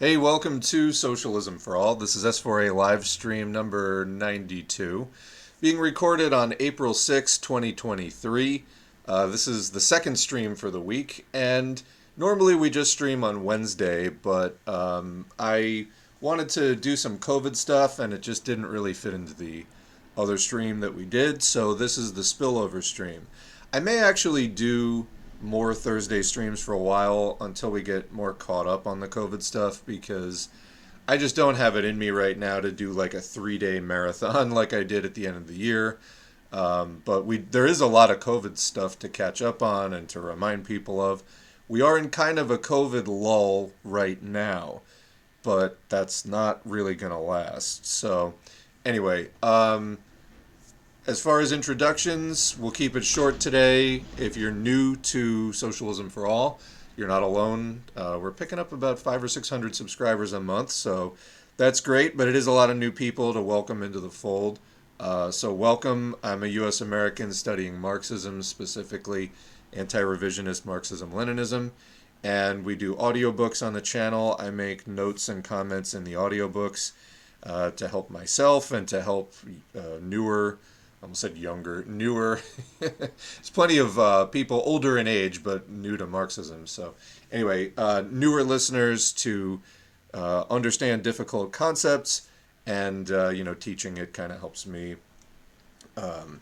Hey, welcome to Socialism for All. This is S4A live stream number 92, being recorded on April 6, 2023. Uh, this is the second stream for the week, and normally we just stream on Wednesday, but um, I wanted to do some COVID stuff, and it just didn't really fit into the other stream that we did, so this is the spillover stream. I may actually do more Thursday streams for a while until we get more caught up on the COVID stuff because I just don't have it in me right now to do like a three day marathon like I did at the end of the year. Um, but we there is a lot of COVID stuff to catch up on and to remind people of. We are in kind of a COVID lull right now, but that's not really gonna last. So anyway, um, as far as introductions, we'll keep it short today. If you're new to Socialism for All, you're not alone. Uh, we're picking up about five or six hundred subscribers a month, so that's great. But it is a lot of new people to welcome into the fold. Uh, so welcome. I'm a U.S. American studying Marxism, specifically anti-revisionist Marxism-Leninism, and we do audiobooks on the channel. I make notes and comments in the audiobooks uh, to help myself and to help uh, newer almost said younger, newer. There's plenty of uh, people older in age, but new to Marxism. So, anyway, uh, newer listeners to uh, understand difficult concepts, and uh, you know, teaching it kind of helps me um,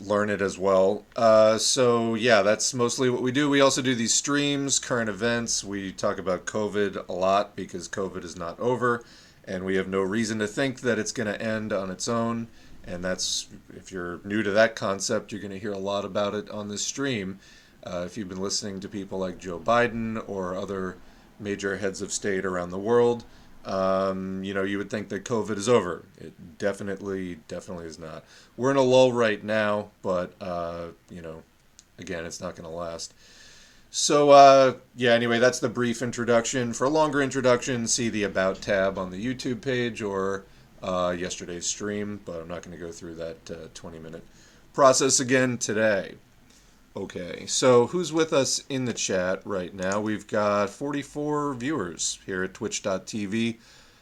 learn it as well. Uh, so, yeah, that's mostly what we do. We also do these streams, current events. We talk about COVID a lot because COVID is not over, and we have no reason to think that it's going to end on its own and that's if you're new to that concept, you're going to hear a lot about it on this stream. Uh, if you've been listening to people like Joe Biden or other major heads of state around the world, um, you know, you would think that COVID is over. It definitely, definitely is not. We're in a lull right now, but uh, you know, again, it's not going to last. So, uh, yeah, anyway, that's the brief introduction. For a longer introduction, see the About tab on the YouTube page or uh, yesterday's stream, but I'm not going to go through that uh, 20 minute process again today. Okay, so who's with us in the chat right now? We've got 44 viewers here at twitch.tv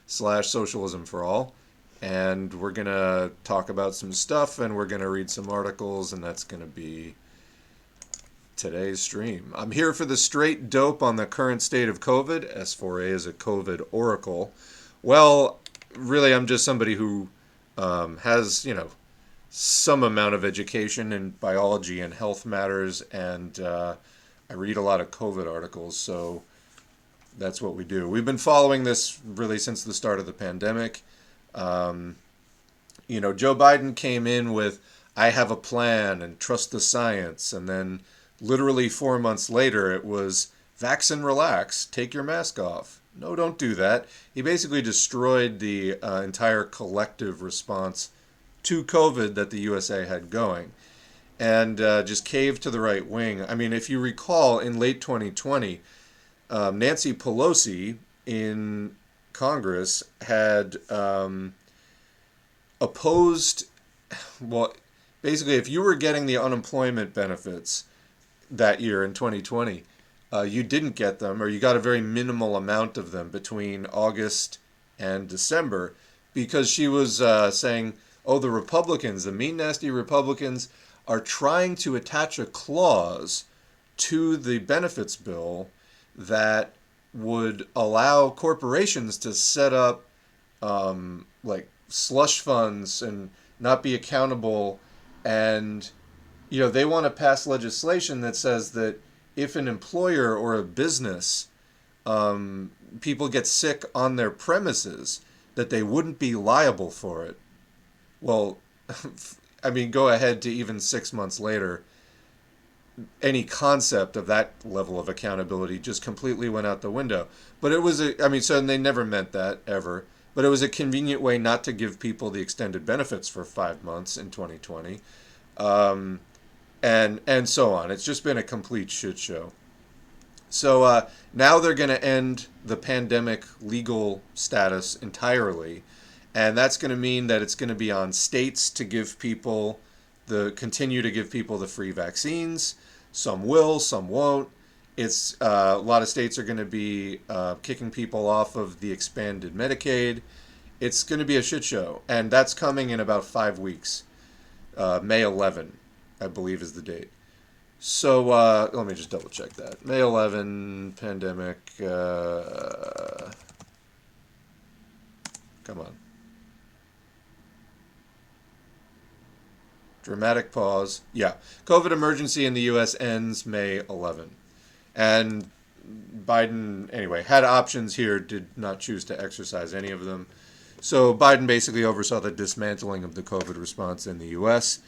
slash socialism for all. And we're going to talk about some stuff and we're going to read some articles, and that's going to be today's stream. I'm here for the straight dope on the current state of COVID. S4A is a COVID oracle. Well, really, I'm just somebody who um, has, you know, some amount of education in biology and health matters, and uh, I read a lot of COVID articles, so that's what we do. We've been following this really since the start of the pandemic. Um, you know, Joe Biden came in with, I have a plan and trust the science, and then literally four months later, it was, vax and relax, take your mask off no, don't do that. He basically destroyed the uh, entire collective response to COVID that the USA had going and uh, just caved to the right wing. I mean, if you recall, in late 2020, um, Nancy Pelosi in Congress had um, opposed, well, basically, if you were getting the unemployment benefits that year in 2020, uh, you didn't get them, or you got a very minimal amount of them between August and December, because she was uh, saying, oh, the Republicans, the mean, nasty Republicans, are trying to attach a clause to the benefits bill that would allow corporations to set up um, like slush funds and not be accountable. And you know they want to pass legislation that says that if an employer or a business um, people get sick on their premises that they wouldn't be liable for it. Well i mean go ahead to even six months later. Any concept of that level of accountability just completely went out the window. But it was a i mean so they never meant that ever. But it was a convenient way not to give people the extended benefits for five months in 2020 um, and and so on. It's just been a complete shit show. So uh, now they're going to end the pandemic legal status entirely, and that's going to mean that it's going to be on states to give people the continue to give people the free vaccines. Some will, some won't, It's uh, a lot of states are going to be uh, kicking people off of the expanded Medicaid. It's going to be a shit show, and that's coming in about five weeks. Uh, May 11, I believe, is the date. So uh, let me just double check that. May 11, pandemic. Uh, come on. Dramatic pause. Yeah. COVID emergency in the U.S. ends May 11. And Biden, anyway, had options here, did not choose to exercise any of them. So Biden basically oversaw the dismantling of the COVID response in the U.S.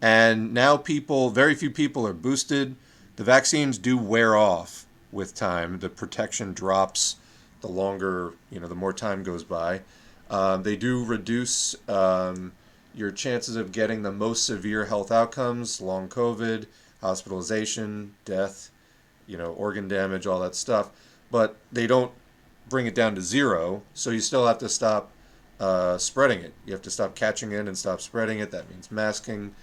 And now people, very few people are boosted. The vaccines do wear off with time. The protection drops the longer, you know, the more time goes by. Um, they do reduce um, your chances of getting the most severe health outcomes, long COVID, hospitalization, death, you know, organ damage, all that stuff. But they don't bring it down to zero, so you still have to stop uh, spreading it. You have to stop catching it and stop spreading it. That means masking.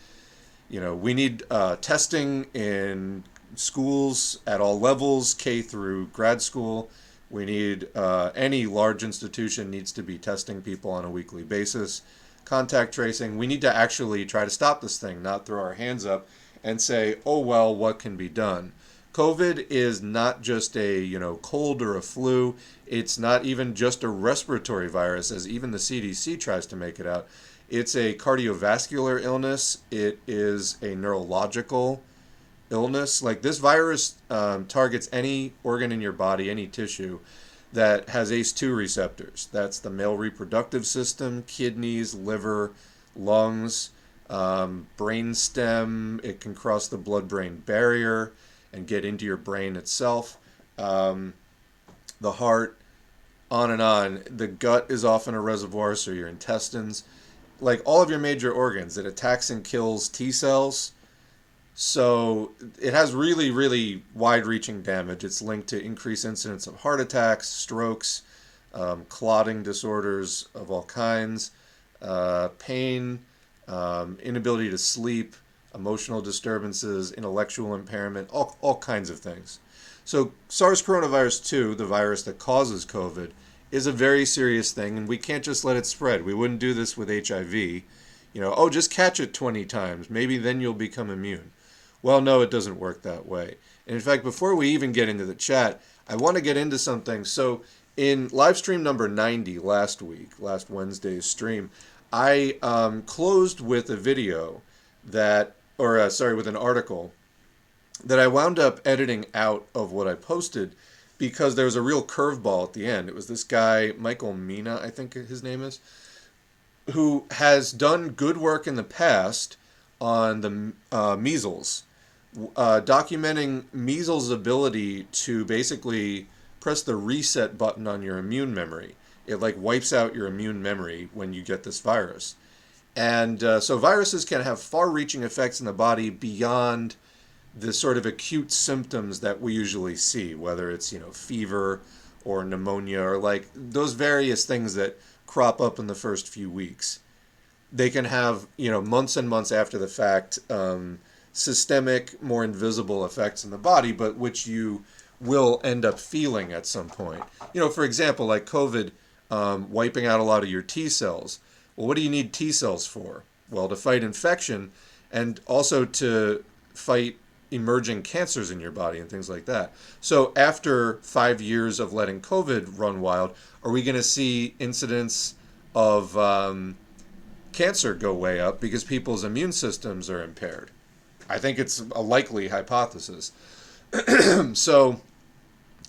You know, we need uh, testing in schools at all levels, K through grad school. We need uh, any large institution needs to be testing people on a weekly basis. Contact tracing. We need to actually try to stop this thing, not throw our hands up and say, "Oh well, what can be done?" COVID is not just a you know cold or a flu. It's not even just a respiratory virus, as even the CDC tries to make it out. It's a cardiovascular illness. It is a neurological illness. Like this virus um, targets any organ in your body, any tissue that has ACE2 receptors. That's the male reproductive system, kidneys, liver, lungs, um, brain stem. It can cross the blood brain barrier and get into your brain itself. Um, the heart, on and on. The gut is often a reservoir, so your intestines, like all of your major organs, it attacks and kills T cells. So it has really, really wide-reaching damage. It's linked to increased incidence of heart attacks, strokes, um, clotting disorders of all kinds, uh, pain, um, inability to sleep, emotional disturbances, intellectual impairment, all, all kinds of things. So, SARS coronavirus 2, the virus that causes COVID, is a very serious thing, and we can't just let it spread. We wouldn't do this with HIV. You know, oh, just catch it 20 times. Maybe then you'll become immune. Well, no, it doesn't work that way. And in fact, before we even get into the chat, I want to get into something. So, in live stream number 90 last week, last Wednesday's stream, I um, closed with a video that or uh, sorry, with an article that I wound up editing out of what I posted because there was a real curveball at the end. It was this guy, Michael Mina, I think his name is, who has done good work in the past on the uh, measles, uh, documenting measles' ability to basically press the reset button on your immune memory. It like wipes out your immune memory when you get this virus. And uh, so viruses can have far reaching effects in the body beyond the sort of acute symptoms that we usually see, whether it's, you know, fever or pneumonia or like those various things that crop up in the first few weeks. They can have, you know, months and months after the fact, um, systemic, more invisible effects in the body, but which you will end up feeling at some point. You know, for example, like COVID um, wiping out a lot of your T cells well, what do you need T cells for? Well, to fight infection and also to fight emerging cancers in your body and things like that. So, after five years of letting COVID run wild, are we going to see incidents of um, cancer go way up because people's immune systems are impaired? I think it's a likely hypothesis. so,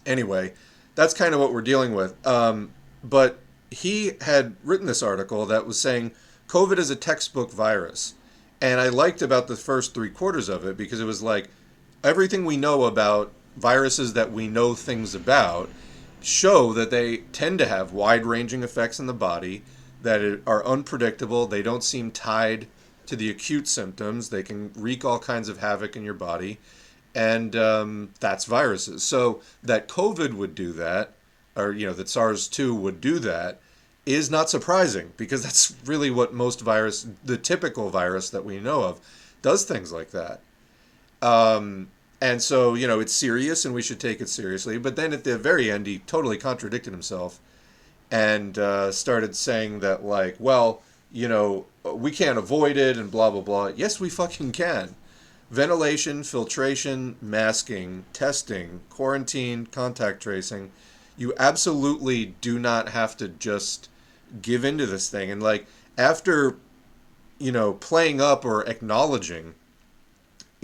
anyway, that's kind of what we're dealing with. Um, but he had written this article that was saying COVID is a textbook virus. And I liked about the first three quarters of it because it was like everything we know about viruses that we know things about show that they tend to have wide ranging effects in the body, that are unpredictable. They don't seem tied to the acute symptoms. They can wreak all kinds of havoc in your body. And um, that's viruses. So that COVID would do that, or, you know, that SARS 2 would do that, is not surprising because that's really what most virus, the typical virus that we know of, does things like that. Um, And so, you know, it's serious and we should take it seriously. But then at the very end, he totally contradicted himself and uh, started saying that, like, well, you know, we can't avoid it and blah, blah, blah. Yes, we fucking can. Ventilation, filtration, masking, testing, quarantine, contact tracing. You absolutely do not have to just give into this thing. And, like, after, you know, playing up or acknowledging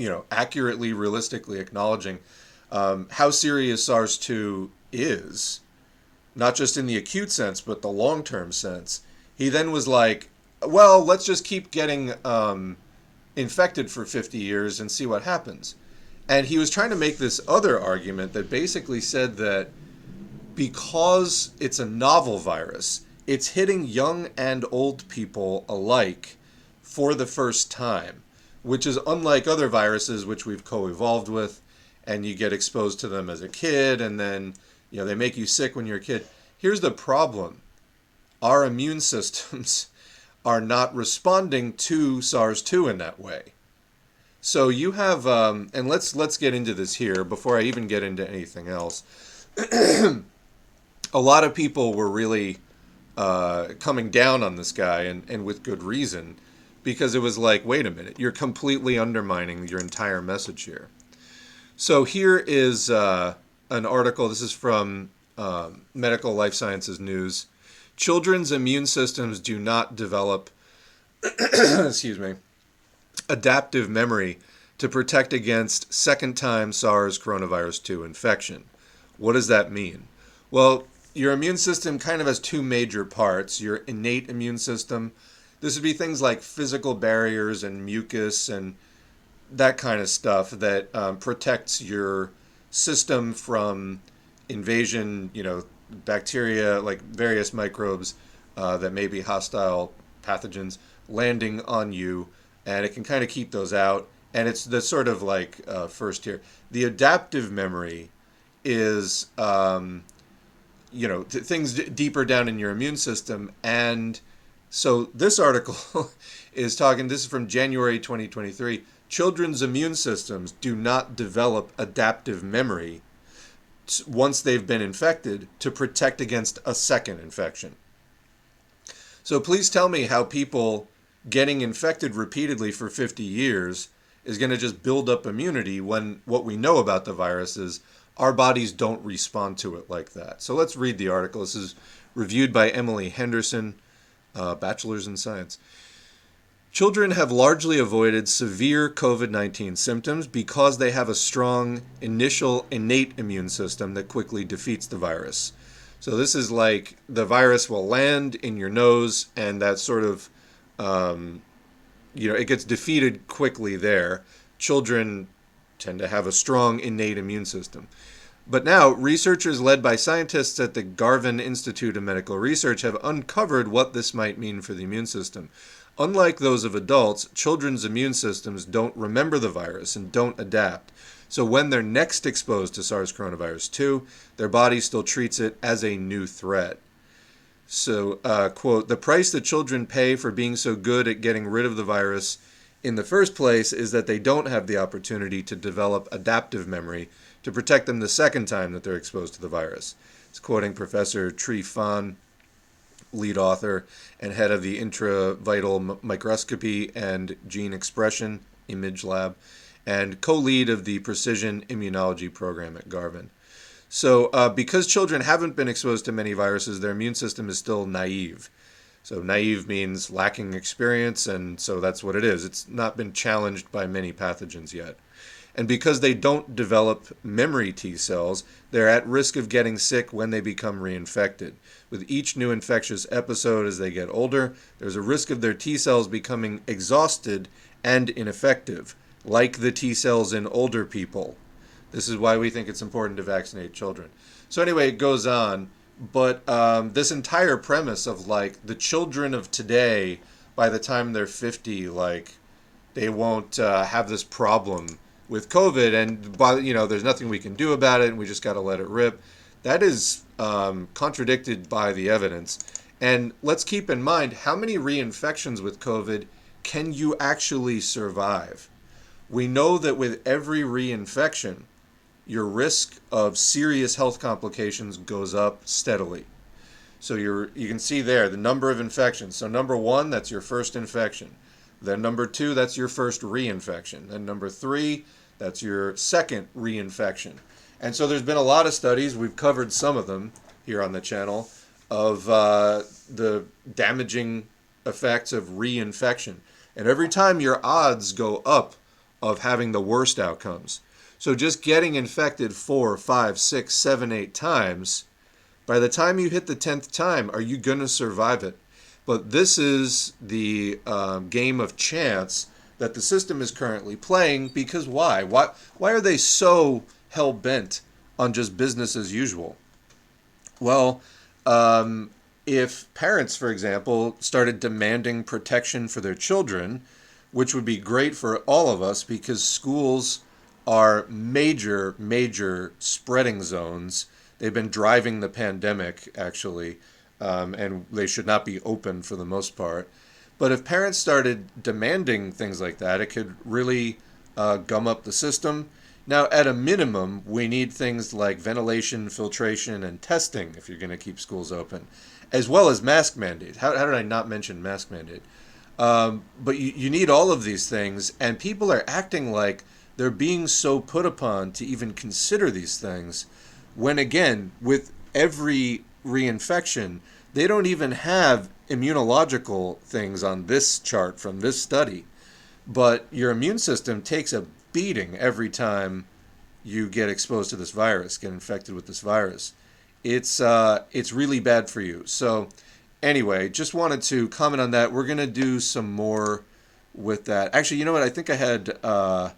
you know, accurately, realistically acknowledging um, how serious SARS 2 is, not just in the acute sense, but the long term sense. He then was like, well, let's just keep getting um, infected for 50 years and see what happens. And he was trying to make this other argument that basically said that because it's a novel virus, it's hitting young and old people alike for the first time which is unlike other viruses which we've co-evolved with and you get exposed to them as a kid and then you know they make you sick when you're a kid. Here's the problem. Our immune systems are not responding to SARS-2 in that way. So you have um, and let's let's get into this here before I even get into anything else. A lot of people were really uh, coming down on this guy and, and with good reason because it was like, wait a minute, you're completely undermining your entire message here. So here is uh, an article. This is from um, Medical Life Sciences News. Children's immune systems do not develop, excuse me, adaptive memory to protect against second time SARS coronavirus 2 infection. What does that mean? Well, your immune system kind of has two major parts your innate immune system, this would be things like physical barriers and mucus and that kind of stuff that um, protects your system from invasion, you know, bacteria, like various microbes uh, that may be hostile pathogens landing on you, and it can kind of keep those out. And it's the sort of like uh, first tier. The adaptive memory is, um, you know, th- things d- deeper down in your immune system, and so this article is talking, this is from January 2023. Children's immune systems do not develop adaptive memory once they've been infected to protect against a second infection. So please tell me how people getting infected repeatedly for 50 years is going to just build up immunity when what we know about the virus is our bodies don't respond to it like that. So let's read the article. This is reviewed by Emily Henderson uh, bachelor's in science. Children have largely avoided severe COVID 19 symptoms because they have a strong initial innate immune system that quickly defeats the virus. So, this is like the virus will land in your nose, and that sort of, um, you know, it gets defeated quickly there. Children tend to have a strong innate immune system. But now, researchers led by scientists at the Garvan Institute of Medical Research have uncovered what this might mean for the immune system. Unlike those of adults, children's immune systems don't remember the virus and don't adapt. So when they're next exposed to SARS coronavirus 2, their body still treats it as a new threat. So, uh, quote, the price that children pay for being so good at getting rid of the virus in the first place is that they don't have the opportunity to develop adaptive memory to protect them the second time that they're exposed to the virus. It's quoting Professor Tri Phan, lead author and head of the Intravital Microscopy and Gene Expression Image Lab, and co lead of the Precision Immunology program at Garvan. So, uh, because children haven't been exposed to many viruses, their immune system is still naive. So, naive means lacking experience, and so that's what it is. It's not been challenged by many pathogens yet. And because they don't develop memory T cells, they're at risk of getting sick when they become reinfected. With each new infectious episode as they get older, there's a risk of their T cells becoming exhausted and ineffective, like the T cells in older people. This is why we think it's important to vaccinate children. So, anyway, it goes on. But um, this entire premise of like the children of today, by the time they're 50, like they won't uh, have this problem with COVID, and by, you know, there's nothing we can do about it, and we just got to let it rip. That is um, contradicted by the evidence. And let's keep in mind how many reinfections with COVID can you actually survive? we know that with every reinfection, your risk of serious health complications goes up steadily. So you're you can see there the number of infections. So number 1, that's your first infection. Then number 2, that's your first reinfection. Then number 3, that's your second reinfection. And so there's been a lot of studies, we've covered some of them here on the channel, of uh, the damaging effects of reinfection. And every time your odds go up of having the worst outcomes. So just getting infected four, five, six, seven, eight times, by the time you hit the 10th time, are you going to survive it? But this is the um, game of chance that the system is currently playing because why? Why, why are they so hell bent on just business as usual? Well, um, if parents, for example, started demanding protection for their children, which would be great for all of us because schools are major, major spreading zones. They've been driving the pandemic, actually, um, and they should not be open for the most part. But if parents started demanding things like that, it could really uh, gum up the system. Now, at a minimum, we need things like ventilation, filtration, and testing if you're going to keep schools open, as well as mask mandate. How, how did I not mention mask mandate? Um, but you, you need all of these things, and people are acting like they're being so put upon to even consider these things when, again, with every reinfection, they don't even have immunological things on this chart from this study. But your immune system takes a beating every time you get exposed to this virus, get infected with this virus. It's uh, it's really bad for you. So anyway, just wanted to comment on that. We're gonna do some more with that. Actually, you know what? I think I had. Uh,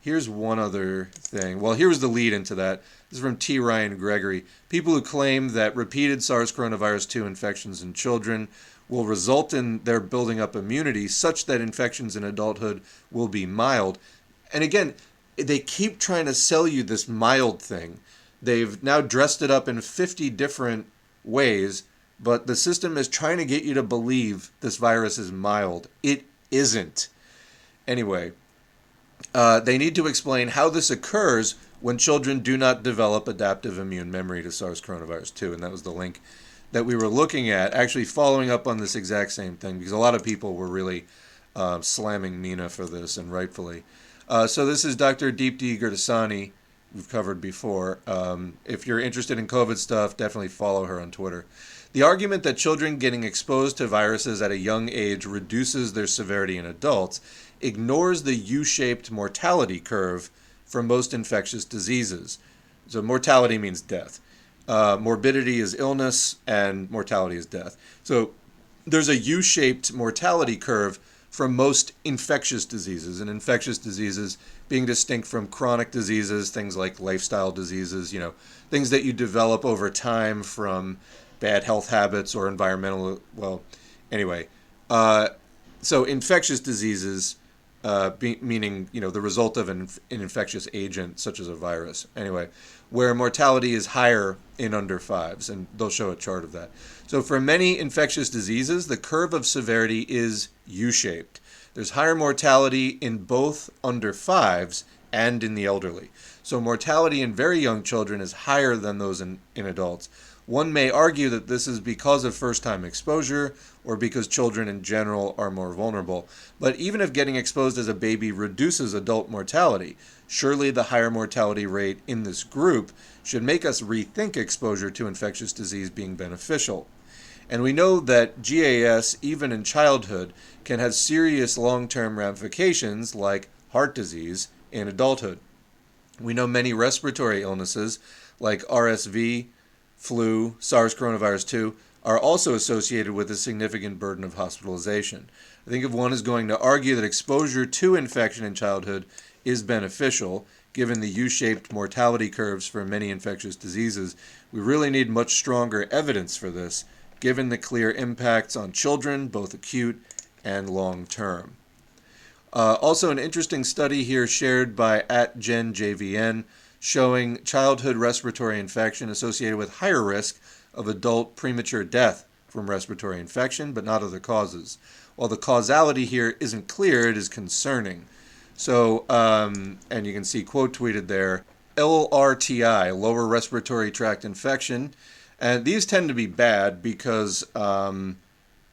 here's one other thing. Well, here's the lead into that. This is from T. Ryan Gregory. People who claim that repeated SARS coronavirus 2 infections in children will result in their building up immunity such that infections in adulthood will be mild. And again, they keep trying to sell you this mild thing. They've now dressed it up in 50 different ways, but the system is trying to get you to believe this virus is mild. It isn't. Anyway, uh, they need to explain how this occurs when children do not develop adaptive immune memory to SARS coronavirus 2. And that was the link that we were looking at, actually following up on this exact same thing, because a lot of people were really uh, slamming Mina for this, and rightfully. Uh, so this is Dr. Deepti Gurdasani, we've covered before. Um, if you're interested in COVID stuff, definitely follow her on Twitter. The argument that children getting exposed to viruses at a young age reduces their severity in adults ignores the U shaped mortality curve for most infectious diseases. So, mortality means death. Uh, morbidity is illness, and mortality is death. So, there's a U shaped mortality curve for most infectious diseases, and infectious diseases being distinct from chronic diseases, things like lifestyle diseases, you know, things that you develop over time from bad health habits or environmental. Well, anyway, uh, so infectious diseases, uh, be, meaning you know the result of an, an infectious agent such as a virus. Anyway, where mortality is higher in under fives, and they'll show a chart of that. So for many infectious diseases, the curve of severity is U-shaped. There's higher mortality in both under fives and in the elderly. So mortality in very young children is higher than those in, in adults. One may argue that this is because of first time exposure or because children in general are more vulnerable. But even if getting exposed as a baby reduces adult mortality, surely the higher mortality rate in this group should make us rethink exposure to infectious disease being beneficial. And we know that GAS, even in childhood, can have serious long term ramifications like heart disease in adulthood. We know many respiratory illnesses like RSV, flu, SARS coronavirus 2 are also associated with a significant burden of hospitalization. I think if one is going to argue that exposure to infection in childhood is beneficial, given the U shaped mortality curves for many infectious diseases, we really need much stronger evidence for this, given the clear impacts on children, both acute and long term. Uh, also, an interesting study here shared by at GenJVN showing childhood respiratory infection associated with higher risk of adult premature death from respiratory infection, but not other causes. While the causality here isn't clear, it is concerning. So, um, and you can see quote tweeted there LRTI, lower respiratory tract infection. And these tend to be bad because, um,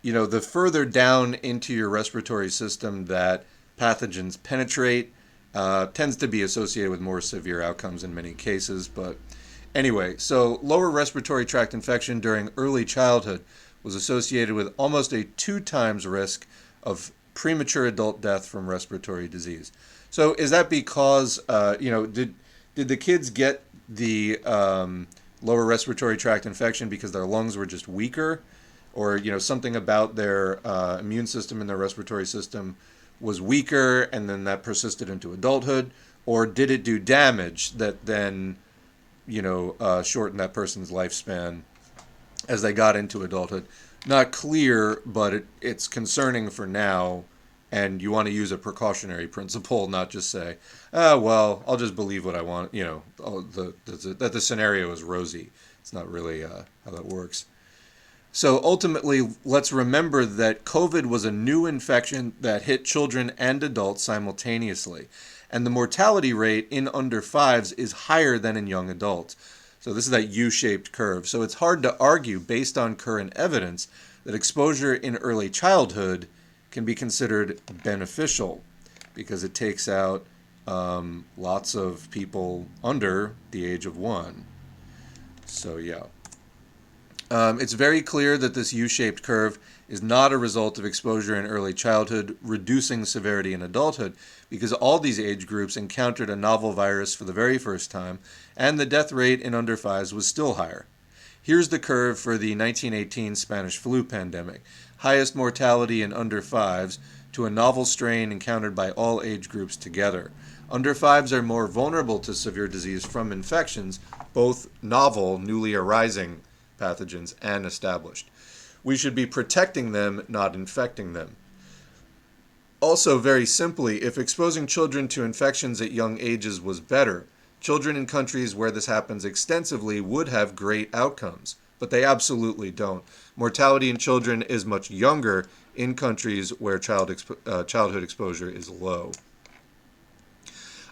you know, the further down into your respiratory system that pathogens penetrate uh, tends to be associated with more severe outcomes in many cases. But anyway, so lower respiratory tract infection during early childhood was associated with almost a two times risk of premature adult death from respiratory disease. So is that because uh, you know did did the kids get the um, lower respiratory tract infection because their lungs were just weaker, or you know something about their uh, immune system and their respiratory system was weaker, and then that persisted into adulthood, or did it do damage that then you know uh, shortened that person's lifespan as they got into adulthood. Not clear, but it, it's concerning for now. And you want to use a precautionary principle, not just say, "Ah, well, I'll just believe what I want." You know, oh, the, the, that the scenario is rosy. It's not really uh, how that works. So ultimately, let's remember that COVID was a new infection that hit children and adults simultaneously. And the mortality rate in under fives is higher than in young adults. So this is that U-shaped curve. So it's hard to argue based on current evidence that exposure in early childhood can be considered beneficial because it takes out um, lots of people under the age of one. So yeah. Um, it's very clear that this U-shaped curve is not a result of exposure in early childhood reducing severity in adulthood because all these age groups encountered a novel virus for the very first time and the death rate in under fives was still higher. Here's the curve for the 1918 Spanish flu pandemic. Highest mortality in under fives to a novel strain encountered by all age groups together. Under fives are more vulnerable to severe disease from infections, both novel, newly arising pathogens and established. We should be protecting them, not infecting them. Also, very simply, if exposing children to infections at young ages was better, children in countries where this happens extensively would have great outcomes, but they absolutely don't. Mortality in children is much younger in countries where child expo- uh, childhood exposure is low.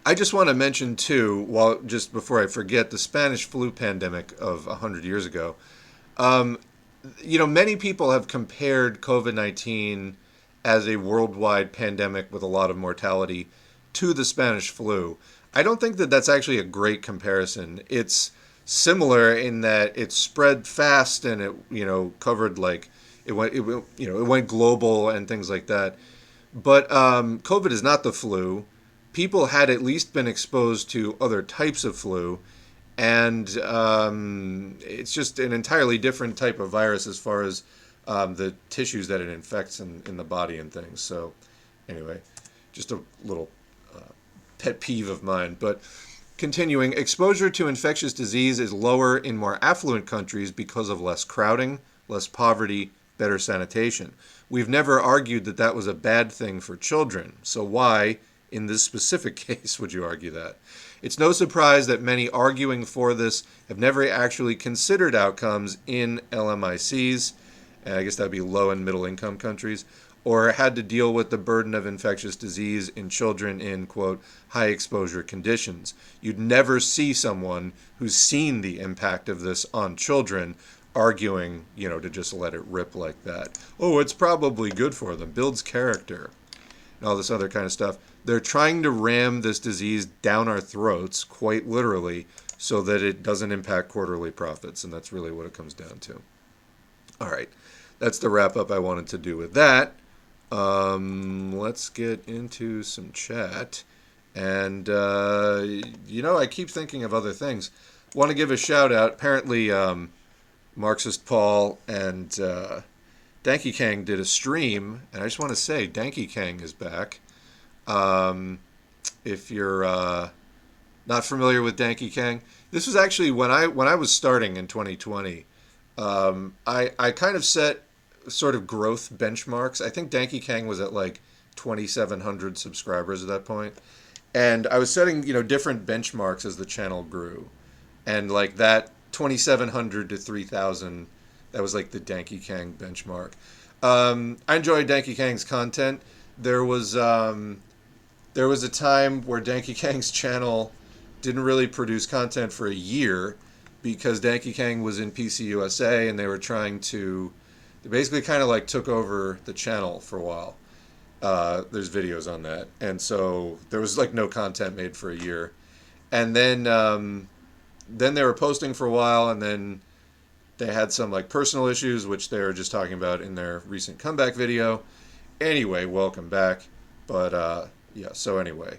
I just want to mention too, while just before I forget, the Spanish flu pandemic of 100 years ago. Um, you know, many people have compared COVID 19 as a worldwide pandemic with a lot of mortality to the Spanish flu. I don't think that that's actually a great comparison. It's similar in that it spread fast and it, you know, covered like it went, it, you know, it went global and things like that. But um, COVID is not the flu. People had at least been exposed to other types of flu and um, it's just an entirely different type of virus as far as um, the tissues that it infects in, in the body and things. So, anyway, just a little uh, pet peeve of mine. But continuing, exposure to infectious disease is lower in more affluent countries because of less crowding, less poverty, better sanitation. We've never argued that that was a bad thing for children. So, why, in this specific case, would you argue that? It's no surprise that many arguing for this have never actually considered outcomes in LMICs, I guess that would be low and middle income countries, or had to deal with the burden of infectious disease in children in, quote, high exposure conditions. You'd never see someone who's seen the impact of this on children arguing, you know, to just let it rip like that. Oh, it's probably good for them, builds character, and all this other kind of stuff. They're trying to ram this disease down our throats, quite literally, so that it doesn't impact quarterly profits. And that's really what it comes down to. All right. That's the wrap up I wanted to do with that. Um, let's get into some chat. And, uh, you know, I keep thinking of other things. Want to give a shout out. Apparently, um, Marxist Paul and uh, Danky Kang did a stream. And I just want to say, Danky Kang is back. Um, if you're uh, not familiar with Danky Kang, this was actually when I when I was starting in 2020. Um, I I kind of set sort of growth benchmarks. I think Danky Kang was at like 2,700 subscribers at that point, and I was setting you know different benchmarks as the channel grew, and like that 2,700 to 3,000, that was like the Danky Kang benchmark. Um, I enjoyed Danky Kang's content. There was um, there was a time where Danky Kang's channel didn't really produce content for a year because Danky Kang was in PC USA and they were trying to they basically kind of like took over the channel for a while. Uh, there's videos on that, and so there was like no content made for a year, and then um, then they were posting for a while, and then they had some like personal issues, which they were just talking about in their recent comeback video. Anyway, welcome back. But uh, yeah, so anyway,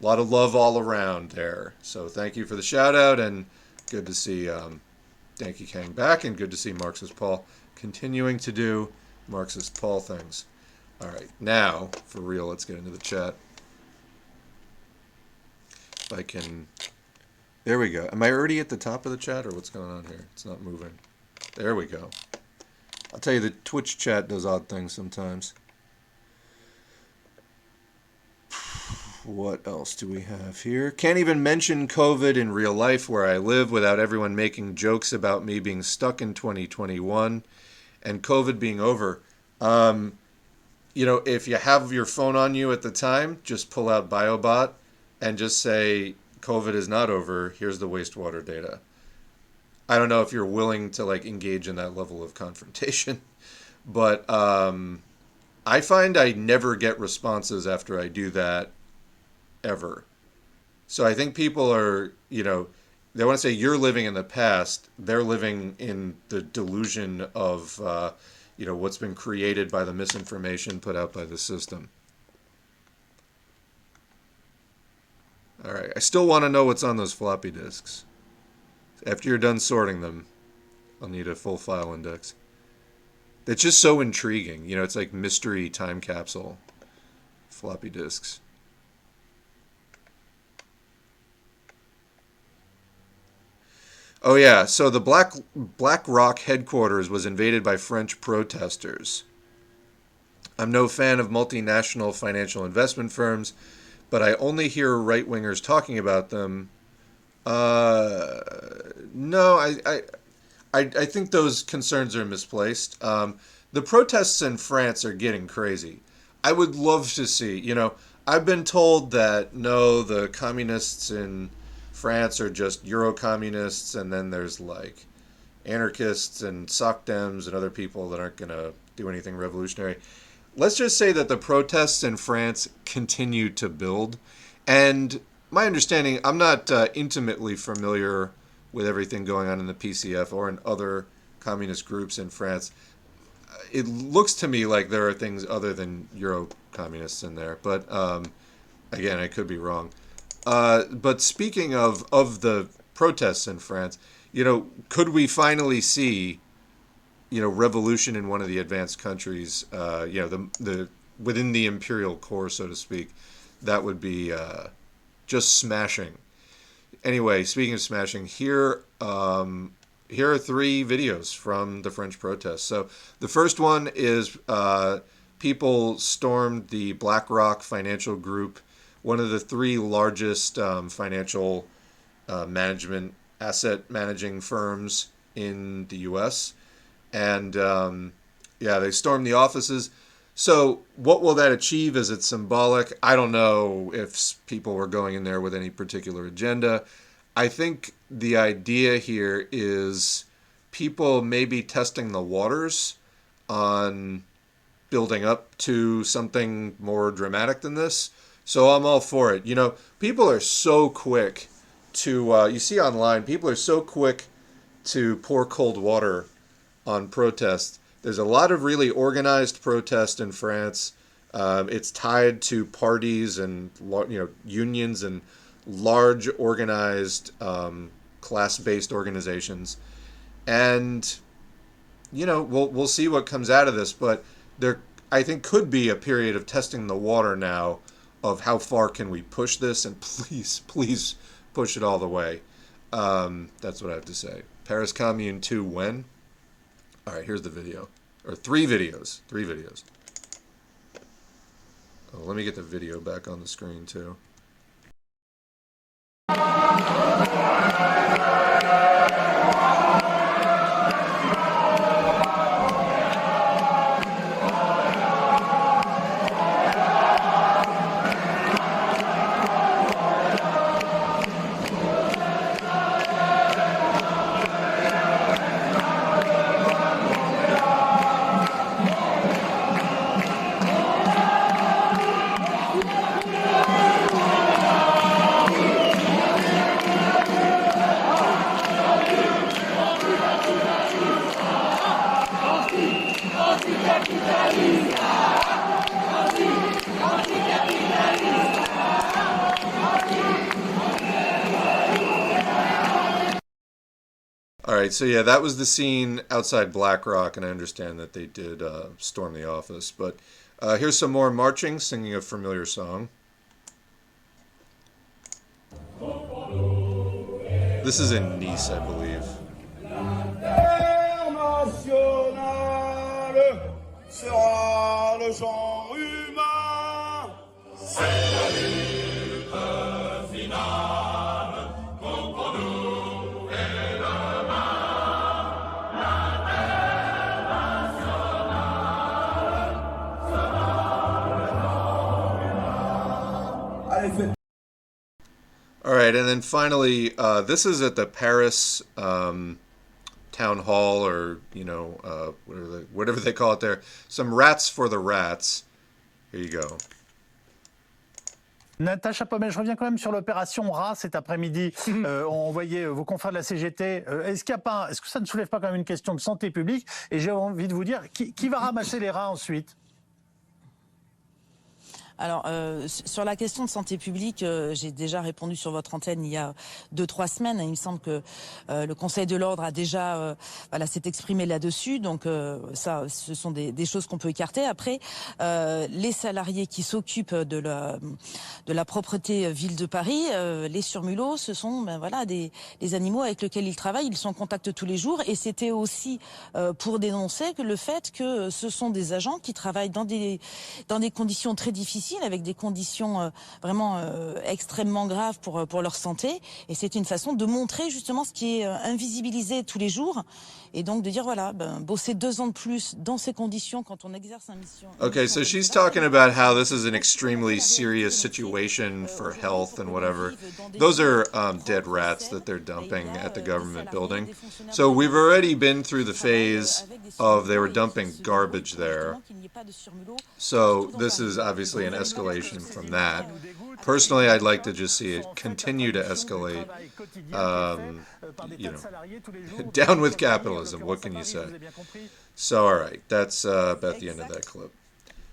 a lot of love all around there. So thank you for the shout out, and good to see um, Danky Kang back, and good to see Marxist Paul continuing to do Marxist Paul things. All right, now for real, let's get into the chat. If I can. There we go. Am I already at the top of the chat, or what's going on here? It's not moving. There we go. I'll tell you, the Twitch chat does odd things sometimes. What else do we have here? Can't even mention COVID in real life where I live without everyone making jokes about me being stuck in 2021 and COVID being over. Um, you know, if you have your phone on you at the time, just pull out BioBot and just say, COVID is not over. Here's the wastewater data. I don't know if you're willing to like engage in that level of confrontation, but um, I find I never get responses after I do that ever. So I think people are, you know, they want to say you're living in the past. They're living in the delusion of, uh, you know, what's been created by the misinformation put out by the system. All right. I still want to know what's on those floppy disks. After you're done sorting them, I'll need a full file index. It's just so intriguing. You know, it's like mystery time capsule floppy disks. Oh yeah, so the Black Black Rock headquarters was invaded by French protesters. I'm no fan of multinational financial investment firms, but I only hear right wingers talking about them. Uh, no, I, I, I, I think those concerns are misplaced. Um, the protests in France are getting crazy. I would love to see, you know, I've been told that no, the communists in France are just Euro communists, and then there's like anarchists and SOCDEMs and other people that aren't going to do anything revolutionary. Let's just say that the protests in France continue to build. And my understanding, I'm not uh, intimately familiar with everything going on in the PCF or in other communist groups in France. It looks to me like there are things other than Euro communists in there, but um, again, I could be wrong. Uh, but speaking of of the protests in France, you know, could we finally see, you know, revolution in one of the advanced countries? Uh, you know, the the within the imperial core, so to speak, that would be uh, just smashing. Anyway, speaking of smashing, here um, here are three videos from the French protests. So the first one is uh, people stormed the BlackRock financial group one of the three largest um, financial uh, management asset managing firms in the U.S. And um, yeah, they stormed the offices. So, what will that achieve? Is it symbolic? I don't know if people were going in there with any particular agenda. I think the idea here is people maybe testing the waters on building up to something more dramatic than this. So I'm all for it. You know, people are so quick to, uh, you see online, people are so quick to pour cold water on protests. There's a lot of really organized protest in France. Um, it's tied to parties and you know unions and large organized um, class-based organizations, and you know we'll we'll see what comes out of this. But there, I think, could be a period of testing the water now of how far can we push this, and please, please push it all the way. Um, that's what I have to say. Paris Commune 2 when? All right, here's the video. Or three videos. Three videos. Oh, let me get the video back on the screen, too. Right, so yeah, that was the scene outside BlackRock, and I understand that they did uh, storm the office. But uh, here's some more marching, singing a familiar song. This is in Nice, I believe. Finally, uh, this is at the Paris um, town hall, or you know, uh, whatever, they, whatever they call it there. Some rats for the rats. Here you go. Natacha Pommel, je reviens quand même sur l'opération rat cet après-midi. Euh, on voyait vos confrères de la CGT. Euh, est-ce qu'il y a pas, est-ce que ça ne soulève pas quand même une question de santé publique? Et j'ai envie de vous dire, qui, qui va ramasser les rats ensuite? Alors, euh, sur la question de santé publique, euh, j'ai déjà répondu sur votre antenne il y a deux, trois semaines. Il me semble que euh, le Conseil de l'ordre a déjà voilà, s'est exprimé là-dessus. Donc, ça, ce sont des, choses qu'on peut écarter. Après, les salariés qui s'occupent de la, de la propreté ville de Paris, les surmulots, ce sont ben, voilà, des, des animaux avec lesquels ils travaillent. Ils sont en contact tous les jours. Et c'était aussi pour dénoncer que le fait que ce sont des agents qui travaillent dans des, dans des conditions très difficiles avec des conditions euh, vraiment euh, extrêmement graves pour, euh, pour leur santé. Et c'est une façon de montrer justement ce qui est invisibilisé tous les jours. Et donc de dire, voilà, ben, bosser deux ans de plus dans ces conditions quand on exerce une mission. Okay, so she's talking about how this is an extremely serious situation for health and whatever. Those are um, dead rats that they're dumping at the government building. So we've already been through the phase of they were dumping garbage there. So this is obviously an escalation from that. Personally, I'd like to just see it continue to escalate. Um, you know, down with capitalism. What can you say? So, all right, that's uh, about the end of that clip.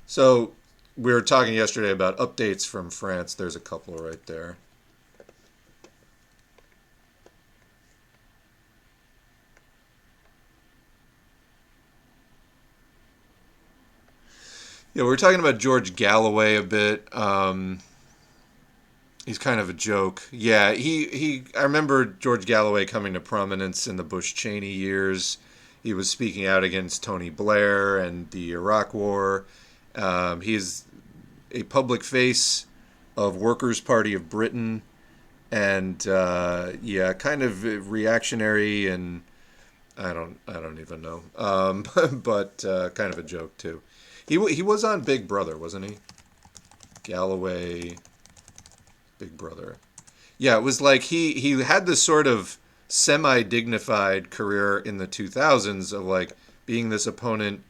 So, we were talking yesterday about updates from France. There's a couple right there. Yeah, we are talking about George Galloway a bit. Um, he's kind of a joke. Yeah, he, he I remember George Galloway coming to prominence in the Bush Cheney years. He was speaking out against Tony Blair and the Iraq War. Um, he is a public face of Workers' Party of Britain, and uh, yeah, kind of reactionary and I don't I don't even know, um, but uh, kind of a joke too. He he was on Big Brother, wasn't he? Galloway, Big Brother. Yeah, it was like he he had this sort of semi dignified career in the 2000s of like being this opponent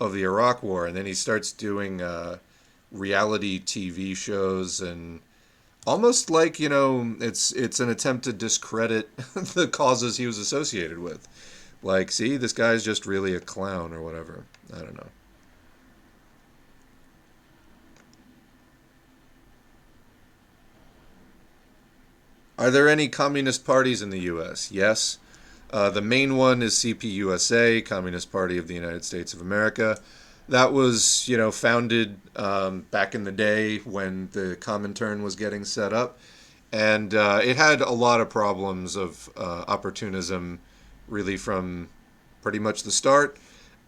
of the Iraq War, and then he starts doing uh, reality TV shows and almost like you know it's it's an attempt to discredit the causes he was associated with. Like, see, this guy's just really a clown or whatever. I don't know. Are there any communist parties in the U.S.? Yes. Uh, the main one is CPUSA, Communist Party of the United States of America. That was, you know, founded um, back in the day when the Comintern was getting set up, and uh, it had a lot of problems of uh, opportunism, really from pretty much the start.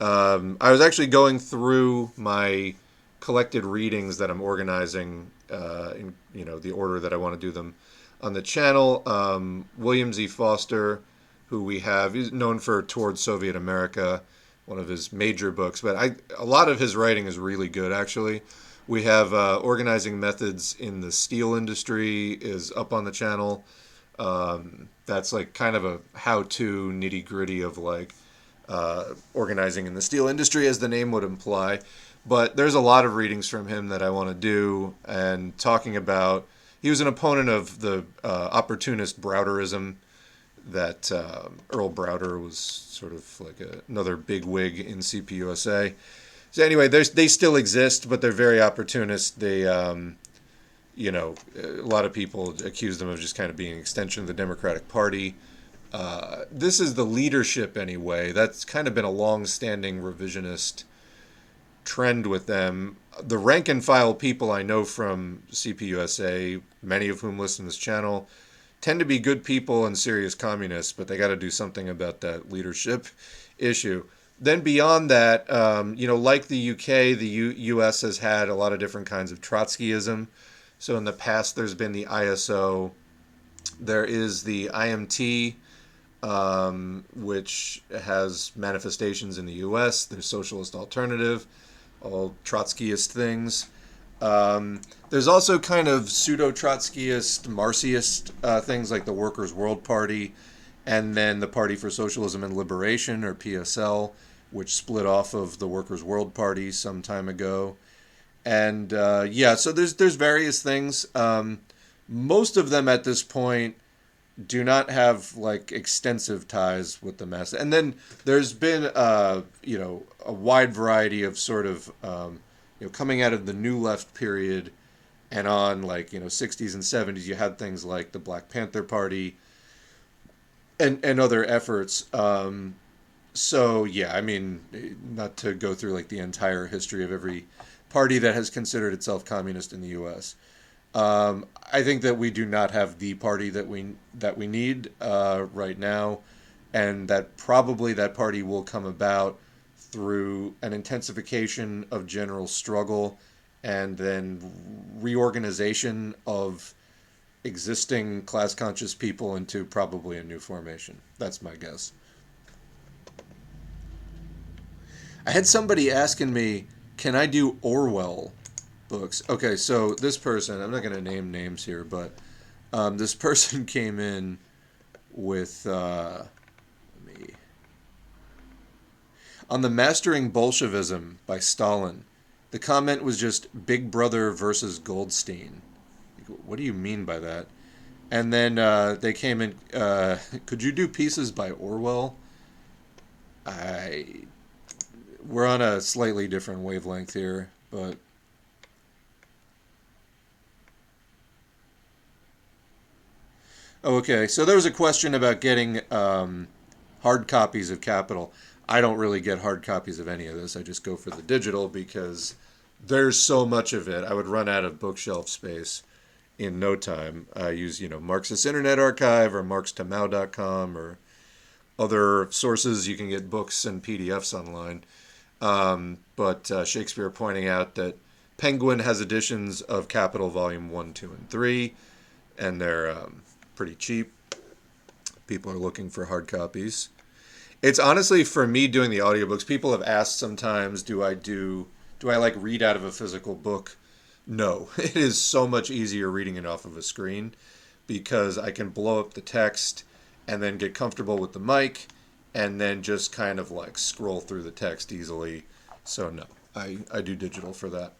Um, I was actually going through my collected readings that I'm organizing uh, in, you know, the order that I want to do them on the channel. Um, William Z. Foster, who we have, he's known for Toward Soviet America, one of his major books. But I, a lot of his writing is really good, actually. We have uh, organizing methods in the steel industry is up on the channel. Um, that's like kind of a how-to nitty gritty of like uh, organizing in the steel industry, as the name would imply. But there's a lot of readings from him that I want to do and talking about he was an opponent of the uh, opportunist Browderism that uh, Earl Browder was sort of like a, another big wig in CPUSA. So anyway, they still exist, but they're very opportunist. They, um, you know, a lot of people accuse them of just kind of being an extension of the Democratic Party, uh, this is the leadership anyway. That's kind of been a long-standing revisionist trend with them. The rank and file people I know from CPUSA, many of whom listen to this channel, tend to be good people and serious communists, but they got to do something about that leadership issue. Then beyond that, um, you know, like the UK, the U- U.S. has had a lot of different kinds of Trotskyism. So in the past, there's been the ISO, there is the IMT, um, which has manifestations in the U.S. There's Socialist Alternative, all Trotskyist things. Um, there's also kind of pseudo Trotskyist, Marxist uh, things like the Workers' World Party, and then the Party for Socialism and Liberation, or PSL, which split off of the Workers' World Party some time ago. And uh, yeah, so there's there's various things. Um, most of them at this point do not have like extensive ties with the mass. And then there's been uh, you know a wide variety of sort of um, you know coming out of the New Left period and on like you know 60s and 70s you had things like the Black Panther Party and and other efforts. Um, so yeah, I mean, not to go through like the entire history of every party that has considered itself communist in the U.S. Um, I think that we do not have the party that we that we need uh, right now, and that probably that party will come about through an intensification of general struggle and then reorganization of existing class conscious people into probably a new formation. That's my guess. I had somebody asking me, can I do Orwell books? Okay, so this person, I'm not going to name names here, but um, this person came in with, uh, let me, on the Mastering Bolshevism by Stalin. The comment was just Big Brother versus Goldstein. What do you mean by that? And then uh, they came in. Uh, could you do pieces by Orwell? I. We're on a slightly different wavelength here, but. Okay, so there was a question about getting um, hard copies of Capital. I don't really get hard copies of any of this. I just go for the digital because there's so much of it. I would run out of bookshelf space in no time. I use, you know, Marxist Internet Archive or marxtomao.com or other sources. You can get books and PDFs online. Um, but uh, Shakespeare pointing out that Penguin has editions of Capital Volume 1, 2, and 3, and they're um, pretty cheap. People are looking for hard copies. It's honestly for me doing the audiobooks. People have asked sometimes, do I do do I like read out of a physical book? No. It is so much easier reading it off of a screen because I can blow up the text and then get comfortable with the mic and then just kind of like scroll through the text easily. So no, I, I do digital for that.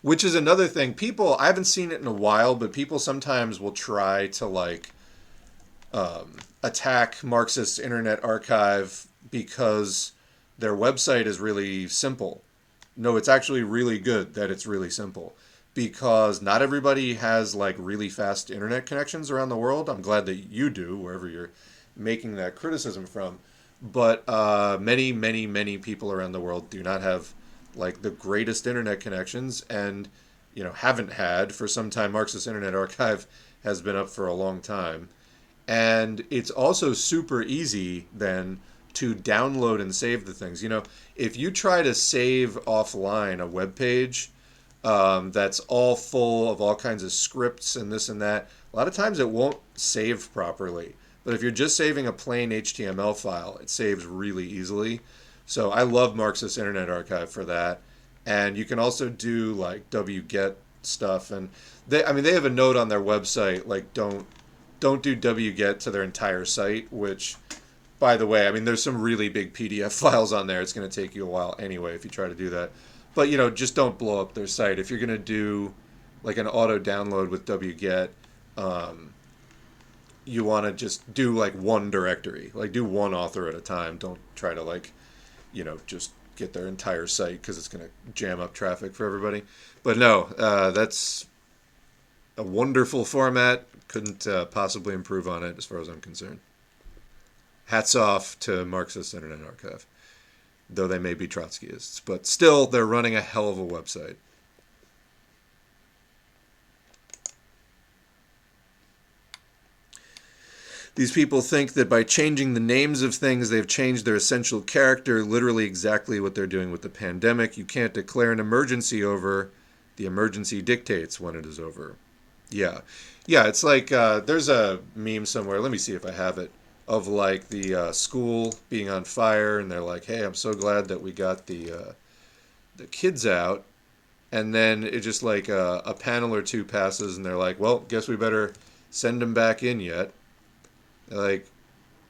Which is another thing. People I haven't seen it in a while, but people sometimes will try to like um, attack Marxist Internet Archive because their website is really simple. No, it's actually really good that it's really simple because not everybody has like really fast internet connections around the world. I'm glad that you do, wherever you're making that criticism from. But uh, many, many, many people around the world do not have like the greatest internet connections and, you know, haven't had for some time. Marxist Internet Archive has been up for a long time. And it's also super easy then to download and save the things. You know, if you try to save offline a web page um, that's all full of all kinds of scripts and this and that, a lot of times it won't save properly. But if you're just saving a plain HTML file, it saves really easily. So I love Marxist Internet Archive for that. And you can also do like wget stuff and they I mean they have a note on their website like don't don't do wget to their entire site, which by the way, I mean there's some really big PDF files on there. It's going to take you a while anyway if you try to do that. But you know, just don't blow up their site. If you're going to do like an auto download with wget, um, you want to just do like one directory, like do one author at a time. Don't try to like, you know, just get their entire site because it's going to jam up traffic for everybody. But no, uh, that's a wonderful format. Couldn't uh, possibly improve on it as far as I'm concerned. Hats off to Marxist Internet Archive, though they may be Trotskyists, but still they're running a hell of a website. These people think that by changing the names of things, they've changed their essential character, literally exactly what they're doing with the pandemic. You can't declare an emergency over, the emergency dictates when it is over. Yeah. Yeah, it's like uh, there's a meme somewhere, let me see if I have it, of like the uh, school being on fire, and they're like, hey, I'm so glad that we got the, uh, the kids out. And then it just like uh, a panel or two passes, and they're like, well, guess we better send them back in yet. They're like,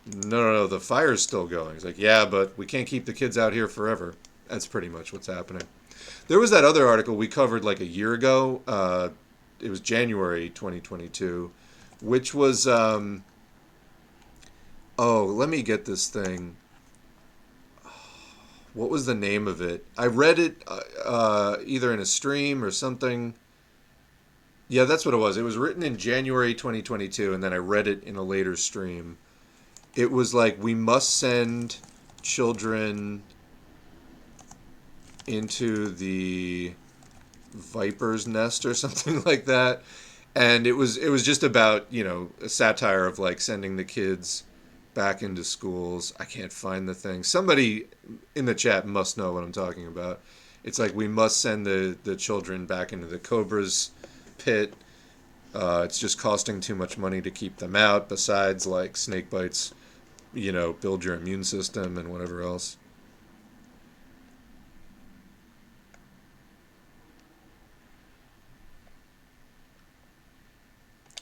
no, no, no, the fire's still going. It's like, yeah, but we can't keep the kids out here forever. That's pretty much what's happening. There was that other article we covered like a year ago. Uh, it was January 2022, which was, um, oh, let me get this thing. What was the name of it? I read it uh, uh, either in a stream or something. Yeah, that's what it was. It was written in January 2022, and then I read it in a later stream. It was like, we must send children into the viper's nest or something like that. And it was it was just about, you know, a satire of like sending the kids back into schools. I can't find the thing. Somebody in the chat must know what I'm talking about. It's like we must send the, the children back into the Cobras pit. Uh, it's just costing too much money to keep them out. Besides, like snake bites, you know, build your immune system and whatever else.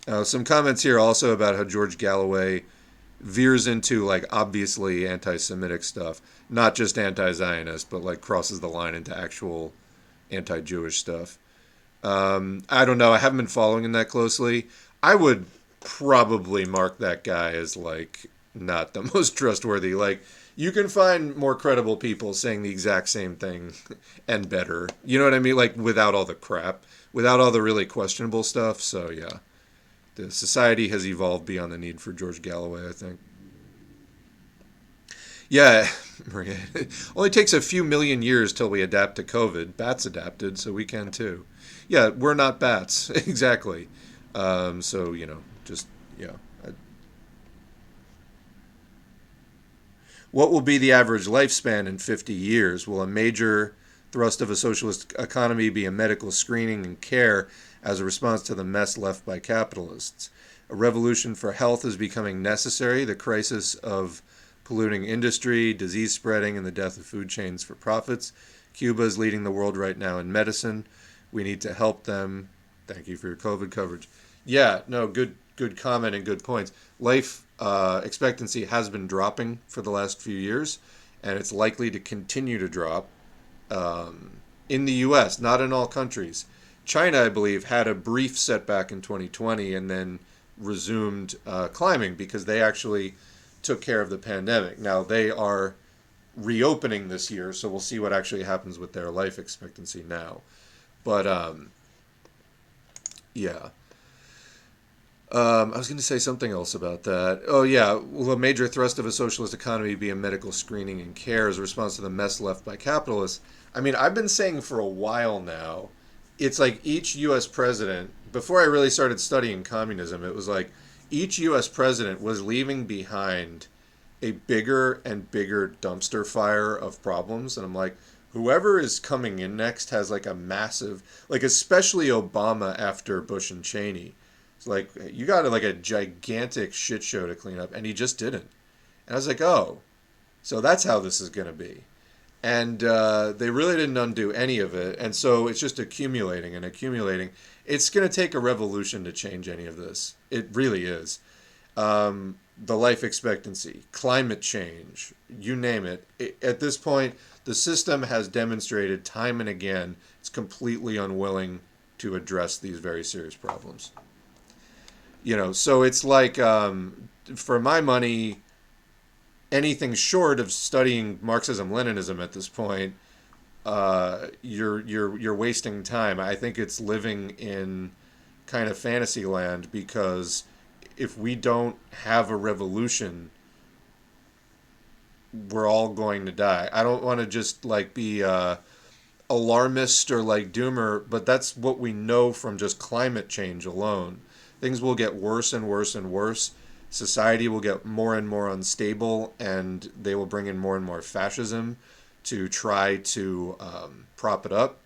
Uh, some comments here also about how George Galloway veers into like obviously anti-Semitic stuff, not just anti-Zionist, but like crosses the line into actual anti-Jewish stuff. Um, I don't know. I haven't been following him that closely. I would probably mark that guy as like not the most trustworthy. Like you can find more credible people saying the exact same thing and better. You know what I mean? Like without all the crap, without all the really questionable stuff. So yeah, the society has evolved beyond the need for George Galloway. I think. Yeah, Maria. Only takes a few million years till we adapt to COVID. Bats adapted, so we can too yeah, we're not bats exactly. Um, so you know, just yeah. What will be the average lifespan in 50 years? Will a major thrust of a socialist economy be a medical screening and care as a response to the mess left by capitalists? A revolution for health is becoming necessary. The crisis of polluting industry, disease spreading, and the death of food chains for profits. Cuba is leading the world right now in medicine. We need to help them. Thank you for your COVID coverage. Yeah, no, good good comment and good points. Life uh, expectancy has been dropping for the last few years, and it's likely to continue to drop um, in the U.S. Not in all countries. China, I believe, had a brief setback in 2020 and then resumed uh, climbing because they actually took care of the pandemic. Now they are reopening this year, so we'll see what actually happens with their life expectancy now. But um, yeah. Um, I was going to say something else about that. Oh, yeah. Will a major thrust of a socialist economy be a medical screening and care as a response to the mess left by capitalists? I mean, I've been saying for a while now, it's like each U.S. president, before I really started studying communism, it was like each U.S. president was leaving behind a bigger and bigger dumpster fire of problems. And I'm like, whoever is coming in next has like a massive like especially Obama after Bush and Cheney. It's like you got like a gigantic shit show to clean up and he just didn't. And I was like, "Oh. So that's how this is to be." And uh, they really didn't undo any of it. And so it's just accumulating and accumulating. It's going to take a revolution to change any of this. It really is. Um, the life expectancy, climate change, you name it. it. At this point, the system has demonstrated time and again it's completely unwilling to address these very serious problems. You know, so it's like, um, for my money, anything short of studying Marxism Leninism at this point, uh, you're you're you're wasting time. I think it's living in kind of fantasy land because if we don't have a revolution, we're all going to die. I don't want to just like be uh, alarmist or like doomer, but that's what we know from just climate change alone. Things will get worse and worse and worse. Society will get more and more unstable, and they will bring in more and more fascism to try to um, prop it up.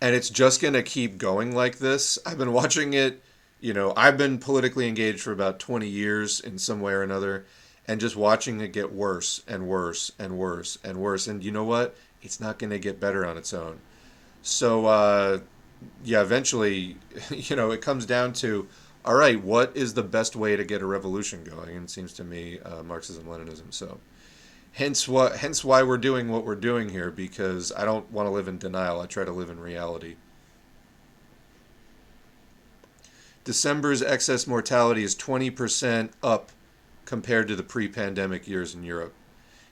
And it's just going to keep going like this. I've been watching it, you know, I've been politically engaged for about 20 years in some way or another, and just watching it get worse and worse and worse and worse. And you know what? It's not going to get better on its own. So, uh, yeah, eventually, you know, it comes down to all right, what is the best way to get a revolution going? And it seems to me, uh, Marxism Leninism. So, hence what, hence why we're doing what we're doing here because I don't want to live in denial. I try to live in reality. December's excess mortality is 20% up compared to the pre-pandemic years in Europe.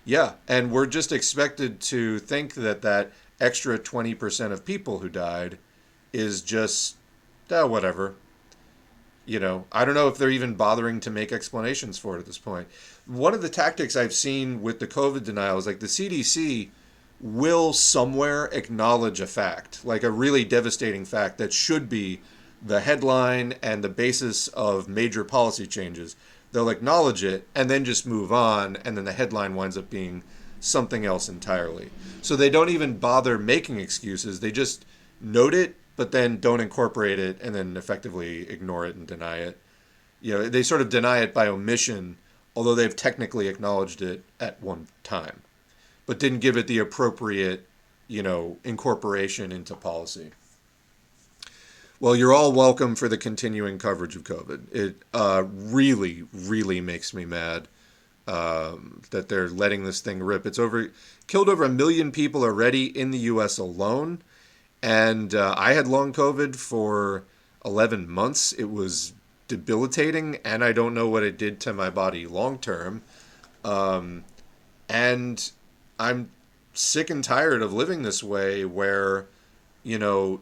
Yeah, and we're just expected to think that that extra 20% of people who died is just uh, whatever. You know, I don't know if they're even bothering to make explanations for it at this point. One of the tactics I've seen with the COVID denial is like the CDC will somewhere acknowledge a fact, like a really devastating fact that should be the headline and the basis of major policy changes. They'll acknowledge it and then just move on, and then the headline winds up being something else entirely. So they don't even bother making excuses. They just note it, but then don't incorporate it and then effectively ignore it and deny it. You know, they sort of deny it by omission, although they've technically acknowledged it at one time, but didn't give it the appropriate, you know, incorporation into policy. Well, you're all welcome for the continuing coverage of COVID. It uh, really, really makes me mad um, that they're letting this thing rip. It's over, killed over a million people already in the U.S. alone, and uh, I had long COVID for 11 months. It was debilitating, and I don't know what it did to my body long term. Um, and I'm sick and tired of living this way, where you know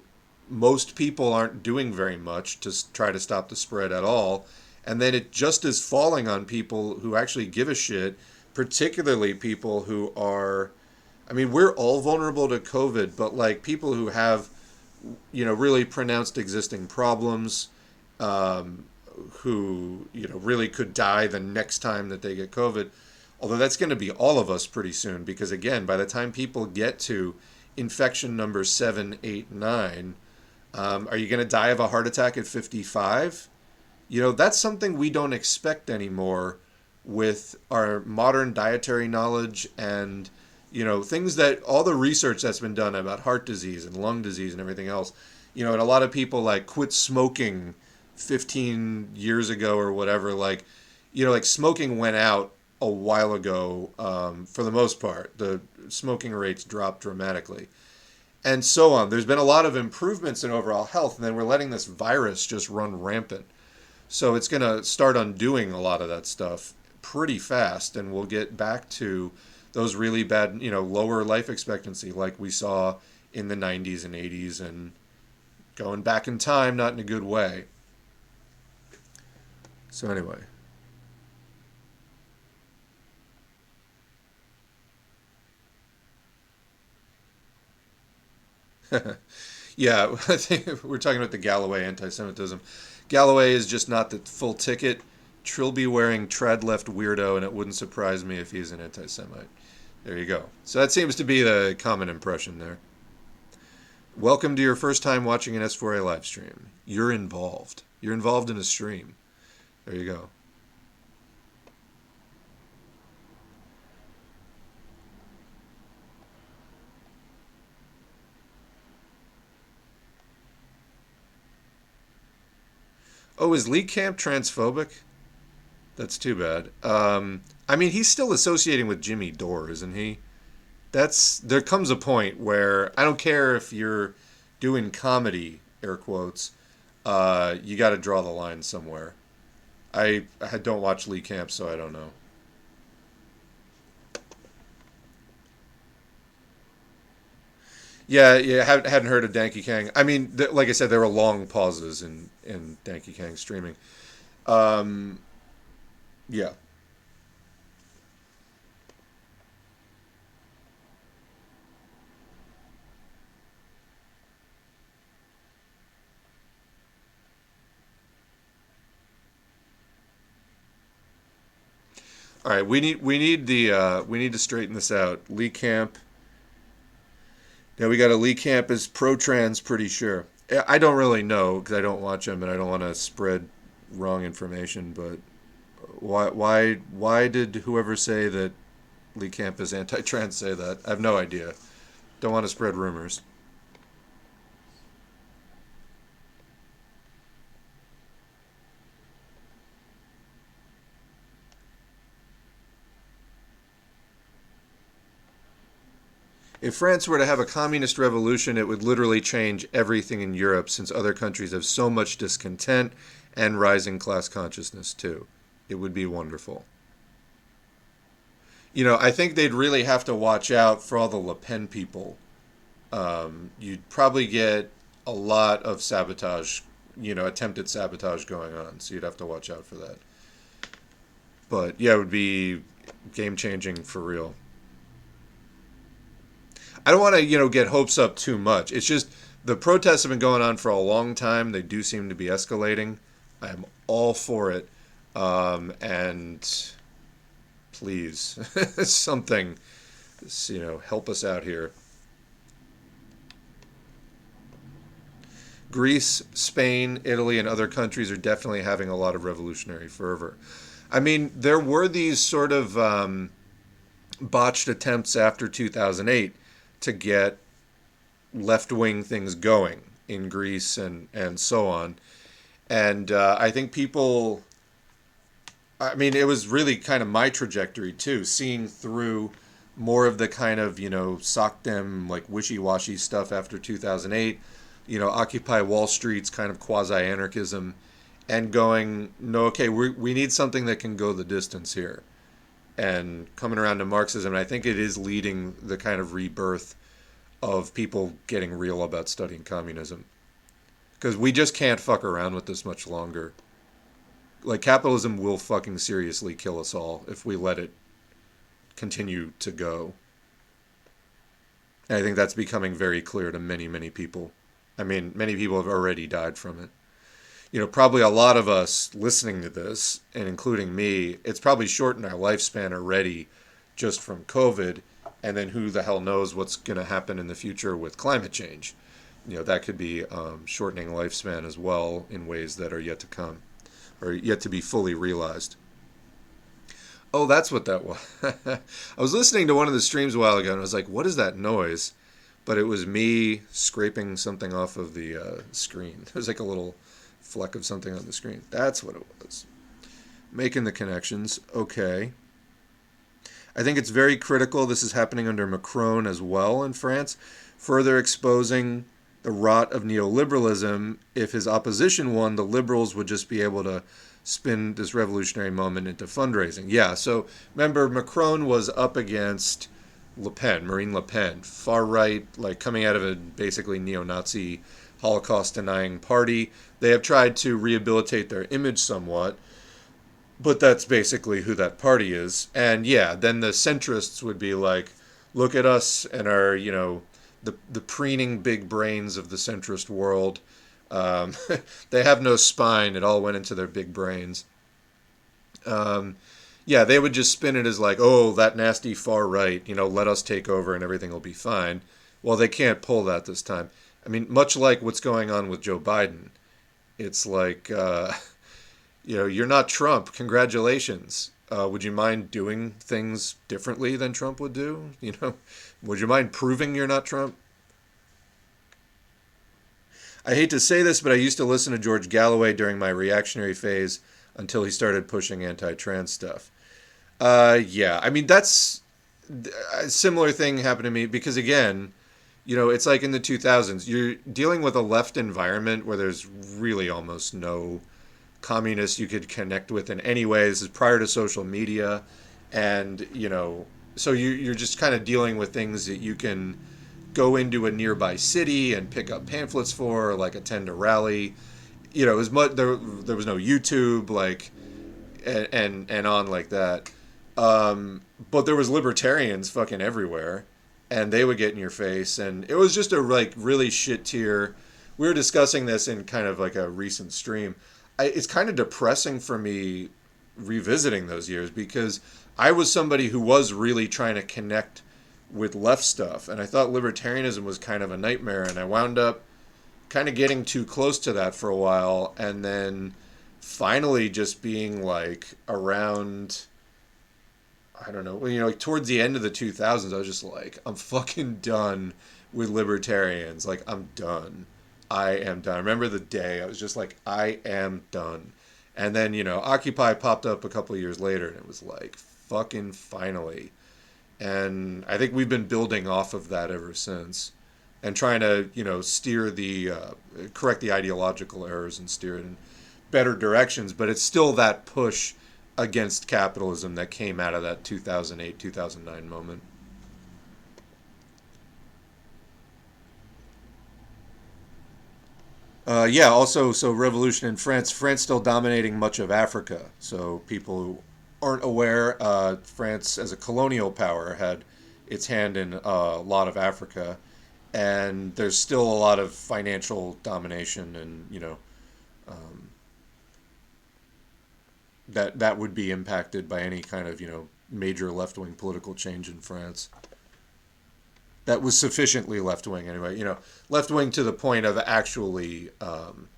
most people aren't doing very much to try to stop the spread at all. And then it just is falling on people who actually give a shit, particularly people who are, I mean, we're all vulnerable to COVID, but like people who have, you know, really pronounced existing problems, um, who, you know, really could die the next time that they get COVID. Although that's going to be all of us pretty soon, because again, by the time people get to infection number seven, eight, nine, um, are you going to die of a heart attack at 55? You know, that's something we don't expect anymore with our modern dietary knowledge and, you know, things that all the research that's been done about heart disease and lung disease and everything else. You know, and a lot of people like quit smoking 15 years ago or whatever. Like, you know, like smoking went out a while ago um, for the most part. The smoking rates dropped dramatically and so on. There's been a lot of improvements in overall health, and then we're letting this virus just run rampant. So it's going to start undoing a lot of that stuff pretty fast, and we'll get back to those really bad, you know, lower life expectancy like we saw in the 90s and 80s, and going back in time, not in a good way. So, anyway. yeah, I think we're talking about the Galloway anti-Semitism. Galloway is just not the full ticket. Trilby wearing trad left weirdo, and it wouldn't surprise me if he's an anti-Semite. There you go. So that seems to be the common impression there. Welcome to your first time watching an S4A live stream. You're involved. You're involved in a stream. There you go. Oh, is Lee Camp transphobic? That's too bad. Um, I mean, he's still associating with Jimmy Dore, isn't he? That's there comes a point where I don't care if you're doing comedy, air quotes. Uh, you got to draw the line somewhere. I, I don't watch Lee Camp, so I don't know. Yeah, yeah, hadn't, heard of Danky Kang. I mean, th- like I said, there were long pauses in in Danky Kang streaming. Um, yeah. All right, we need we need the uh, we need to straighten this out. Lee Camp. Now we got a Lee Camp is pro trans, pretty sure. I don't really know because I don't watch him and I don't want to spread wrong information. But why why why did whoever say that Lee Camp is anti-trans say that? I have no idea. Don't want to spread rumors. If France were to have a communist revolution, it would literally change everything in Europe since other countries have so much discontent and rising class consciousness too. It would be wonderful. You know, I think they'd really have to watch out for all the Le Pen people. Um, you'd probably get a lot of sabotage, you know, attempted sabotage going on. So you'd have to watch out for that. But yeah, it would be game changing for real. I don't want to, you know, get hopes up too much. It's just the protests have been going on for a long time. They do seem to be escalating. I'm all for it. Um, and please, something, you know, help us out here. Greece, Spain, Italy, and other countries are definitely having a lot of revolutionary fervor. I mean, there were these sort of um, botched attempts after 2008 to get left wing things going in Greece and, and so on. And uh, I think people, I mean, it was really kind of my trajectory too, seeing through more of the kind of, you know, soc dem like wishy washy stuff after 2008, you know, Occupy Wall Street's kind of quasi anarchism, and going, no, okay, we, we need something that can go the distance here and coming around to Marxism. And I think it is leading the kind of rebirth of people getting real about studying communism. Because we just can't fuck around with this much longer. Like, capitalism will fucking seriously kill us all if we let it continue to go. And I think that's becoming very clear to many, many people. I mean, many people have already died from it you know, probably a lot of us listening to this, and including me, it's probably shortened our lifespan already just from COVID. And then who the hell knows what's going to happen in the future with climate change? You know, that could be um, shortening lifespan as well in ways that are yet to come or yet to be fully realized. Oh, that's what that was. I was listening to one of the streams a while ago and I was like, what is that noise? But it was me scraping something off of the uh, screen. It was like a little fleck of something on the screen. That's what it was. Making the connections. Okay. I think it's very critical. This is happening under Macron as well in France, further exposing the rot of neoliberalism. If his opposition won, the liberals would just be able to spin this revolutionary moment into fundraising. Yeah, so remember, Macron was up against Le Pen, Marine Le Pen, far right, like coming out of a basically neo Nazi Holocaust denying party. They have tried to rehabilitate their image somewhat, but that's basically who that party is. And yeah, then the centrists would be like, look at us and our, you know, the, the preening big brains of the centrist world. Um, they have no spine. It all went into their big brains. Um, yeah, they would just spin it as like, oh, that nasty far right, you know, let us take over and everything will be fine. Well, they can't pull that this time. I mean, much like what's going on with Joe Biden, it's like, uh, you know, you're not Trump. Congratulations. Uh, would you mind doing things differently than Trump would do? You know, would you mind proving you're not Trump? I hate to say this, but I used to listen to George Galloway during my reactionary phase until he started pushing anti-trans stuff. Uh, yeah, I mean that's a similar thing happened to me because again, you know, it's like in the 2000s, you're dealing with a left environment where there's really almost no communists you could connect with in any way. This is prior to social media, and you know, so you you're just kind of dealing with things that you can go into a nearby city and pick up pamphlets for, or like attend a rally. You know, as much, there, there was no YouTube, like, and, and, on like that. Um, but there was libertarians fucking everywhere and they would get in your face and it was just a like really shit tier. We were discussing this in kind of like a recent stream. I, it's kind of depressing for me revisiting those years because i was somebody who was really trying to connect with left stuff and i thought libertarianism was kind of a nightmare and i wound up kind of getting too close to that for a while and then finally just being like around I don't know. You know, like towards the end of the 2000s, I was just like, I'm fucking done with libertarians. Like, I'm done. I am done. I remember the day I was just like, I am done. And then, you know, Occupy popped up a couple years later, and it was like, fucking finally. And I think we've been building off of that ever since and trying to, you know, steer the, uh, correct the ideological errors and steer it in better directions. But it's still that push against capitalism that came out of that 2008 2009 moment. Uh, yeah, also, so revolution in France. France still dominating much of Africa. So people who aren't aware, uh, France as a colonial power had its hand in uh, a lot of Africa, and there's still a lot of financial domination and you know um, that that would be impacted by any kind of you know major left wing political change in France. That was sufficiently left wing anyway. You know, left wing to the point of actually um,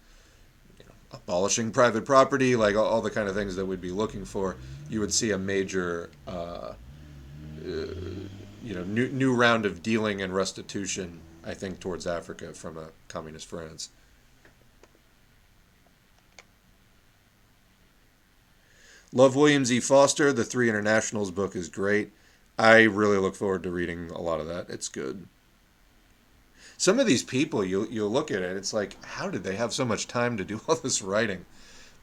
you know, abolishing private property, like all, all, the kind of things that we'd be looking for. You would see a major. Uh, uh, you know, new new round of dealing and restitution, I think, towards Africa from a communist France. Love Williams E. Foster. The Three Internationals book is great. I really look forward to reading a lot of that. It's good. Some of these people, you you look at it, it's like, how did they have so much time to do all this writing?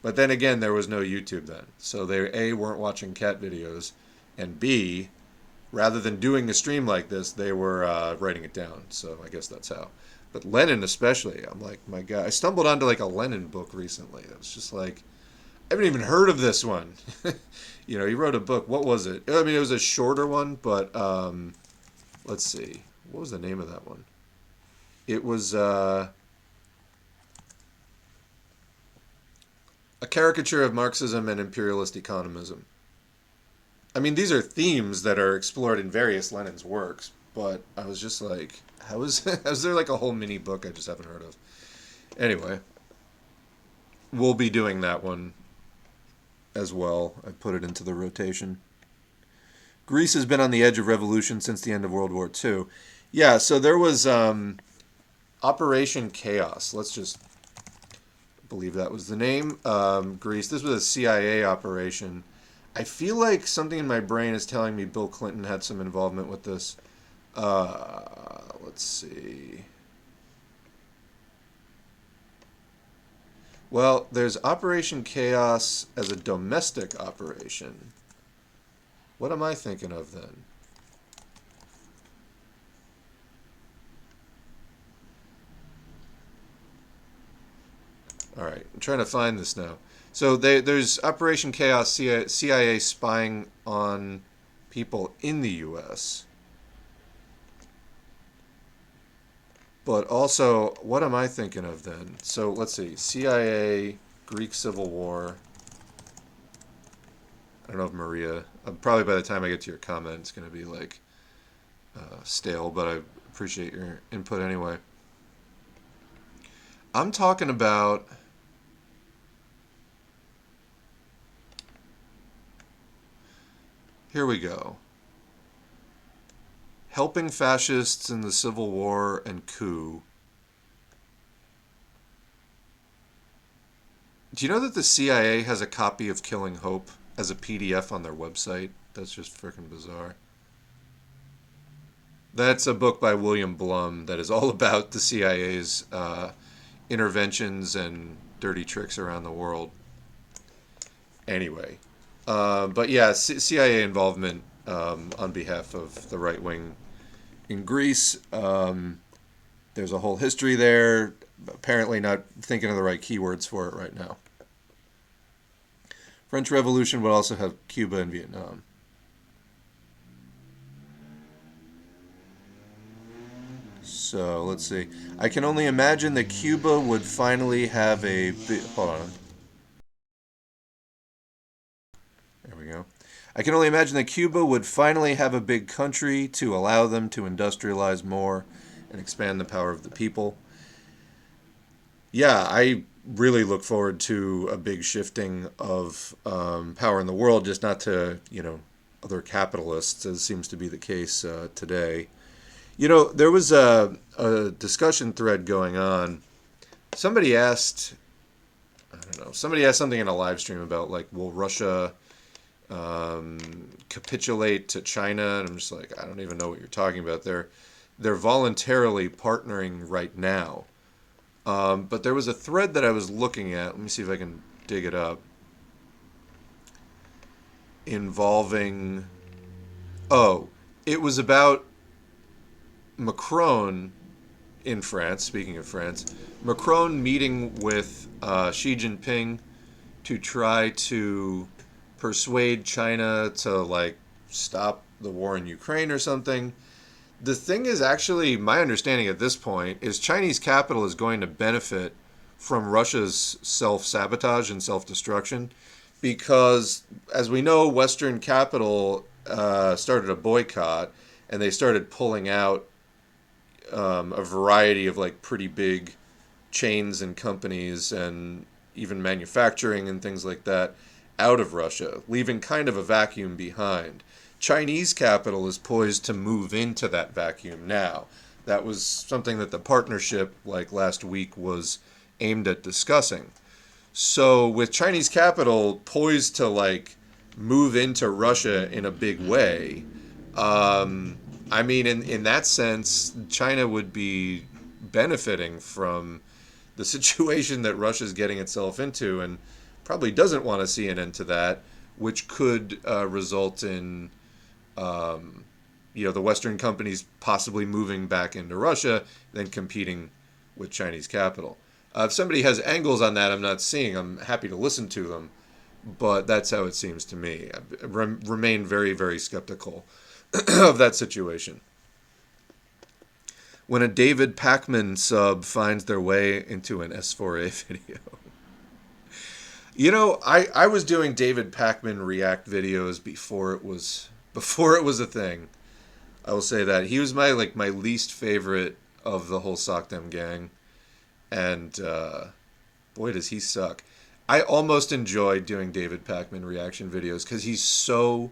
But then again, there was no YouTube then, so they a weren't watching cat videos, and b, rather than doing a stream like this, they were uh, writing it down. So I guess that's how. But Lenin especially, I'm like, my God, I stumbled onto like a Lenin book recently. It was just like I haven't even heard of this one. you know, he wrote a book. What was it? I mean, it was a shorter one, but um, let's see. What was the name of that one? It was uh, a caricature of Marxism and imperialist economism. I mean, these are themes that are explored in various Lenin's works, but I was just like, how is, is there like a whole mini book I just haven't heard of? Anyway, we'll be doing that one as well. I put it into the rotation. Greece has been on the edge of revolution since the end of World War II. Yeah, so there was um, Operation Chaos. Let's just believe that was the name. Um, Greece. This was a CIA operation. I feel like something in my brain is telling me Bill Clinton had some involvement with this. Uh, let's see. Well, there's Operation Chaos as a domestic operation. What am I thinking of then? All right, I'm trying to find this now. So they, there's Operation Chaos, CIA, CIA spying on people in the U.S. But also, what am I thinking of then? So let's see. CIA, Greek Civil War. I don't know if Maria. Uh, probably by the time I get to your comment, it's going to be like uh, stale, but I appreciate your input anyway. I'm talking about. Here we go helping fascists in the Civil War and coup. Do you know that the CIA has a copy of Killing Hope as a PDF on their website? That's just freaking bizarre. That's a book by William Blum that is all about the CIA's uh, interventions and dirty tricks around the world. Anyway, uh, but yeah, C- CIA involvement um, on behalf of the right wing in Greece. Um, there's a whole history there. Apparently, not thinking of the right keywords for it right now. French Revolution would also have Cuba and Vietnam. So let's see. I can only imagine that Cuba would finally have a. Hold on. There we go. I can only imagine that Cuba would finally have a big country to allow them to industrialize more and expand the power of the people. Yeah, I really look forward to a big shifting of um, power in the world, just not to, you know, other capitalists, as seems to be the case uh, today. You know, there was a, a discussion thread going on. Somebody asked, I don't know, somebody asked something in a live stream about, like, will Russia um, capitulate to China? And I'm just like, I don't even know what you're talking about. They're, they're voluntarily partnering right now. Um, but there was a thread that I was looking at. Let me see if I can dig it up. Involving. Oh, it was about Macron in France. Speaking of France, Macron meeting with uh, Xi Jinping to try to persuade China to like stop the war in Ukraine or something. The thing is actually my understanding at this point is Chinese capital is going to benefit from Russia's self-sabotage and self-destruction because as we know western capital uh, started a boycott and they started pulling out um, a variety of like pretty big chains and companies and even manufacturing and things like that out of Russia leaving kind of a vacuum behind Chinese capital is poised to move into that vacuum now. That was something that the partnership, like last week, was aimed at discussing. So, with Chinese capital poised to like move into Russia in a big way, um, I mean, in, in that sense, China would be benefiting from the situation that Russia's getting itself into and probably doesn't want to see an end to that, which could uh, result in um, you know the Western companies possibly moving back into Russia, then competing with Chinese capital. Uh, if somebody has angles on that, I'm not seeing. I'm happy to listen to them, but that's how it seems to me. I remain very, very skeptical of that situation. When a David Pakman sub finds their way into an S4A video. You know, I, I was doing David Pakman react videos before it was before it was a thing. I will say that he was my like my least favorite of the whole soc dem gang, and uh, boy does he suck. I almost enjoy doing David Pakman reaction videos because he's so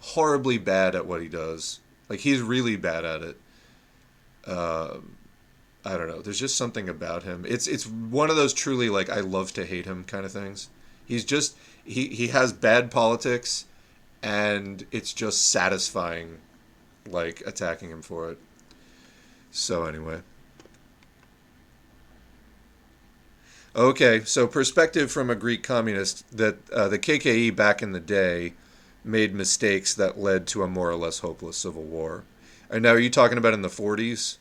horribly bad at what he does. Like he's really bad at it. Um, I don't know. There's just something about him. It's it's one of those truly like I love to hate him kind of things. He's just he he has bad politics and it's just satisfying like attacking him for it so anyway okay so perspective from a greek communist that uh, the KKE back in the day made mistakes that led to a more or less hopeless civil war and now are you talking about in the 40s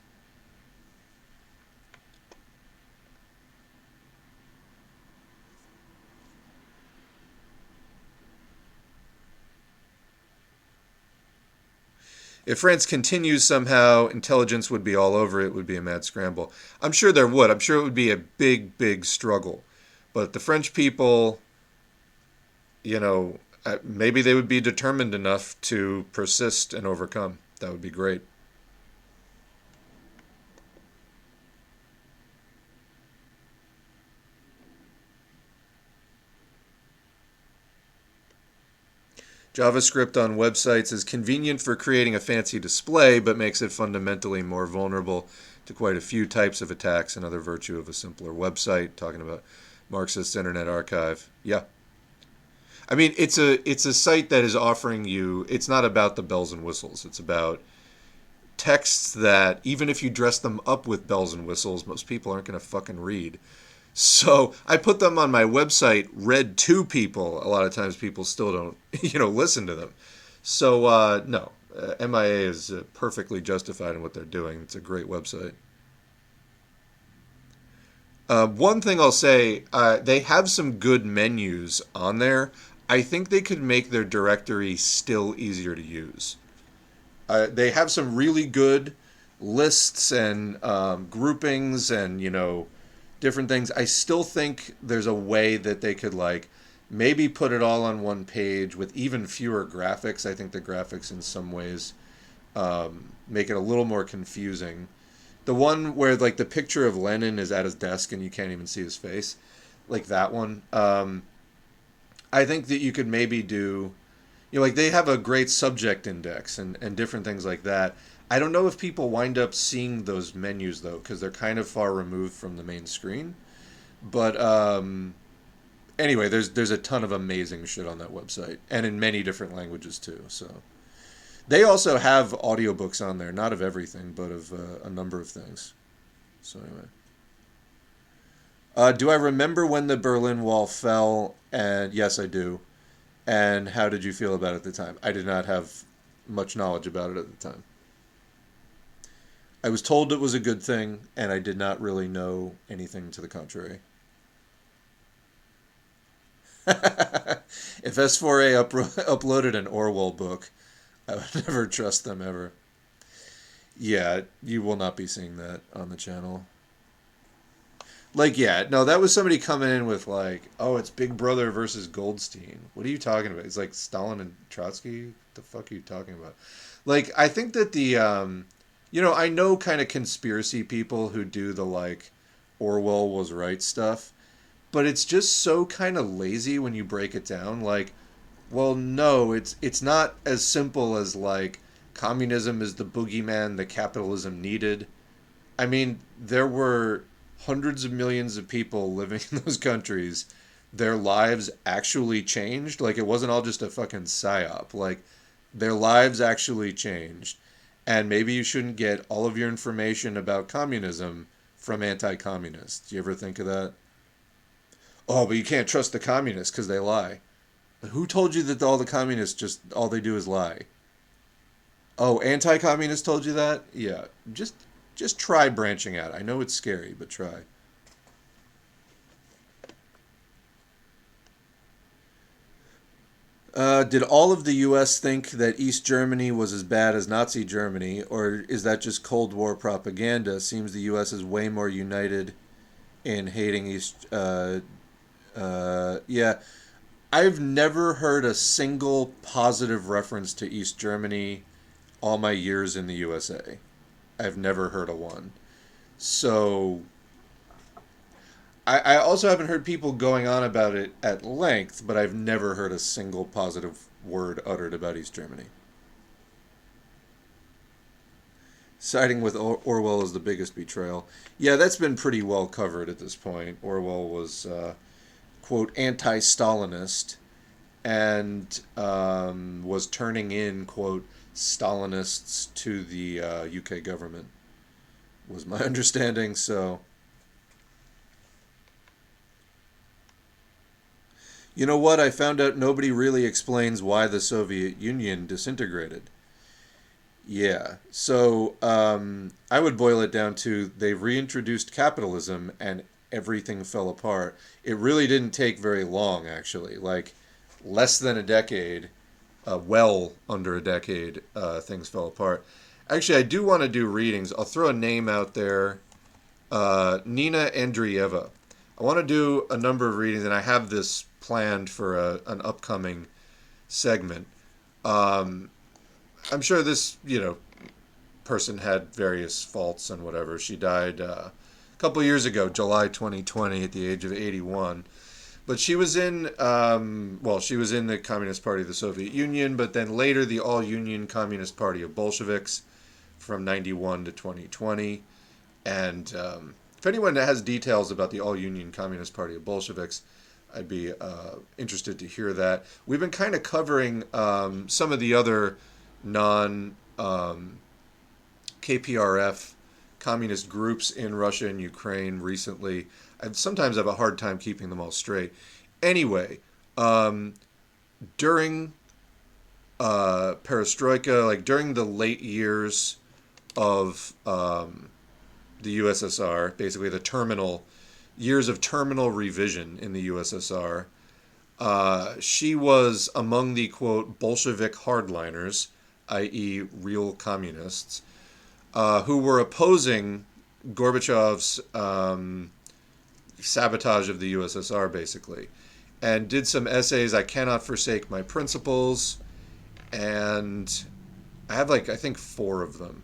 if France continues somehow, intelligence would be all over it, would be a mad scramble. I'm sure there would. I'm sure it would be a big, big struggle. But the French people, you know, uh, maybe they would be determined enough to persist and overcome. That would be great. JavaScript on websites is convenient for creating a fancy display, but makes it fundamentally more vulnerable to quite a few types of attacks. Another virtue of a simpler website. Talking about Marxist Internet Archive. Yeah. I mean, it's a it's a site that is offering you. It's not about the bells and whistles. It's about texts that even if you dress them up with bells and whistles, most people aren't going to fucking read. So I put them on my website, read to people. A lot of times people still don't, you know, listen to them. So uh, no, uh, MIA is uh, perfectly justified in what they're doing. It's a great website. Uh, one thing I'll say, uh, they have some good menus on there. I think they could make their directory still easier to use. Uh, they have some really good lists and um, groupings and you know different things. I still think there's a way that they could like maybe put it all on one page with even fewer graphics. I think the graphics in some ways um, make it a little more confusing the one where like the picture of Lenin is at his desk and you can't even see his face, like that one. Um, I think that you could maybe do, you know, like they have a great subject index and and different things like that. I don't know if people wind up seeing those menus though, because they're kind of far removed from the main screen. But um, anyway, there's there's a ton of amazing shit on that website, and in many different languages too. So. They also have audiobooks on there, not of everything, but of uh, a number of things. So anyway. Uh, do I remember when the Berlin Wall fell? And yes, I do. And how did you feel about it at the time? I did not have much knowledge about it at the time. I was told it was a good thing, and I did not really know anything to the contrary. if S4A up- uploaded an Orwell book, I would never trust them ever. Yeah, you will not be seeing that on the channel. Like, yeah, no, that was somebody coming in with like, oh, it's Big Brother versus Goldstein. What are you talking about? It's like Stalin and Trotsky. What the fuck are you talking about? Like, I think that the, um, you know, I know kind of conspiracy people who do the like Orwell was right stuff, but it's just so kind of lazy when you break it down. Like, well, no, it's it's not as simple as like communism is the boogeyman that capitalism needed. I mean, there were hundreds of millions of people living in those countries. Their lives actually changed. Like it wasn't all just a fucking psyop. Like their lives actually changed. And maybe you shouldn't get all of your information about communism from anti-communists. Do you ever think of that? Oh, but you can't trust the communists because they lie. Who told you that all the communists just all they do is lie? Oh, anti-communists told you that? Yeah, just just try branching out. I know it's scary, but try. Uh, did all of the U.S. think that East Germany was as bad as Nazi Germany, or is that just Cold War propaganda? Seems the U.S. is way more united in hating East. Uh, uh, yeah, I've never heard a single positive reference to East Germany all my years in the USA. I've never heard a one. So I, I also haven't heard people going on about it at length, but I've never heard a single positive word uttered about East Germany. Siding with or- Orwell is the biggest betrayal. Yeah, that's been pretty well covered at this point. Orwell was. Uh, quote anti-Stalinist and um, was turning in quote Stalinists to the uh, UK government was my understanding. So you know what? I found out nobody really explains why the Soviet Union disintegrated. Yeah. So um, I would boil it down to they reintroduced capitalism and everything fell apart. It really didn't take very long, actually. Like less than a decade, uh, well under a decade, uh, things fell apart. Actually, I do want to do readings. I'll throw a name out there uh, Nina Andreeva. I want to do a number of readings, and I have this planned for a, an upcoming segment. Um, I'm sure this, you know, person had various faults and whatever. She died uh, couple years ago, July 2020, at the age of 81. But she was in, um, well, she was in the Communist Party of the Soviet Union, but then later the All Union Communist Party of Bolsheviks from 91 to 2020. And um, if anyone has details about the All Union Communist Party of Bolsheviks, I'd be uh, interested to hear that. We've been kind of covering um, some of the other non um, KPRF communist groups in Russia and Ukraine recently. I sometimes have a hard time keeping them all straight. Anyway, um, during uh, perestroika, like during the late years of um, the USSR, basically the terminal years of terminal revision in the USSR. Uh, she was among the quote Bolshevik hardliners, i.e., real communists, uh, who were opposing Gorbachev's um, sabotage of the USSR, basically, and did some essays. I cannot forsake my principles, and I have like I think four of them,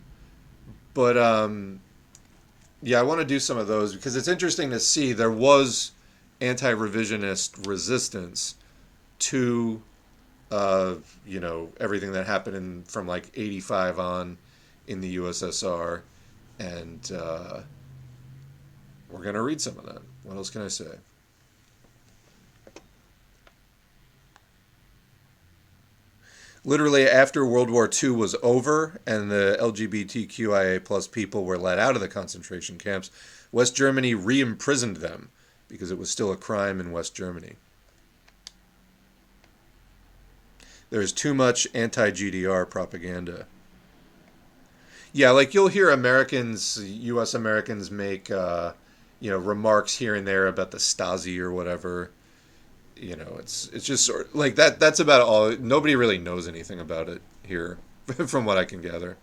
but um, yeah, I want to do some of those because it's interesting to see there was anti-revisionist resistance to uh, you know everything that happened in from like 85 on in the USSR and uh, we're going to read some of that. What else can I say? Literally after World War II was over and the LGBTQIA plus people were let out of the concentration camps, West Germany re-imprisoned them because it was still a crime in West Germany. There's too much anti-GDR propaganda. Yeah, like you'll hear Americans, U.S. Americans make, uh, you know, remarks here and there about the Stasi or whatever. You know, it's it's just sort of, like that. That's about all. Nobody really knows anything about it here, from what I can gather.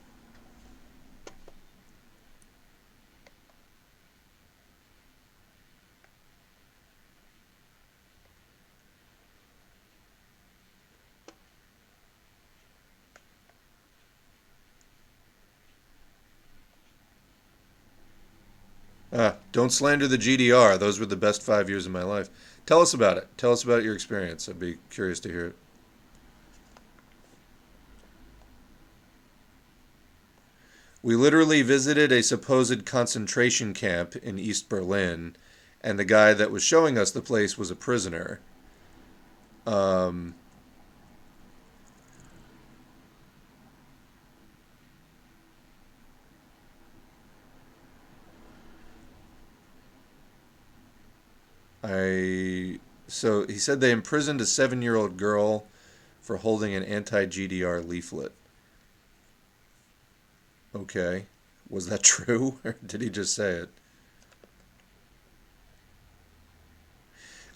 Ah, don't slander the GDR. Those were the best five years of my life. Tell us about it. Tell us about your experience. I'd be curious to hear it. We literally visited a supposed concentration camp in East Berlin, and the guy that was showing us the place was a prisoner. Um, I so he said they imprisoned a seven-year-old girl for holding an anti-GDR leaflet. Okay, was that true, or did he just say it?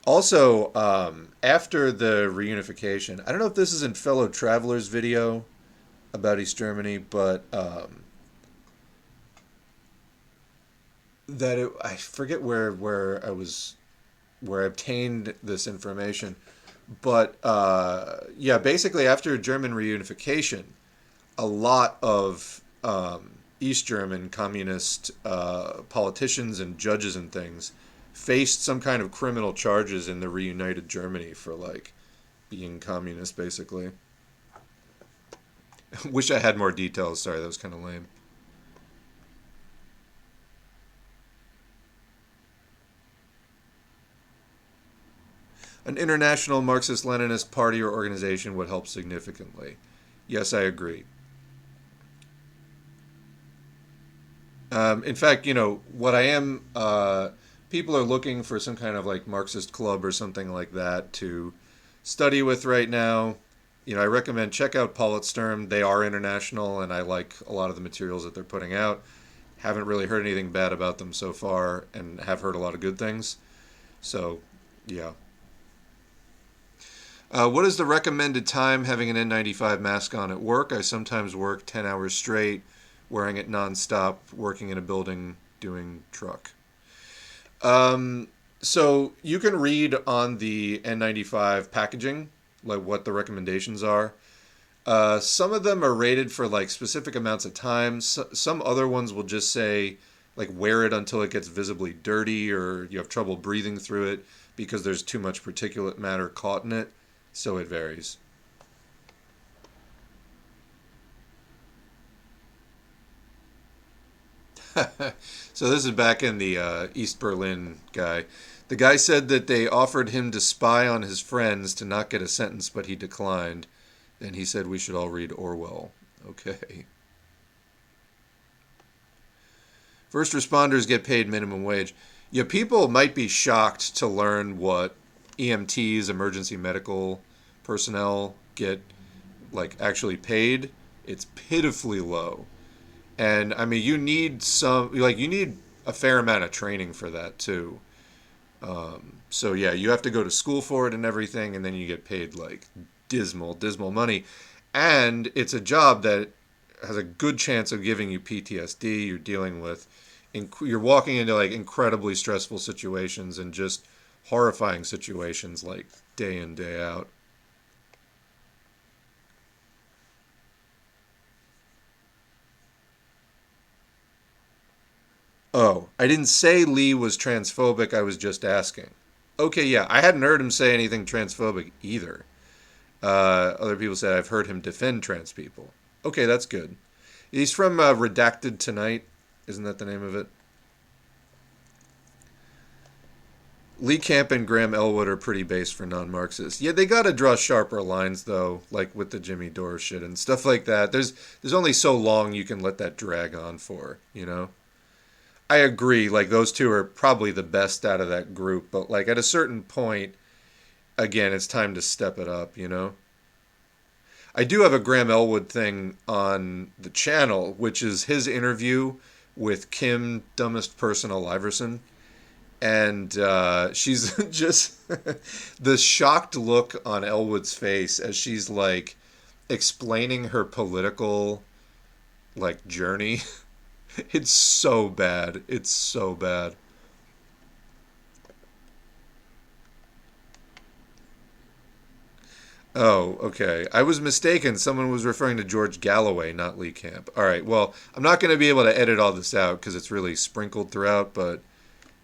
Also, um, after the reunification, I don't know if this is in fellow travelers' video about East Germany, but um, that it, I forget where where I was where I obtained this information. But uh, yeah, basically after German reunification, a lot of um, East German communist uh, politicians and judges and things faced some kind of criminal charges in the reunited Germany for like being communist, basically. Wish I had more details. Sorry, that was kind of lame. An international Marxist Leninist party or organization would help significantly. Yes, I agree. Um, in fact, you know, what I am, uh, people are looking for some kind of like Marxist club or something like that to study with right now. You know, I recommend check out Poetsturm. They are international, and I like a lot of the materials that they're putting out. Haven't really heard anything bad about them so far, and have heard a lot of good things. So, yeah. Uh, what is the recommended time having an N95 mask on at work? I sometimes work 10 hours straight, wearing it nonstop, working in a building, doing truck. Um, so you can read on the N95 packaging, like what the recommendations are. Uh, some of them are rated for like specific amounts of time. So, some other ones will just say like wear it until it gets visibly dirty or you have trouble breathing through it because there's too much particulate matter caught in it so it varies. so this is back in the uh, East Berlin guy. The guy said that they offered him to spy on his friends to not get a sentence, but he declined. Then he said we should all read Orwell. Okay. First responders get paid minimum wage. Yeah, people might be shocked to learn what EMTs, emergency medical personnel, get like actually paid, it's pitifully low. And I mean, you need some like you need a fair amount of training for that too. Um, so yeah, you have to go to school for it and everything, and then you get paid like dismal, dismal money. And it's a job that has a good chance of giving you PTSD. You're dealing with, inc- you're walking into like incredibly stressful situations and just horrifying situations like day in day out. Oh, I didn't say Lee was transphobic. I was just asking. Okay, yeah, I hadn't heard him say anything transphobic either. Uh, other people said I've heard him defend trans people. Okay, that's good. He's from uh, Redacted Tonight. Isn't that the name of it? Lee Camp and Graham Elwood are pretty base for non-Marxists. Yeah, they got to draw sharper lines though, like with the Jimmy Dore shit and stuff like that. There's there's only so long you can let that drag on for, you know. I agree. Like those two are probably the best out of that group, but like at a certain point, again, it's time to step it up. You know. I do have a Graham Elwood thing on the channel, which is his interview with Kim, dumbest person aliverson, and uh, she's just the shocked look on Elwood's face as she's like explaining her political like journey. It's so bad. It's so bad. Oh, okay. I was mistaken. Someone was referring to George Galloway, not Lee Camp. All right. Well, I'm not going to be able to edit all this out because it's really sprinkled throughout, but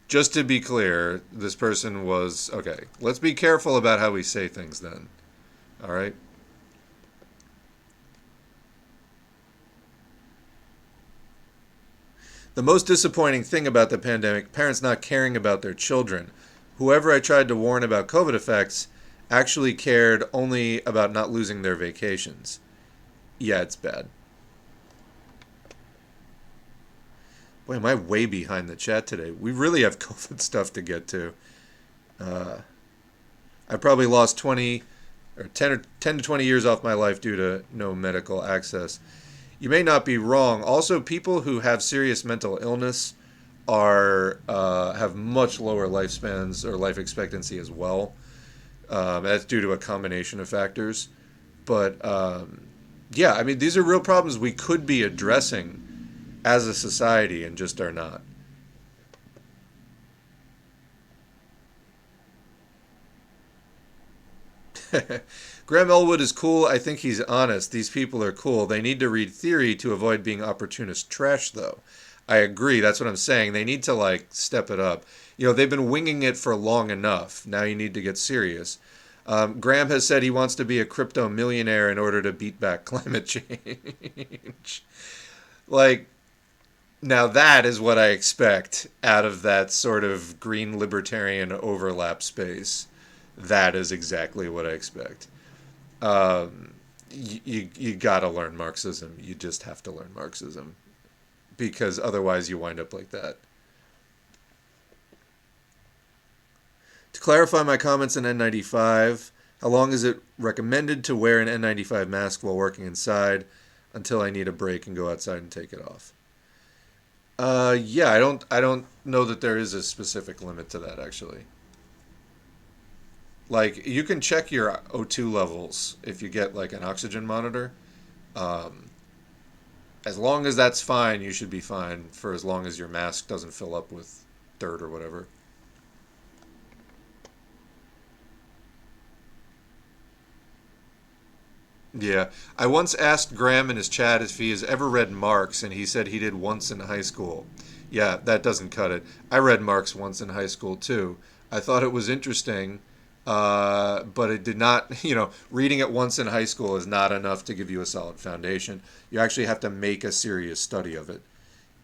just to be clear, this person was. Okay. Let's be careful about how we say things then. All right. The most disappointing thing about the pandemic, parents not caring about their children. Whoever I tried to warn about COVID effects actually cared only about not losing their vacations. Yeah, it's bad. Boy, am I way behind the chat today. We really have COVID stuff to get to. Uh, I probably lost 20 or 10 or 10 to 20 years off my life due to no medical access you may not be wrong. Also, people who have serious mental illness are uh, have much lower lifespans or life expectancy as well. Um, that's due to a combination of factors. But um, yeah, I mean, these are real problems we could be addressing as a society and just are not. Graham Elwood is cool. I think he's honest. These people are cool. They need to read theory to avoid being opportunist trash, though. I agree. That's what I'm saying. They need to, like, step it up. You know, they've been winging it for long enough. Now you need to get serious. Um, Graham has said he wants to be a crypto millionaire in order to beat back climate change. like, now that is what I expect out of that sort of green libertarian overlap space. That is exactly what I expect um, you, you, you got to learn Marxism. You just have to learn Marxism because otherwise you wind up like that. To clarify my comments on N95, how long is it recommended to wear an N95 mask while working inside until I need a break and go outside and take it off? Uh, yeah, I don't I don't know that there is a specific limit to that actually. Like you can check your O2 levels if you get like an oxygen monitor. Um, as long as that's fine, you should be fine for as long as your mask doesn't fill up with dirt or whatever. Yeah. I once asked Graham in his chat if he has ever read Marx, and he said he did once in high school. Yeah, that doesn't cut it. I read Marx once in high school, too. I thought it was interesting uh, but it did not, you know, reading it once in high school is not enough to give you a solid foundation. You actually have to make a serious study of it.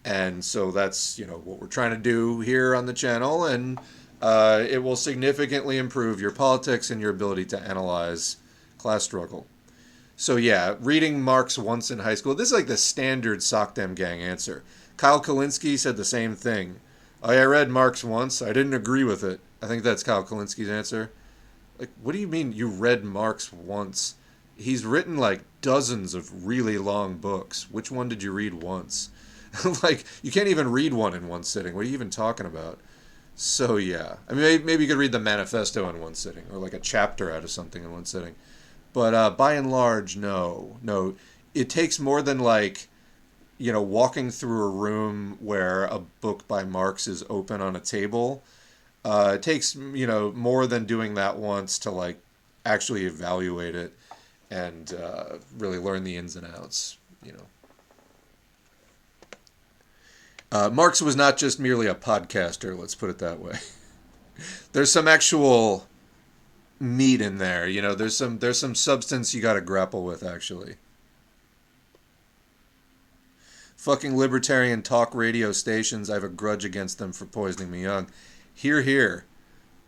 And so that's, you know, what we're trying to do here on the channel. And uh, it will significantly improve your politics and your ability to analyze class struggle. So yeah, reading Marx once in high school, this is like the standard soc dem gang answer. Kyle Kulinski said the same thing. Oh, I read Marx once. I didn't agree with it. I think that's Kyle Kulinski's answer. Like, what do you mean you read Marx once? he's written like dozens of really long books. Which one did you read once? like you can't even read one in one sitting. What are you even talking about? So yeah, I mean maybe, you could read the manifesto in one sitting, or like a chapter out of something in one sitting. But uh, by and large, no, no. It takes more than like, you know, walking through a room where a book by Marx is open on a table. Uh, it takes you know more than doing that once to like actually evaluate it and uh, really learn the ins and outs. You know. Uh, Marx was not just merely a podcaster, let's put it that way. there's some actual meat in there, you know, there's some there's some substance you got to grapple with actually. Fucking libertarian talk radio stations, I have a grudge against them for poisoning me young. Here here.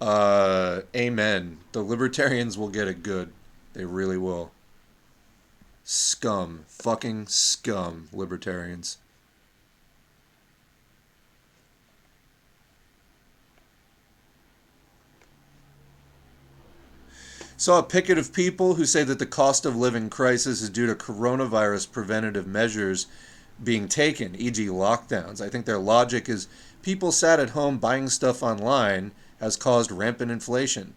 Uh amen. The libertarians will get it good. They really will. Scum. Fucking scum, libertarians. Saw a picket of people who say that the cost of living crisis is due to coronavirus preventative measures being taken, e.g., lockdowns. I think their logic is people sat at home buying stuff online has caused rampant inflation.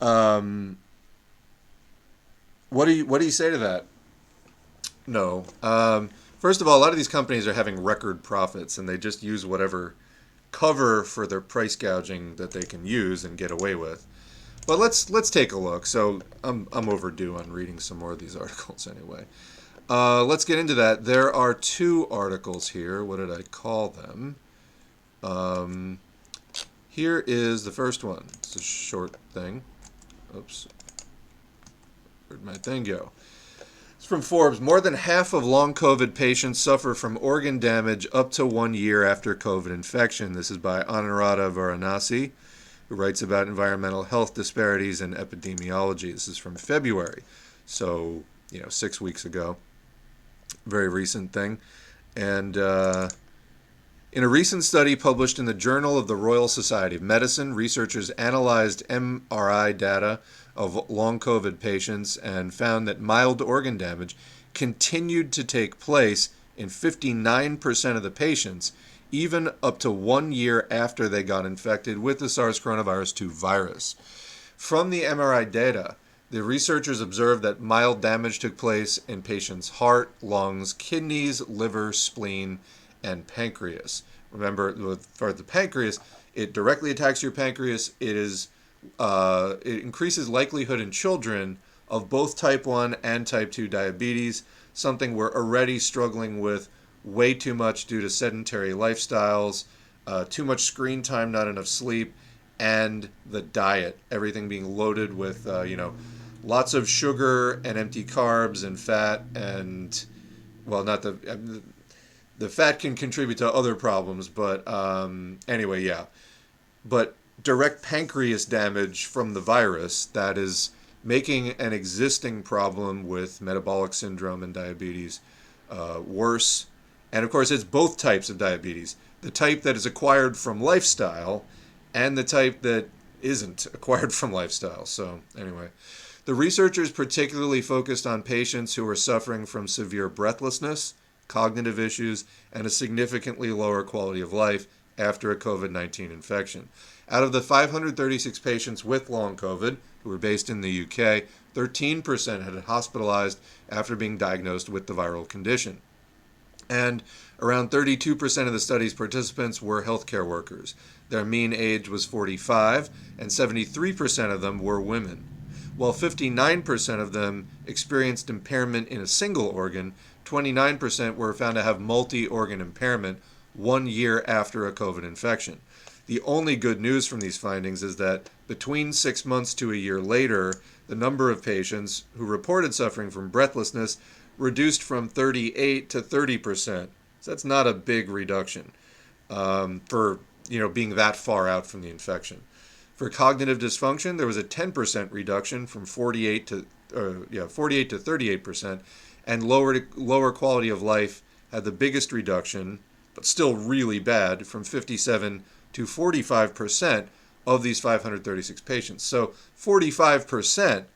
Um, what do you what do you say to that? No. Um, first of all, a lot of these companies are having record profits, and they just use whatever cover for their price gouging that they can use and get away with. But let's let's take a look. So I'm I'm overdue on reading some more of these articles anyway. Uh, let's get into that. There are two articles here. What did I call them? Um, here is the first one. It's a short thing. Oops. Where'd my thing go? It's from Forbes. More than half of long COVID patients suffer from organ damage up to one year after COVID infection. This is by Anuradha Varanasi who writes about environmental health disparities and epidemiology. This is from February, so you know six weeks ago. Very recent thing, and uh, in a recent study published in the Journal of the Royal Society of Medicine, researchers analyzed MRI data of long COVID patients and found that mild organ damage continued to take place in 59% of the patients even up to one year after they got infected with the SARS coronavirus 2 virus. From the MRI data, the researchers observed that mild damage took place in patients' heart, lungs, kidneys, liver, spleen, and pancreas. Remember, for the pancreas, it directly attacks your pancreas. It is uh, it increases likelihood in children of both type 1 and type 2 diabetes, something we're already struggling with way too much due to sedentary lifestyles, uh, too much screen time, not enough sleep, and the diet. Everything being loaded with, uh, you know, lots of sugar and empty carbs and fat and, well, not the. The fat can contribute to other problems, but um, anyway, yeah. But direct pancreas damage from the virus that is making an existing problem with metabolic syndrome and diabetes uh, worse and of course, it's both types of diabetes the type that is acquired from lifestyle and the type that isn't acquired from lifestyle. So, anyway, the researchers particularly focused on patients who are suffering from severe breathlessness, cognitive issues, and a significantly lower quality of life after a COVID 19 infection. Out of the 536 patients with long COVID, who were based in the UK, 13% had hospitalized after being diagnosed with the viral condition and around 32% of the study's participants were healthcare workers. Their mean age was 45, and 73% of them were women. While 59% of them experienced impairment in a single organ, 29% were found to have multi organ impairment one year after a COVID infection. The only good news from these findings is that between six months to a year later, the number of patients who reported suffering from breathlessness reduced from 38 to 30 percent. So that's not a big reduction um, for you know being that far out from the infection. For cognitive dysfunction, there was a 10 percent reduction from 48 to uh, yeah 48 to 38 percent, and lower lower quality of life had the biggest reduction, but still really bad, from 57 to 45 percent of these 536 patients. So 45 percent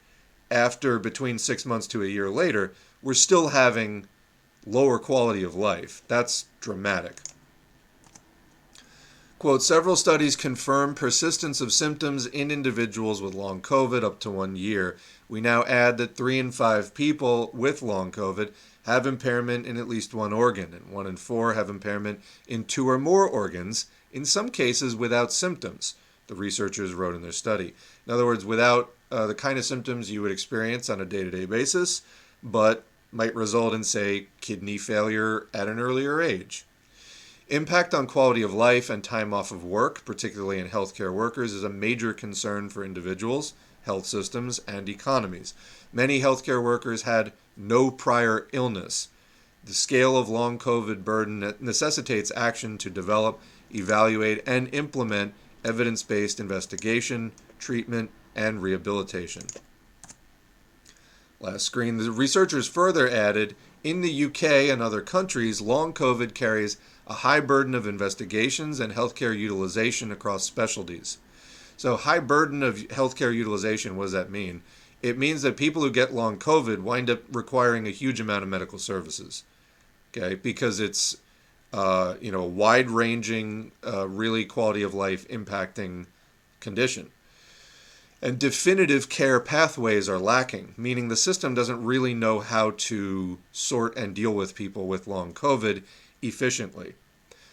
after between six months to a year later, we're still having lower quality of life. That's dramatic. Quote, several studies confirm persistence of symptoms in individuals with long COVID up to one year. We now add that three in five people with long COVID have impairment in at least one organ, and one in four have impairment in two or more organs, in some cases without symptoms, the researchers wrote in their study. In other words, without uh, the kind of symptoms you would experience on a day to day basis, but might result in, say, kidney failure at an earlier age. Impact on quality of life and time off of work, particularly in healthcare workers, is a major concern for individuals, health systems, and economies. Many healthcare workers had no prior illness. The scale of long COVID burden necessitates action to develop, evaluate, and implement evidence based investigation, treatment, and rehabilitation. Last screen. The researchers further added in the UK and other countries, long COVID carries a high burden of investigations and healthcare utilization across specialties. So, high burden of healthcare utilization, what does that mean? It means that people who get long COVID wind up requiring a huge amount of medical services. Okay, because it's uh, you know a wide-ranging, uh, really quality of life impacting condition. And definitive care pathways are lacking, meaning the system doesn't really know how to sort and deal with people with long COVID efficiently.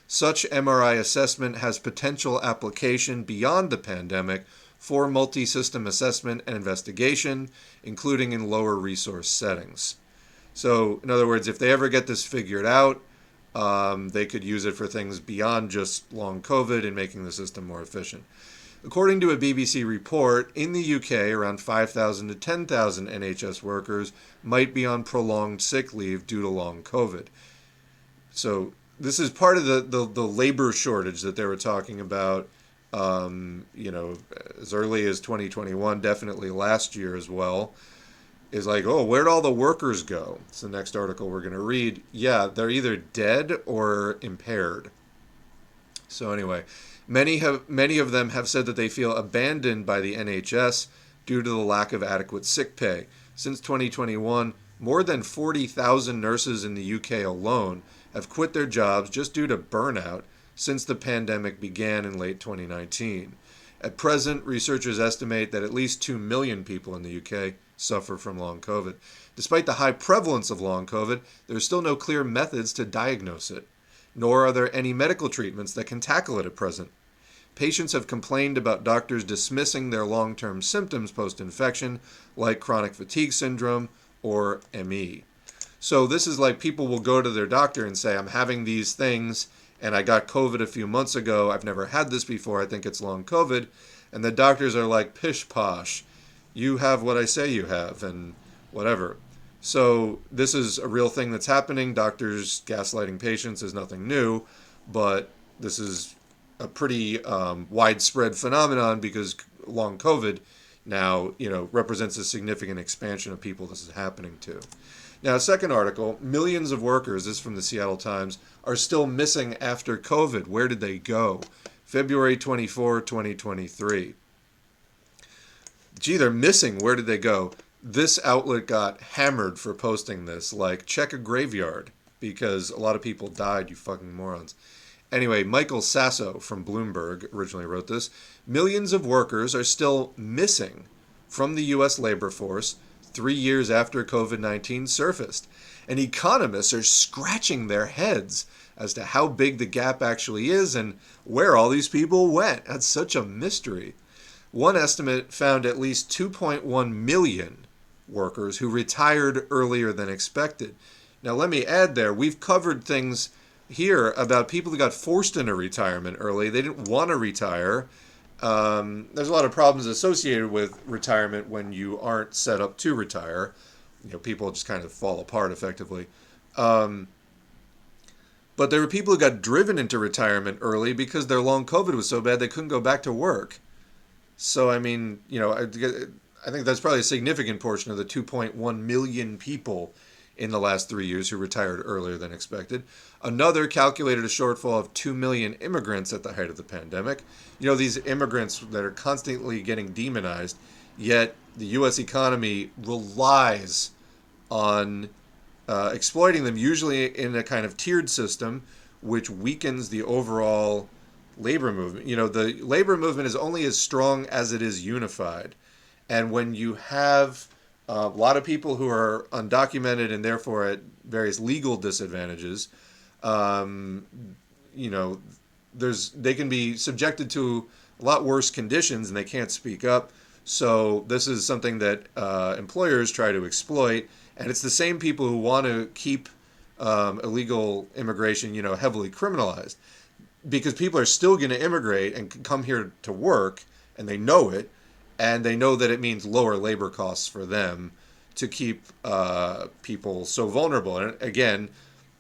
Such MRI assessment has potential application beyond the pandemic for multi system assessment and investigation, including in lower resource settings. So, in other words, if they ever get this figured out, um, they could use it for things beyond just long COVID and making the system more efficient. According to a BBC report, in the UK, around 5,000 to 10,000 NHS workers might be on prolonged sick leave due to long COVID. So, this is part of the, the, the labor shortage that they were talking about, um, you know, as early as 2021, definitely last year as well. Is like, oh, where'd all the workers go? It's the next article we're going to read. Yeah, they're either dead or impaired. So, anyway. Many have many of them have said that they feel abandoned by the NHS due to the lack of adequate sick pay. Since 2021, more than 40,000 nurses in the UK alone have quit their jobs just due to burnout since the pandemic began in late 2019. At present, researchers estimate that at least 2 million people in the UK suffer from long COVID. Despite the high prevalence of long COVID, there are still no clear methods to diagnose it nor are there any medical treatments that can tackle it at present. Patients have complained about doctors dismissing their long term symptoms post infection, like chronic fatigue syndrome or ME. So, this is like people will go to their doctor and say, I'm having these things, and I got COVID a few months ago. I've never had this before. I think it's long COVID. And the doctors are like, pish posh, you have what I say you have, and whatever. So this is a real thing that's happening. Doctors gaslighting patients is nothing new, but this is a pretty um, widespread phenomenon because long COVID now you know represents a significant expansion of people this is happening to. Now, second article: millions of workers, this is from the Seattle Times, are still missing after COVID. Where did they go? February 24, 2023. Gee, they're missing. Where did they go? this outlet got hammered for posting this. Like, check a graveyard because a lot of people died, you fucking morons. Anyway, Michael Sasso from Bloomberg originally wrote this. Millions of workers are still missing from the U.S. labor force three years after COVID 19 surfaced. And economists are scratching their heads as to how big the gap actually is and where all these people went. That's such a mystery. One estimate found at least 2.1 million workers who retired earlier than expected. Now, let me add there, we've covered things here about people who got forced into retirement early. They didn't want to retire. Um, there's a lot of problems associated with retirement when you aren't set up to retire. You know, people just kind of fall apart effectively. Um, but there were people who got driven into retirement early because their long COVID was so bad they couldn't go back to work. So, I mean, you know, I think that's probably a significant portion of the 2.1 million people in the last three years who retired earlier than expected. Another calculated a shortfall of 2 million immigrants at the height of the pandemic. You know, these immigrants that are constantly getting demonized, yet the U.S. economy relies on uh, exploiting them, usually in a kind of tiered system, which weakens the overall labor movement. You know, the labor movement is only as strong as it is unified. And when you have a lot of people who are undocumented and therefore at various legal disadvantages, um, you know, there's they can be subjected to a lot worse conditions and they can't speak up. So this is something that uh, employers try to exploit, and it's the same people who want to keep um, illegal immigration, you know, heavily criminalized, because people are still going to immigrate and come here to work, and they know it, and they know that it means lower labor costs for them to keep uh, people so vulnerable. And again,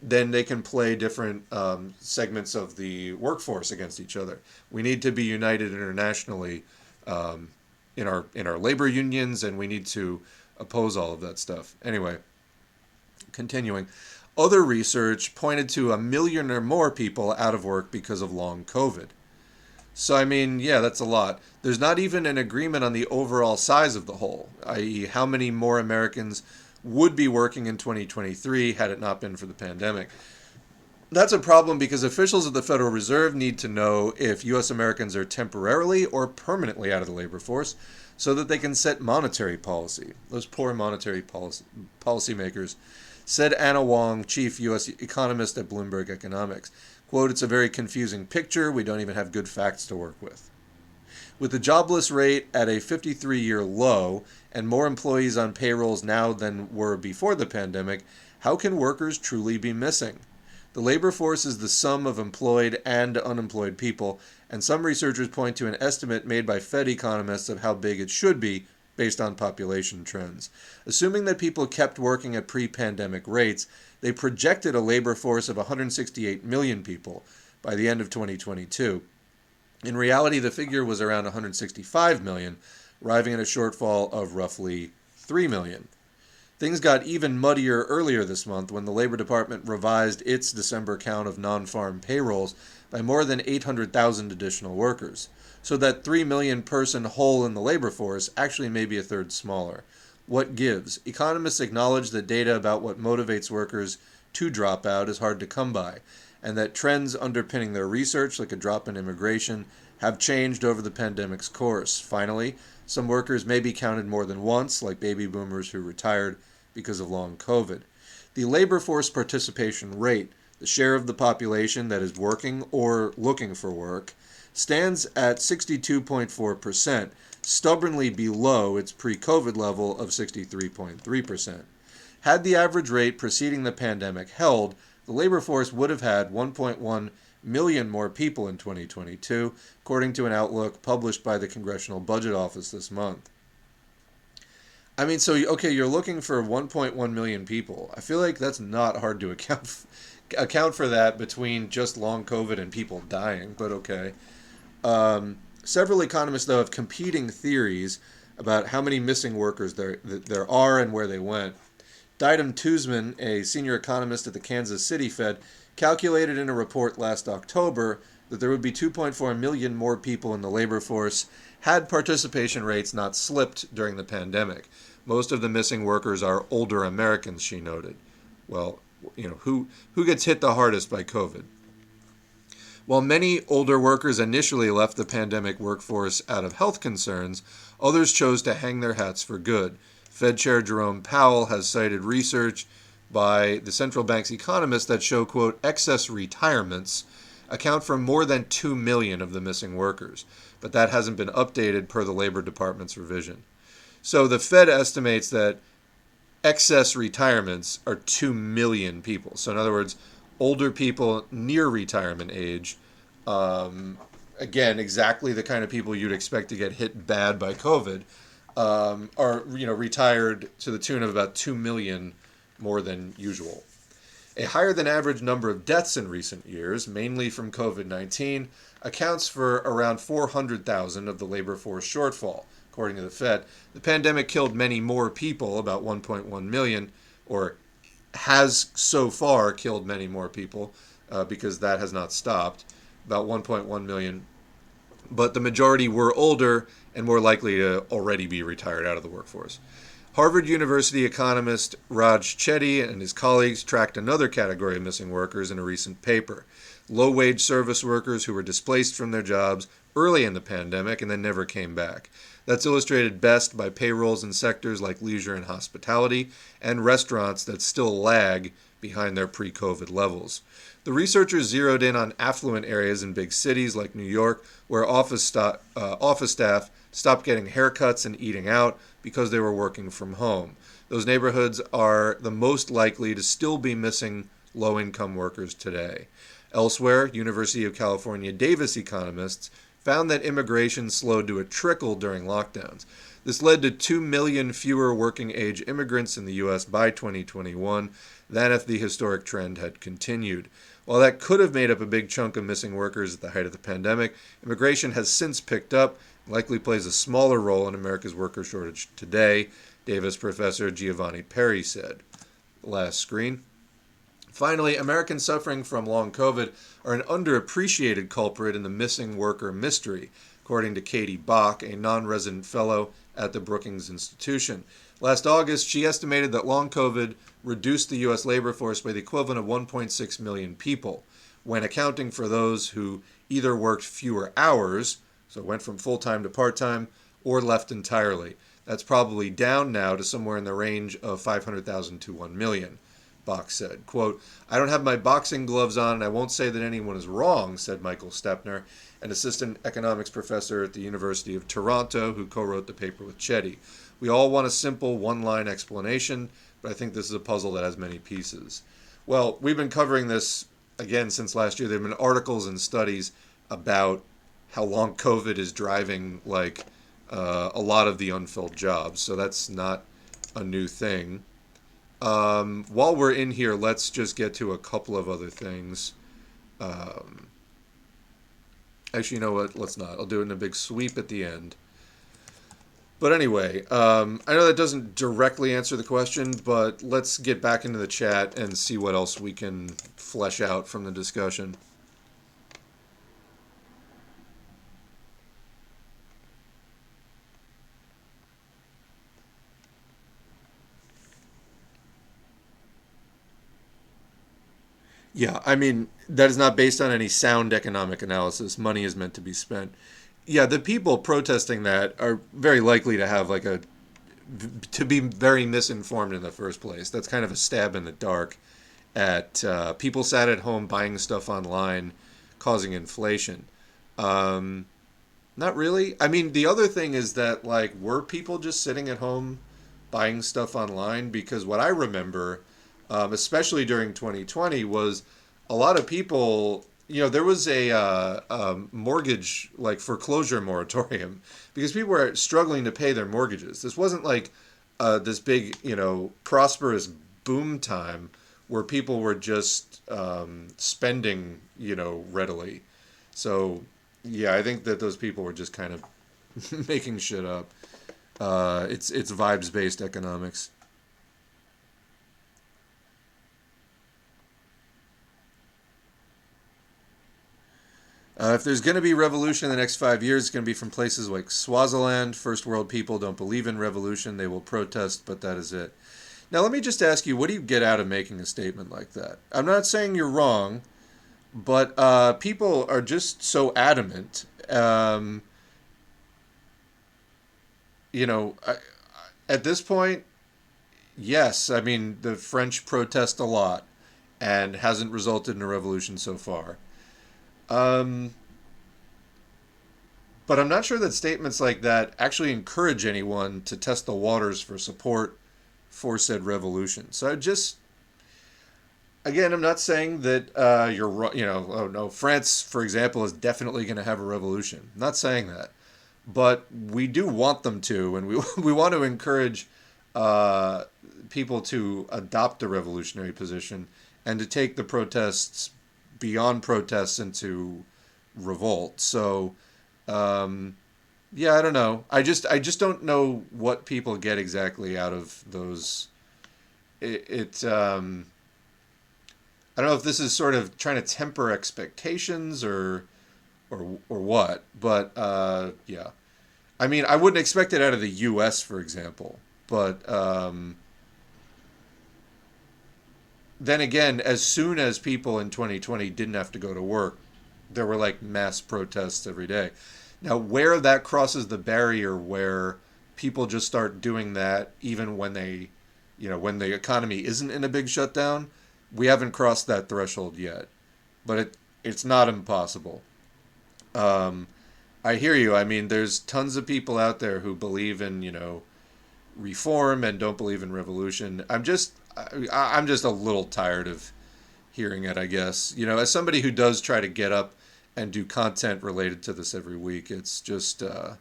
then they can play different um, segments of the workforce against each other. We need to be united internationally um, in our in our labor unions, and we need to oppose all of that stuff. Anyway, continuing. Other research pointed to a million or more people out of work because of long COVID. So, I mean, yeah, that's a lot. There's not even an agreement on the overall size of the whole, i.e., how many more Americans would be working in 2023 had it not been for the pandemic. That's a problem because officials of the Federal Reserve need to know if U.S. Americans are temporarily or permanently out of the labor force so that they can set monetary policy. Those poor monetary policy policymakers, said Anna Wong, chief U.S. economist at Bloomberg Economics. Quote, it's a very confusing picture. We don't even have good facts to work with. With the jobless rate at a 53 year low and more employees on payrolls now than were before the pandemic, how can workers truly be missing? The labor force is the sum of employed and unemployed people, and some researchers point to an estimate made by Fed economists of how big it should be based on population trends. Assuming that people kept working at pre pandemic rates, they projected a labor force of 168 million people by the end of 2022. In reality, the figure was around 165 million, arriving at a shortfall of roughly 3 million. Things got even muddier earlier this month when the Labor Department revised its December count of non farm payrolls by more than 800,000 additional workers. So that 3 million person hole in the labor force actually may be a third smaller. What gives? Economists acknowledge that data about what motivates workers to drop out is hard to come by, and that trends underpinning their research, like a drop in immigration, have changed over the pandemic's course. Finally, some workers may be counted more than once, like baby boomers who retired because of long COVID. The labor force participation rate, the share of the population that is working or looking for work, stands at 62.4%, stubbornly below its pre COVID level of 63.3%. Had the average rate preceding the pandemic held, the labor force would have had 1.1 million more people in 2022, according to an outlook published by the Congressional Budget Office this month. I mean, so okay, you're looking for 1.1 million people. I feel like that's not hard to account f- account for that between just long COVID and people dying, but okay. Um, several economists though have competing theories about how many missing workers there there are and where they went. Didem Tüzemen, a senior economist at the Kansas City Fed, calculated in a report last October that there would be 2.4 million more people in the labor force had participation rates not slipped during the pandemic. Most of the missing workers are older Americans, she noted. Well, you know, who who gets hit the hardest by COVID? While many older workers initially left the pandemic workforce out of health concerns, others chose to hang their hats for good. Fed Chair Jerome Powell has cited research by the central bank's economists that show, quote, excess retirements account for more than 2 million of the missing workers, but that hasn't been updated per the Labor Department's revision. So the Fed estimates that excess retirements are 2 million people. So, in other words, older people near retirement age, um, again, exactly the kind of people you'd expect to get hit bad by COVID, um, are you know retired to the tune of about 2 million more than usual. A higher than average number of deaths in recent years, mainly from COVID 19, accounts for around 400,000 of the labor force shortfall, according to the Fed. The pandemic killed many more people, about 1.1 million, or has so far killed many more people uh, because that has not stopped, about 1.1 million but the majority were older and more likely to already be retired out of the workforce. Harvard University economist Raj Chetty and his colleagues tracked another category of missing workers in a recent paper low wage service workers who were displaced from their jobs early in the pandemic and then never came back. That's illustrated best by payrolls in sectors like leisure and hospitality and restaurants that still lag behind their pre COVID levels. The researchers zeroed in on affluent areas in big cities like New York, where office, sta- uh, office staff stopped getting haircuts and eating out because they were working from home. Those neighborhoods are the most likely to still be missing low income workers today. Elsewhere, University of California Davis economists found that immigration slowed to a trickle during lockdowns. This led to 2 million fewer working age immigrants in the U.S. by 2021 than if the historic trend had continued. While that could have made up a big chunk of missing workers at the height of the pandemic, immigration has since picked up likely plays a smaller role in America's worker shortage today, Davis professor Giovanni Peri said. Last screen. Finally, Americans suffering from long COVID are an underappreciated culprit in the missing worker mystery, according to Katie Bach, a non resident fellow at the Brookings Institution. Last August, she estimated that long COVID reduced the U.S. labor force by the equivalent of 1.6 million people, when accounting for those who either worked fewer hours, so it went from full time to part time, or left entirely. That's probably down now to somewhere in the range of 500,000 to 1 million. Bach said. Quote, I don't have my boxing gloves on and I won't say that anyone is wrong, said Michael Stepner, an assistant economics professor at the University of Toronto who co wrote the paper with Chetty. We all want a simple one line explanation, but I think this is a puzzle that has many pieces. Well, we've been covering this again since last year. There have been articles and studies about how long COVID is driving like uh, a lot of the unfilled jobs. So that's not a new thing. Um, while we're in here, let's just get to a couple of other things. Um, actually, you know what? Let's not. I'll do it in a big sweep at the end. But anyway, um, I know that doesn't directly answer the question, but let's get back into the chat and see what else we can flesh out from the discussion. Yeah, I mean, that is not based on any sound economic analysis. Money is meant to be spent. Yeah, the people protesting that are very likely to have like a to be very misinformed in the first place. That's kind of a stab in the dark at uh, people sat at home buying stuff online, causing inflation. Um, not really. I mean, the other thing is that like were people just sitting at home buying stuff online? Because what I remember um, especially during 2020, was a lot of people. You know, there was a, uh, a mortgage like foreclosure moratorium because people were struggling to pay their mortgages. This wasn't like uh, this big, you know, prosperous boom time where people were just um, spending, you know, readily. So, yeah, I think that those people were just kind of making shit up. Uh, it's it's vibes based economics. Uh, if there's going to be revolution in the next five years, it's going to be from places like Swaziland. First world people don't believe in revolution. They will protest, but that is it. Now, let me just ask you what do you get out of making a statement like that? I'm not saying you're wrong, but uh, people are just so adamant. Um, you know, I, at this point, yes, I mean, the French protest a lot and hasn't resulted in a revolution so far. Um, but I'm not sure that statements like that actually encourage anyone to test the waters for support for said revolution. So I just, again, I'm not saying that uh, you're, you know, oh no, France, for example, is definitely going to have a revolution. I'm not saying that, but we do want them to, and we we want to encourage uh, people to adopt a revolutionary position and to take the protests beyond protests into revolt. So, um, yeah, I don't know. I just I just don't know what people get exactly out of those. It, it um, I don't know if this is sort of trying to temper expectations or or or what. But uh, yeah, I mean, I wouldn't expect it out of the U.S., for example. But um, then again, as soon as people in 2020 didn't have to go to work, there were like mass protests every day. Now, where that crosses the barrier where people just start doing that even when they, you know, when the economy isn't in a big shutdown, we haven't crossed that threshold yet. But it it's not impossible. Um, I hear you. I mean, there's tons of people out there who believe in, you know, reform and don't believe in revolution. I'm just I, I'm just a little tired of hearing it, I guess. You know, as somebody who does try to get up and do content related to this every week, it's just uh,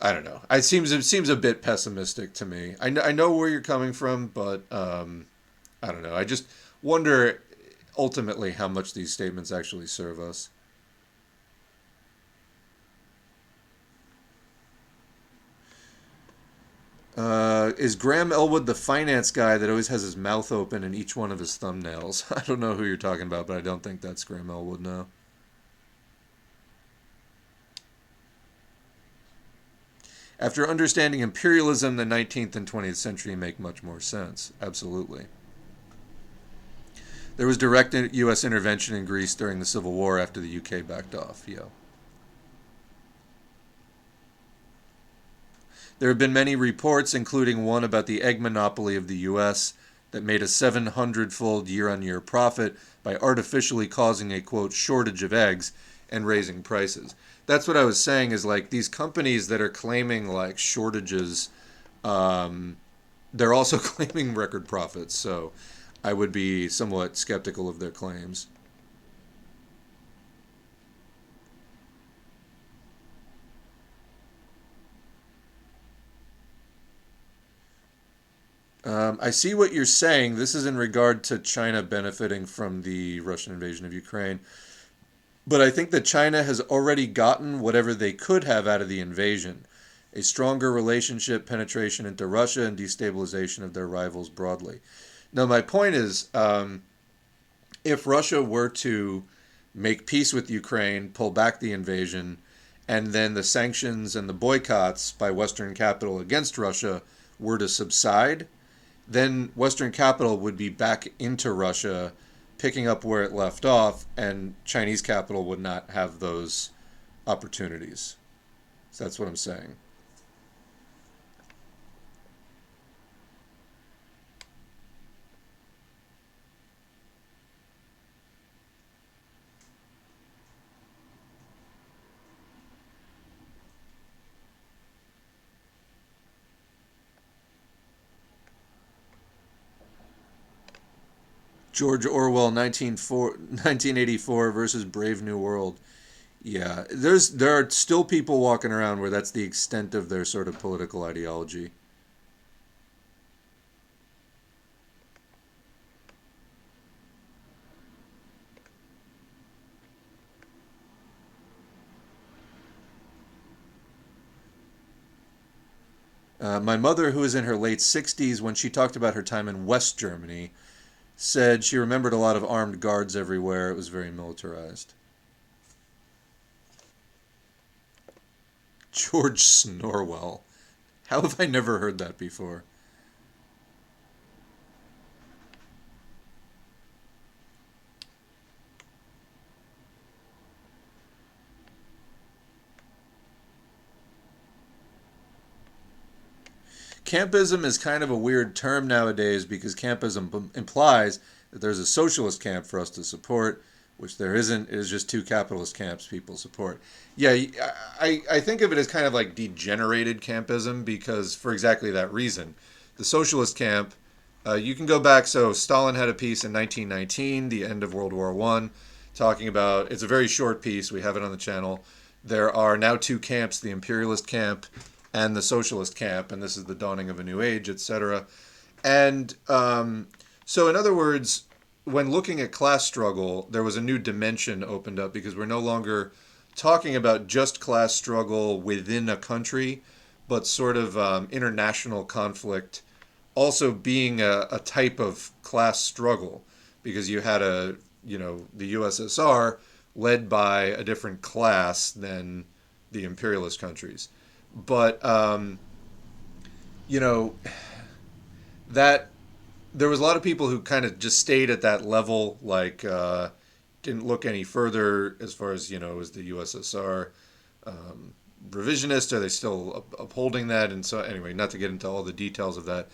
I don't know. It seems it seems a bit pessimistic to me. I know, I know where you're coming from, but um, I don't know. I just wonder ultimately how much these statements actually serve us. Uh, is Graham Elwood the finance guy that always has his mouth open in each one of his thumbnails? I don't know who you're talking about, but I don't think that's Graham Elwood now. After understanding imperialism, the 19th and 20th century make much more sense. Absolutely. There was direct U.S. intervention in Greece during the Civil War after the UK backed off. Yeah. There have been many reports, including one about the egg monopoly of the U.S., that made a 700 fold year on year profit by artificially causing a quote shortage of eggs and raising prices. That's what I was saying is like these companies that are claiming like shortages, um, they're also claiming record profits. So I would be somewhat skeptical of their claims. Um, I see what you're saying. This is in regard to China benefiting from the Russian invasion of Ukraine. But I think that China has already gotten whatever they could have out of the invasion a stronger relationship, penetration into Russia, and destabilization of their rivals broadly. Now, my point is um, if Russia were to make peace with Ukraine, pull back the invasion, and then the sanctions and the boycotts by Western capital against Russia were to subside, then Western capital would be back into Russia, picking up where it left off, and Chinese capital would not have those opportunities. So that's what I'm saying. George Orwell 1984 versus Brave New World. Yeah, there's there are still people walking around where that's the extent of their sort of political ideology. Uh, my mother, who is in her late 60s, when she talked about her time in West Germany, said she remembered a lot of armed guards everywhere. It was very militarized. George Snorwell. How have I never heard that before? Campism is kind of a weird term nowadays because campism implies that there's a socialist camp for us to support, which there isn't. It is just two capitalist camps people support. Yeah, I, I think of it as kind of like degenerated campism because for exactly that reason. The socialist camp, uh, you can go back. So Stalin had a piece in 1919, the end of World War One, talking about. It's a very short piece. We have it on the channel. There are now two camps: the imperialist camp and the socialist camp, and this is the dawning of a new age, etc. And um, so, in other words, when looking at class struggle, there was a new dimension opened up because we're no longer talking about just class struggle within a country, but sort of um, international conflict also being a, a type of class struggle because you had a, you know, the USSR led by a different class than the imperialist countries. But um, you know that there was a lot of people who kind of just stayed at that level, like uh, didn't look any further as far as you know, is the USSR um, revisionist? Are they still upholding that? And so, anyway, not to get into all the details of that,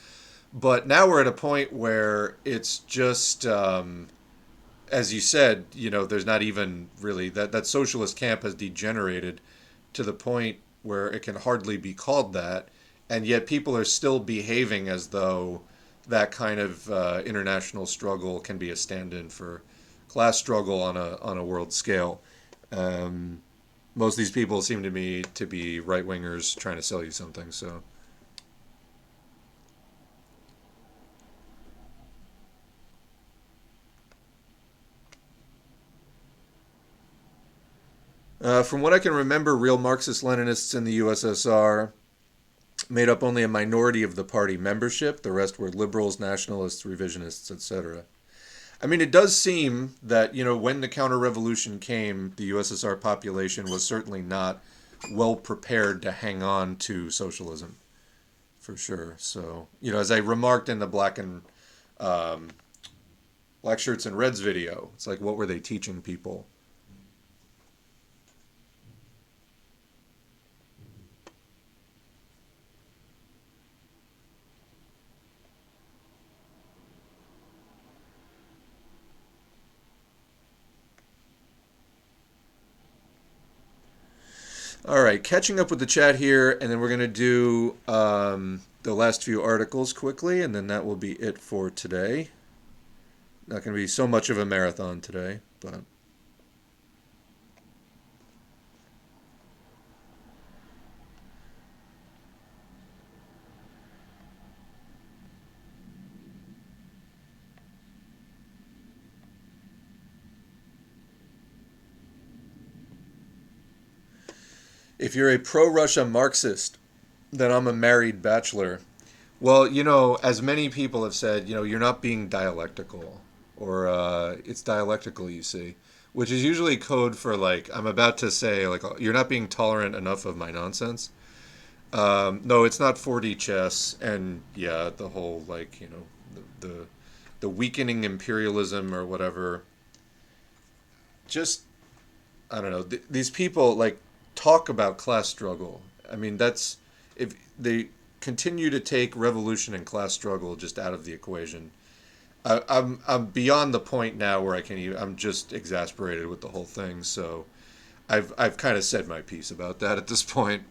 but now we're at a point where it's just, um, as you said, you know, there's not even really that that socialist camp has degenerated to the point where it can hardly be called that, and yet people are still behaving as though that kind of uh, international struggle can be a stand-in for class struggle on a on a world scale. Um, most of these people seem to me to be right wingers trying to sell you something. So. Uh, from what I can remember, real Marxist Leninists in the USSR made up only a minority of the party membership. The rest were liberals, nationalists, revisionists, etc. I mean, it does seem that, you know, when the counter revolution came, the USSR population was certainly not well prepared to hang on to socialism, for sure. So, you know, as I remarked in the black and um, black shirts and reds video, it's like, what were they teaching people? All right, catching up with the chat here, and then we're going to do um, the last few articles quickly, and then that will be it for today. Not going to be so much of a marathon today, but. If you're a pro Russia Marxist, then I'm a married bachelor. Well, you know, as many people have said, you know, you're not being dialectical, or uh, it's dialectical, you see, which is usually code for like, I'm about to say, like, you're not being tolerant enough of my nonsense. Um, no, it's not 4D chess, and yeah, the whole, like, you know, the, the, the weakening imperialism or whatever. Just, I don't know, th- these people, like, talk about class struggle. I mean, that's if they continue to take revolution and class struggle just out of the equation. I, I'm I'm beyond the point now where I can even, I'm just exasperated with the whole thing. So, I've I've kind of said my piece about that at this point.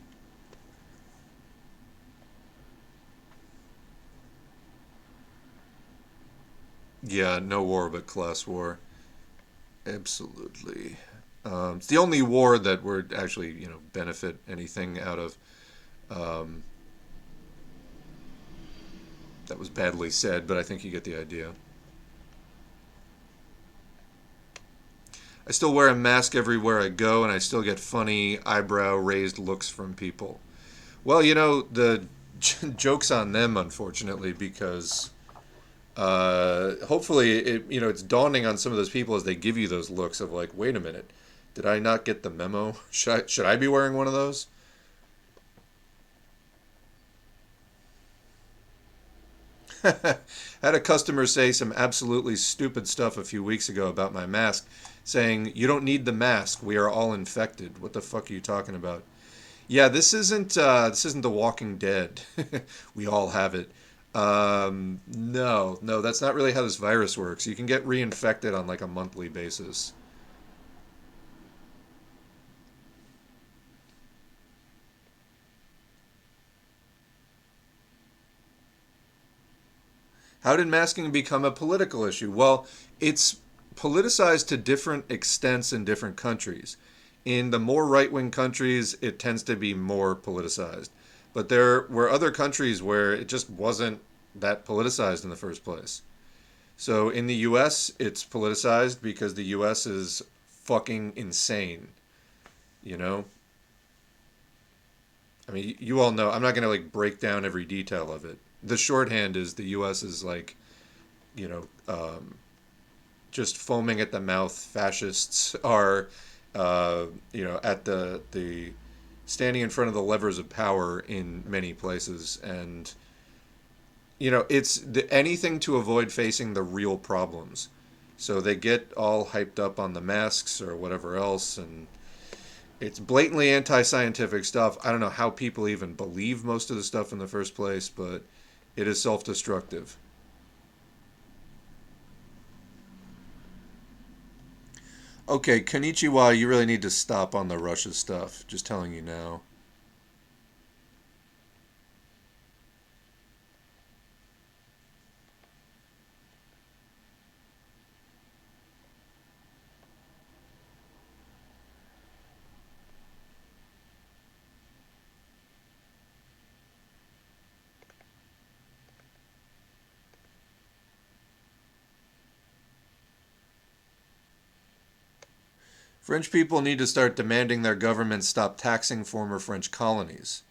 Yeah, no war but class war. Absolutely. Um, it's the only war that would actually, you know, benefit anything out of. Um, that was badly said, but I think you get the idea. I still wear a mask everywhere I go, and I still get funny eyebrow raised looks from people. Well, you know, the joke's on them, unfortunately, because uh, hopefully, it you know, it's dawning on some of those people as they give you those looks of like, wait a minute, did I not get the memo? Should I, should I be wearing one of those? had a customer say some absolutely stupid stuff a few weeks ago about my mask, saying, You don't need the mask. We are all infected. What the fuck are you talking about? Yeah, this isn't uh, this isn't The Walking Dead. we all have it. Um, no, no, that's not really how this virus works. You can get reinfected on like a monthly basis. How did masking become a political issue? Well, it's politicized to different extents in different countries. In the more right wing countries, it tends to be more politicized. But there were other countries where it just wasn't that politicized in the first place. So in the US, it's politicized because the US is fucking insane. You know? I mean, you all know, I'm not going to like break down every detail of it the shorthand is the U.S. is like, you know, um, just foaming at the mouth fascists are, uh, you know, at the the standing in front of the levers of power in many places, and you know, it's the, anything to avoid facing the real problems. So they get all hyped up on the masks or whatever else, and it's blatantly anti-scientific stuff. I don't know how people even believe most of the stuff in the first place, but it is self-destructive. Okay, Konichiwa, you really need to stop on the Russia stuff. Just telling you now. French people need to start demanding their government stop taxing former French colonies.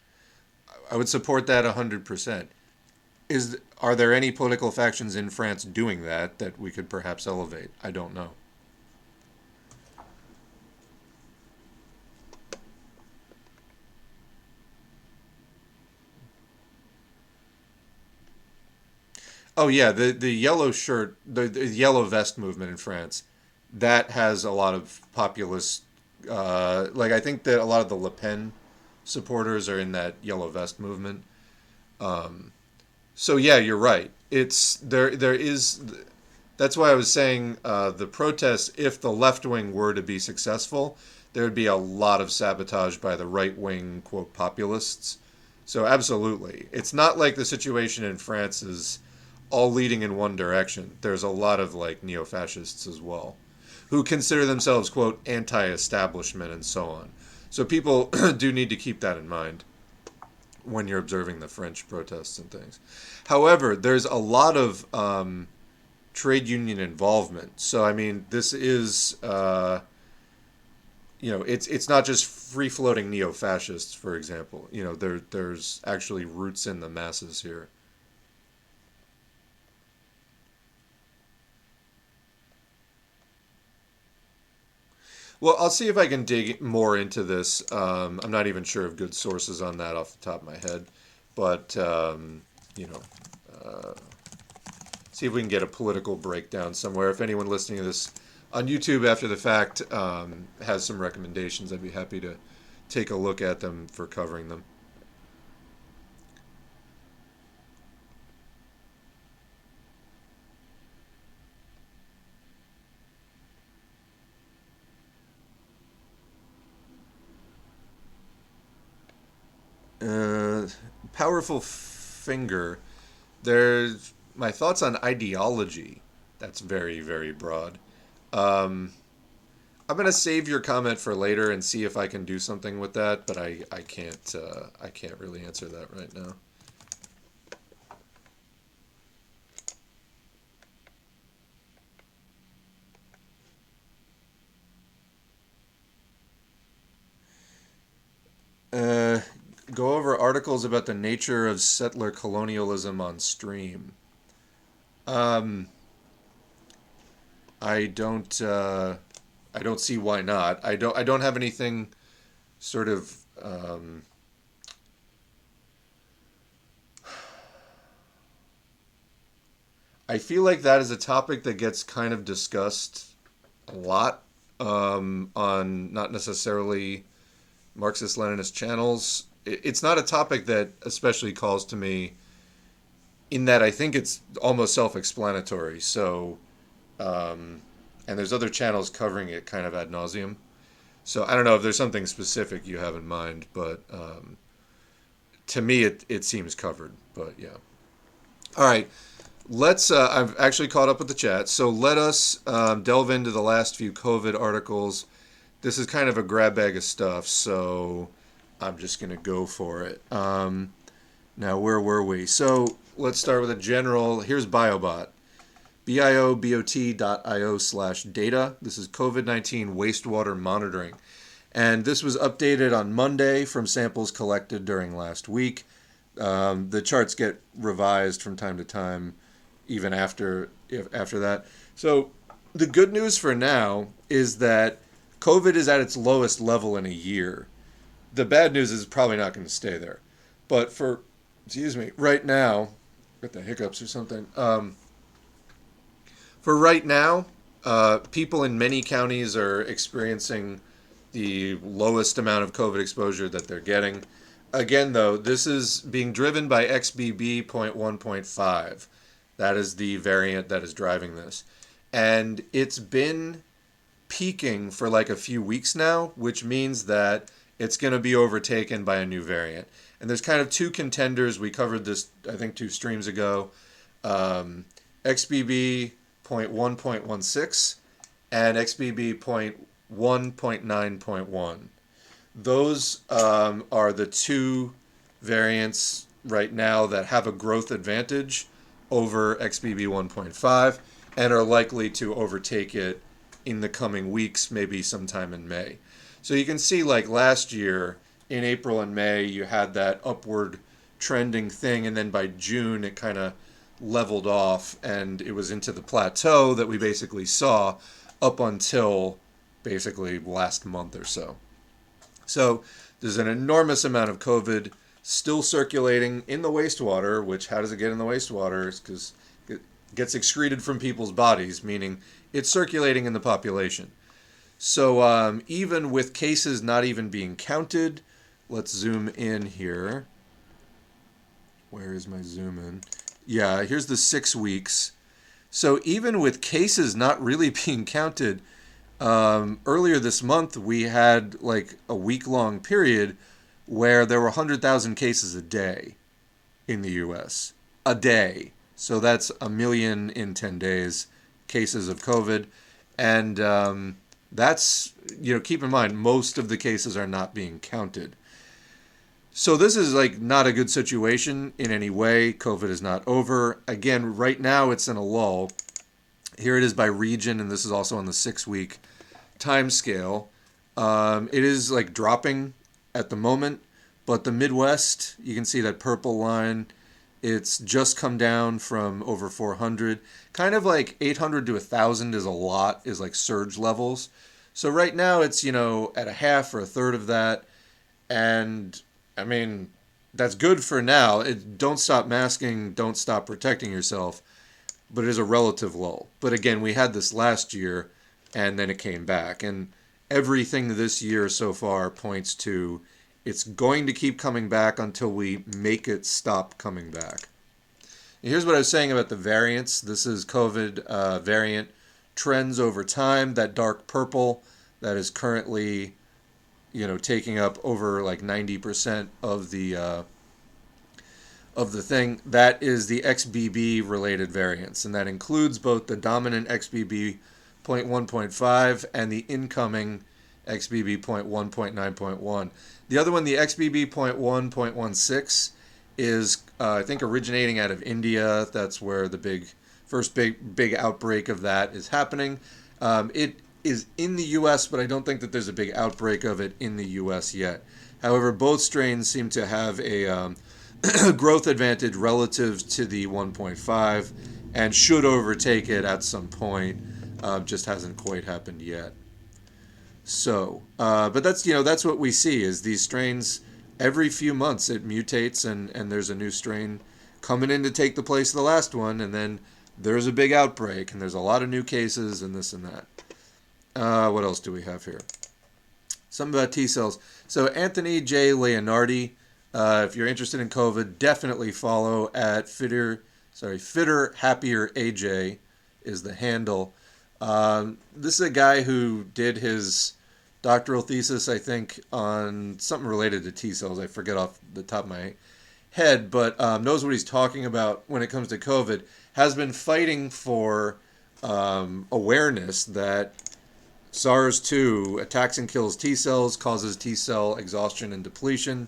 I would support that 100%. Is are there any political factions in France doing that that we could perhaps elevate? I don't know. Oh yeah, the the yellow shirt, the, the yellow vest movement in France that has a lot of populist. Uh, like I think that a lot of the Le Pen supporters are in that yellow vest movement. Um, so yeah, you're right. It's there. There is. That's why I was saying uh, the protests. If the left wing were to be successful, there would be a lot of sabotage by the right wing quote populists. So absolutely, it's not like the situation in France is all leading in one direction. There's a lot of like neo fascists as well who consider themselves, quote, anti establishment and so on. So people do need to keep that in mind when you're observing the French protests and things. However, there's a lot of um, trade union involvement. So, I mean, this is. Uh, you know, it's it's not just free floating neo fascists, for example. You know, there there's actually roots in the masses here. Well, I'll see if I can dig more into this. Um, I'm not even sure of good sources on that off the top of my head, but um, you know, uh, see if we can get a political breakdown somewhere. If anyone listening to this on YouTube after the fact um, has some recommendations, I'd be happy to take a look at them for covering them. Uh, powerful finger. There's my thoughts on ideology. That's very very broad. Um, I'm gonna save your comment for later and see if I can do something with that, but I I can't uh, I can't really answer that right now. Uh, go over articles about the nature of settler colonialism on stream. Um, I don't. Uh, I don't see why not. I don't. I don't have anything, sort of. Um, I feel like that is a topic that gets kind of discussed a lot um, on not necessarily Marxist Leninist channels it's not a topic that especially calls to me in that I think it's almost self-explanatory. So, um, and there's other channels covering it kind of ad nauseum. So I don't know if there's something specific you have in mind, but um, to me it it seems covered. But yeah. All right. Let's. Uh, I've actually caught up with the chat, so let us um, delve into the last few COVID articles. This is kind of a grab bag of stuff, so I'm just going to go for it. Um, now, where were we? So let's start with a general. Here's BioBot. biobot.io slash data. This is COVID 19 wastewater monitoring. And this was updated on Monday from samples collected during last week. Um, the charts get revised from time to time, even after if, after that. So the good news for now is that COVID is at its lowest level in a year. The bad news is probably not going to stay there. But for, excuse me, right now, got the hiccups or something. Um, for right now, uh, people in many counties are experiencing the lowest amount of COVID exposure that they're getting. Again, though, this is being driven by XBB.1.5. That is the variant that is driving this. And it's been peaking for like a few weeks now, which means that it's going to be overtaken by a new variant. And there's kind of two contenders. We covered this, I think, two streams ago um, XBB.1.16 and XBB.1.9.1. Those um, are the two variants right now that have a growth advantage over XBB 1.5 and are likely to overtake it in the coming weeks, maybe sometime in May. So you can see, like last year in April and May, you had that upward trending thing, and then by June, it kind of leveled off and it was into the plateau that we basically saw up until basically last month or so. So there's an enormous amount of COVID still circulating in the wastewater, which how does it get in the wastewater? It's because it gets excreted from people's bodies, meaning it's circulating in the population. So um, even with cases not even being counted, let's zoom in here. Where is my zoom in? Yeah, here's the six weeks. So even with cases not really being counted, um, earlier this month we had like a week long period where there were 100,000 cases a day in the US. A day. So that's a million in 10 days cases of COVID. And um, that's, you know, keep in mind, most of the cases are not being counted. So this is like not a good situation in any way. COVID is not over. Again, right now it's in a lull. Here it is by region, and this is also on the six week time scale. Um, it is like dropping at the moment, but the Midwest, you can see that purple line. It's just come down from over 400. Kind of like 800 to 1,000 is a lot, is like surge levels. So right now it's, you know, at a half or a third of that. And I mean, that's good for now. It, don't stop masking, don't stop protecting yourself. But it is a relative lull. But again, we had this last year and then it came back. And everything this year so far points to it's going to keep coming back until we make it stop coming back. Here's what I was saying about the variants. This is COVID uh, variant trends over time. That dark purple that is currently, you know, taking up over like 90% of the uh, of the thing. That is the XBB related variants, and that includes both the dominant XBB 0.1.5 and the incoming XBB 0.1.9.1. The other one, the XBB 0.1.16, is uh, I think originating out of India. That's where the big first big big outbreak of that is happening. Um, it is in the U.S., but I don't think that there's a big outbreak of it in the U.S. yet. However, both strains seem to have a um, growth advantage relative to the 1.5 and should overtake it at some point. Uh, just hasn't quite happened yet. So, uh, but that's you know that's what we see is these strains every few months it mutates and and there's a new strain coming in to take the place of the last one and then there's a big outbreak and there's a lot of new cases and this and that. Uh, what else do we have here? Something about T cells. So Anthony J. Leonardi, uh, if you're interested in COVID, definitely follow at Fitter. Sorry, Fitter Happier AJ is the handle. Um, this is a guy who did his doctoral thesis, I think, on something related to T cells. I forget off the top of my head, but um, knows what he's talking about when it comes to COVID. Has been fighting for um, awareness that SARS 2 attacks and kills T cells, causes T cell exhaustion and depletion.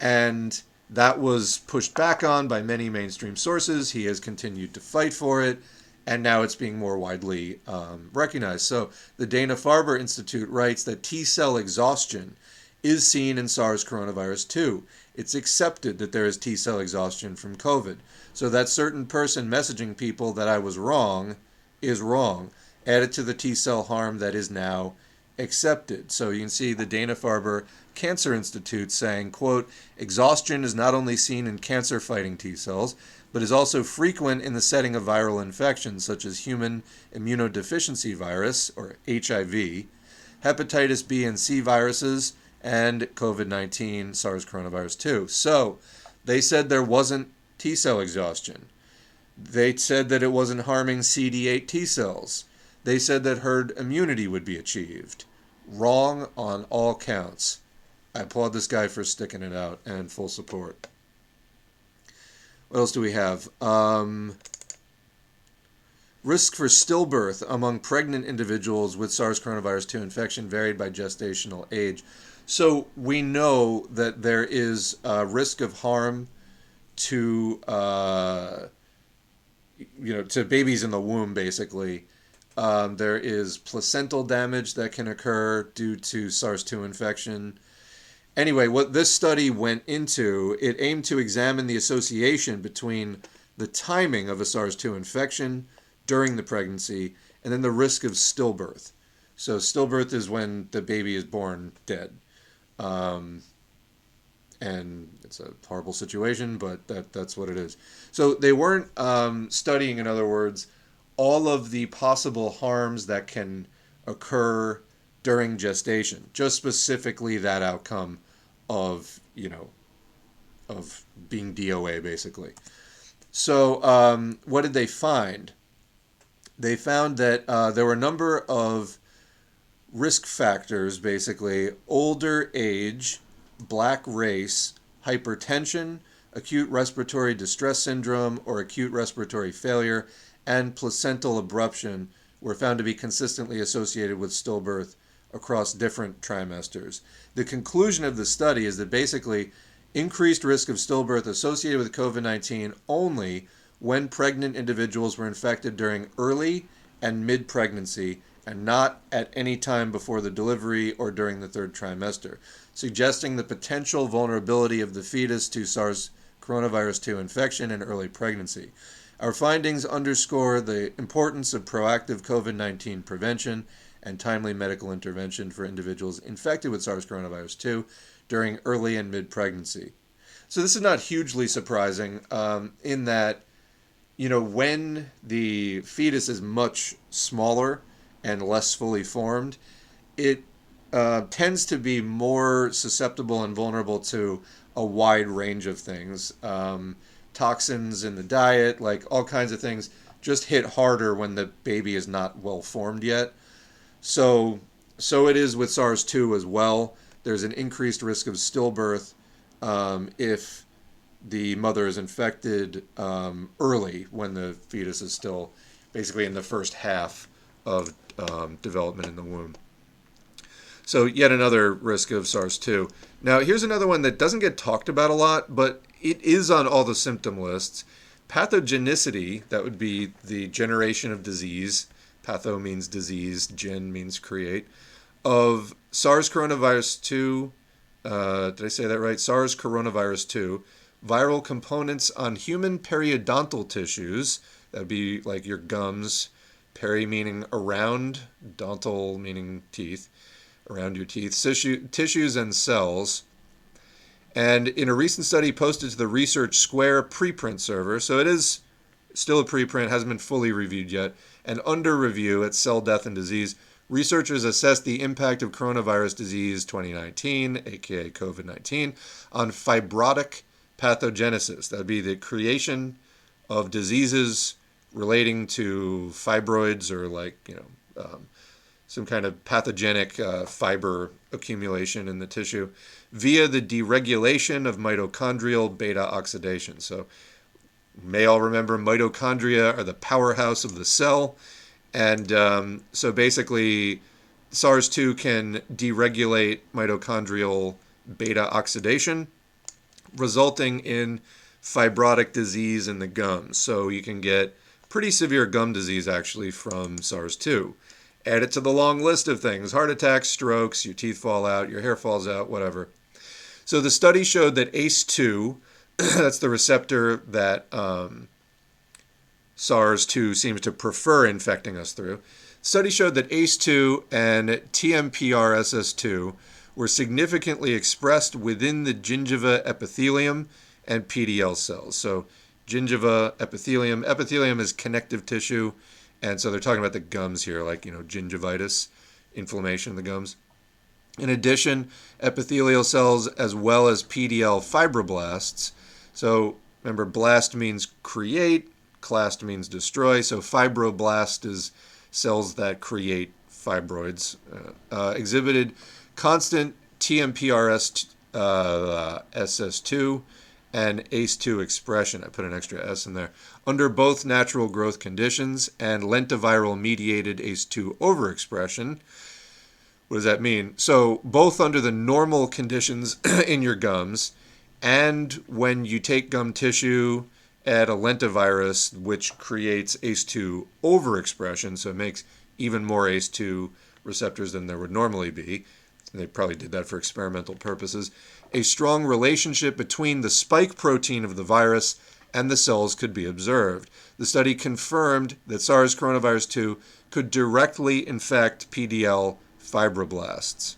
And that was pushed back on by many mainstream sources. He has continued to fight for it and now it's being more widely um, recognized. So the Dana Farber Institute writes that T cell exhaustion is seen in SARS coronavirus 2. It's accepted that there is T cell exhaustion from COVID. So that certain person messaging people that I was wrong is wrong. added to the T cell harm that is now accepted. So you can see the Dana Farber Cancer Institute saying, quote, exhaustion is not only seen in cancer fighting T cells, but is also frequent in the setting of viral infections such as human immunodeficiency virus, or HIV, hepatitis B and C viruses, and COVID 19 SARS coronavirus 2. So they said there wasn't T cell exhaustion. They said that it wasn't harming CD8 T cells. They said that herd immunity would be achieved. Wrong on all counts. I applaud this guy for sticking it out and full support. What else do we have? Um, risk for stillbirth among pregnant individuals with SARS coronavirus 2 infection varied by gestational age. So we know that there is a risk of harm to uh, you know to babies in the womb basically um, there is placental damage that can occur due to SARS-2 infection. Anyway, what this study went into, it aimed to examine the association between the timing of a SARS-2 infection during the pregnancy and then the risk of stillbirth. So stillbirth is when the baby is born dead. Um, and it's a horrible situation, but that that's what it is. So they weren't um, studying, in other words, all of the possible harms that can occur during gestation, just specifically that outcome of you know of being DOA basically. So um, what did they find? They found that uh, there were a number of risk factors, basically older age, black race, hypertension, acute respiratory distress syndrome, or acute respiratory failure, and placental abruption were found to be consistently associated with stillbirth across different trimesters. The conclusion of the study is that basically increased risk of stillbirth associated with COVID 19 only when pregnant individuals were infected during early and mid pregnancy and not at any time before the delivery or during the third trimester, suggesting the potential vulnerability of the fetus to SARS coronavirus 2 infection in early pregnancy. Our findings underscore the importance of proactive COVID 19 prevention and timely medical intervention for individuals infected with SARS coronavirus 2 during early and mid pregnancy. So, this is not hugely surprising um, in that, you know, when the fetus is much smaller and less fully formed, it uh, tends to be more susceptible and vulnerable to a wide range of things. Um, toxins in the diet, like all kinds of things, just hit harder when the baby is not well formed yet. So, so it is with SARS-2 as well. There's an increased risk of stillbirth um, if the mother is infected um, early when the fetus is still basically in the first half of um, development in the womb. So, yet another risk of SARS 2. Now, here's another one that doesn't get talked about a lot, but it is on all the symptom lists. Pathogenicity, that would be the generation of disease. Patho means disease, gen means create. Of SARS coronavirus 2, uh, did I say that right? SARS coronavirus 2, viral components on human periodontal tissues, that would be like your gums, peri meaning around, dental meaning teeth, around your teeth, tissue, tissues and cells and in a recent study posted to the Research Square preprint server, so it is still a preprint, hasn't been fully reviewed yet, and under review at Cell Death and Disease, researchers assessed the impact of coronavirus disease 2019, aka COVID 19, on fibrotic pathogenesis. That would be the creation of diseases relating to fibroids or like, you know, um, some kind of pathogenic uh, fiber accumulation in the tissue via the deregulation of mitochondrial beta oxidation. So, may all remember mitochondria are the powerhouse of the cell. And um, so basically, SARS 2 can deregulate mitochondrial beta oxidation, resulting in fibrotic disease in the gums. So you can get pretty severe gum disease actually from SARS 2. Add it to the long list of things heart attacks, strokes, your teeth fall out, your hair falls out, whatever. So the study showed that ACE2, that's the receptor that um, SARS 2 seems to prefer infecting us through, Study showed that ACE2 and TMPRSS2 were significantly expressed within the gingiva epithelium and PDL cells. So, gingiva epithelium, epithelium is connective tissue, and so they're talking about the gums here, like, you know, gingivitis, inflammation in the gums. In addition, epithelial cells as well as PDL fibroblasts. So, remember, blast means create, clast means destroy. So, fibroblast is cells that create fibroids, uh, uh, exhibited constant TMPRS uh, SS2 and ACE2 expression. I put an extra S in there. Under both natural growth conditions and lentiviral mediated ACE2 overexpression. What does that mean? So, both under the normal conditions in your gums and when you take gum tissue, add a lentivirus, which creates ACE2 overexpression, so it makes even more ACE2 receptors than there would normally be. They probably did that for experimental purposes. A strong relationship between the spike protein of the virus and the cells could be observed. The study confirmed that SARS coronavirus 2 could directly infect PDL fibroblasts.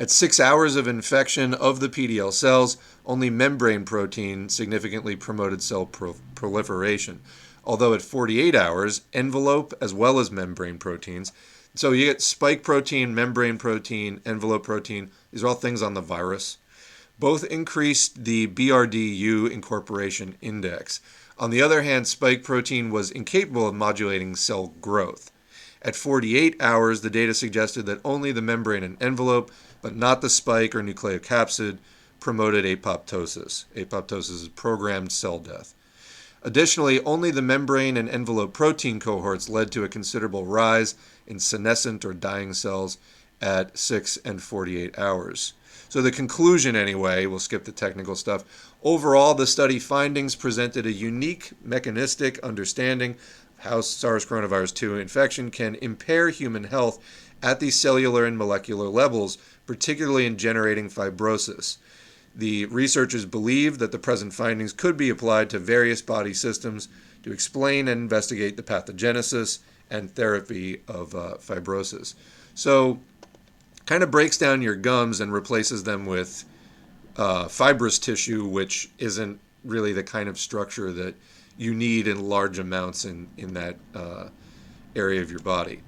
At six hours of infection of the PDL cells, only membrane protein significantly promoted cell pro- proliferation. Although at 48 hours, envelope as well as membrane proteins. So you get spike protein, membrane protein, envelope protein. These are all things on the virus. Both increased the BRDU incorporation index. On the other hand, spike protein was incapable of modulating cell growth. At 48 hours, the data suggested that only the membrane and envelope, but not the spike or nucleocapsid, promoted apoptosis. Apoptosis is programmed cell death. Additionally, only the membrane and envelope protein cohorts led to a considerable rise in senescent or dying cells at 6 and 48 hours. So, the conclusion, anyway, we'll skip the technical stuff. Overall, the study findings presented a unique mechanistic understanding how SARS coronavirus 2 infection can impair human health at the cellular and molecular levels, particularly in generating fibrosis. The researchers believe that the present findings could be applied to various body systems to explain and investigate the pathogenesis and therapy of uh, fibrosis. So, kind of breaks down your gums and replaces them with uh, fibrous tissue, which isn't really the kind of structure that you need in large amounts in, in that uh, area of your body.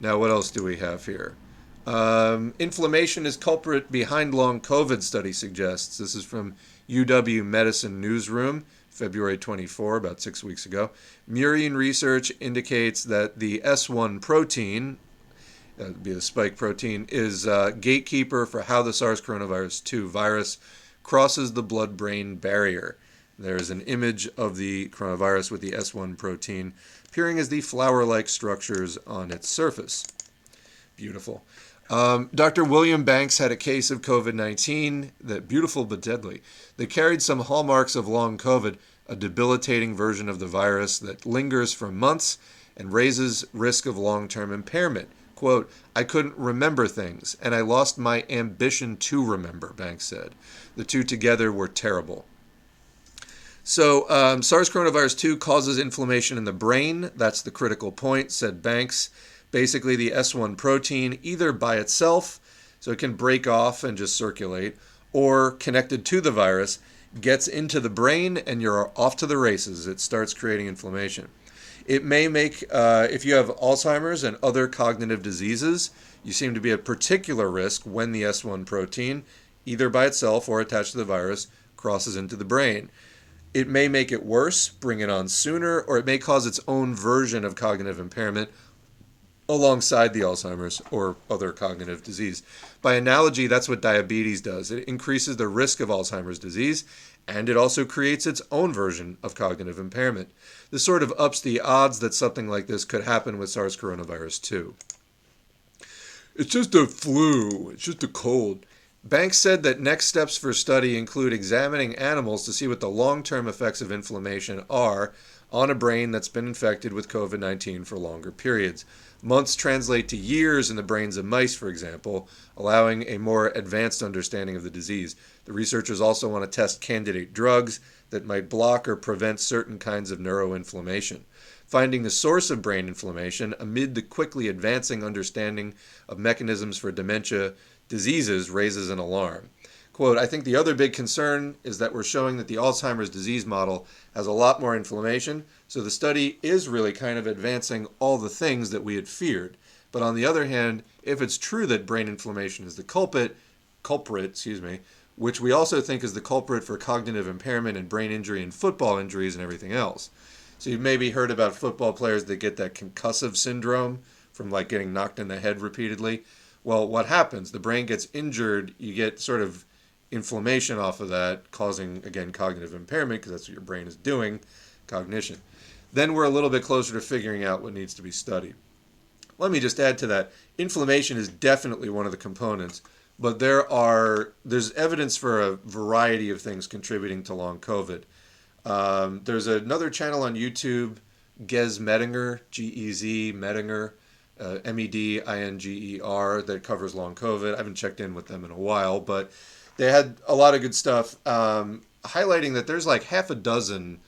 Now, what else do we have here? Um, inflammation is culprit behind long COVID study suggests. This is from UW Medicine Newsroom, February 24, about six weeks ago. Murine research indicates that the S1 protein, uh, be the spike protein, is a gatekeeper for how the SARS coronavirus 2 virus crosses the blood brain barrier. There is an image of the coronavirus with the S1 protein appearing as the flower like structures on its surface. Beautiful. Um, Dr. William Banks had a case of COVID 19 that beautiful but deadly. They carried some hallmarks of long COVID, a debilitating version of the virus that lingers for months and raises risk of long term impairment. Quote, I couldn't remember things, and I lost my ambition to remember, Banks said. The two together were terrible. So, um, SARS coronavirus 2 causes inflammation in the brain. That's the critical point, said Banks basically the S1 protein either by itself, so it can break off and just circulate, or connected to the virus, gets into the brain and you're off to the races. It starts creating inflammation. It may make, uh, if you have Alzheimer's and other cognitive diseases, you seem to be at particular risk when the S1 protein, either by itself or attached to the virus, crosses into the brain. It may make it worse, bring it on sooner, or it may cause its own version of cognitive impairment alongside the Alzheimer's or other cognitive disease. By analogy, that's what diabetes does. It increases the risk of Alzheimer's disease and it also creates its own version of cognitive impairment. This sort of ups the odds that something like this could happen with SARS coronavirus 2. It's just a flu, it's just a cold. Banks said that next steps for study include examining animals to see what the long term effects of inflammation are on a brain that's been infected with COVID 19 for longer periods. Months translate to years in the brains of mice, for example, allowing a more advanced understanding of the disease. The researchers also want to test candidate drugs that might block or prevent certain kinds of neuroinflammation. finding the source of brain inflammation amid the quickly advancing understanding of mechanisms for dementia diseases raises an alarm. Quote, I think the other big concern is that we're showing that the Alzheimer's disease model has a lot more inflammation, so the study is really kind of advancing all the things that we had feared. But on the other hand, if it's true that brain inflammation is the culprit, culprit, excuse me, which we also think is the culprit for cognitive impairment and brain injury and football injuries and everything else. So you've maybe heard about football players that get that concussive syndrome from like getting knocked in the head repeatedly. Well, what happens? The brain gets injured, you get sort of inflammation off of that, causing again cognitive impairment because that's what your brain is doing, cognition. Then we're a little bit closer to figuring out what needs to be studied. Let me just add to that. Inflammation is definitely one of the components, but there are there's evidence for a variety of things contributing to long COVID. Um, there's another channel on YouTube, Gez Medinger, G E Z Medinger, uh, M E D I N G E R, that covers long COVID. I haven't checked in with them in a while, but they had a lot of good stuff um, highlighting that there's like half a dozen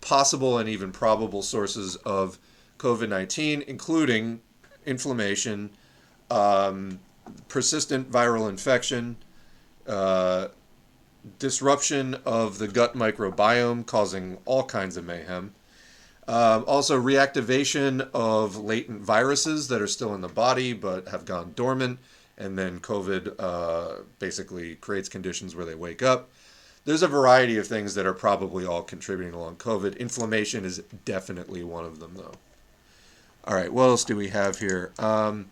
possible and even probable sources of COVID 19, including inflammation, um, persistent viral infection, uh, disruption of the gut microbiome, causing all kinds of mayhem. Um, also, reactivation of latent viruses that are still in the body but have gone dormant, and then COVID uh, basically creates conditions where they wake up. There's a variety of things that are probably all contributing along COVID. Inflammation is definitely one of them, though. All right, what else do we have here? Um,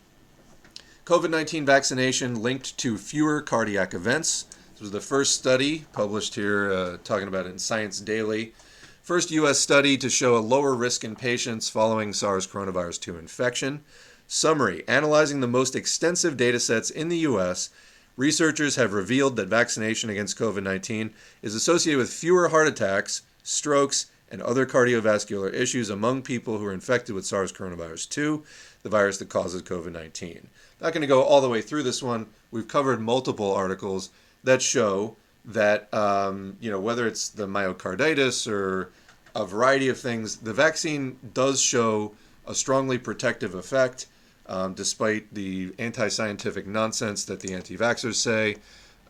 COVID 19 vaccination linked to fewer cardiac events. This was the first study published here, uh, talking about it in Science Daily. First U.S. study to show a lower risk in patients following SARS coronavirus 2 infection. Summary Analyzing the most extensive data sets in the U.S., researchers have revealed that vaccination against COVID 19 is associated with fewer heart attacks, strokes, and other cardiovascular issues among people who are infected with SARS coronavirus 2, the virus that causes COVID 19. Not going to go all the way through this one. We've covered multiple articles that show that, um, you know, whether it's the myocarditis or a variety of things, the vaccine does show a strongly protective effect, um, despite the anti scientific nonsense that the anti vaxxers say.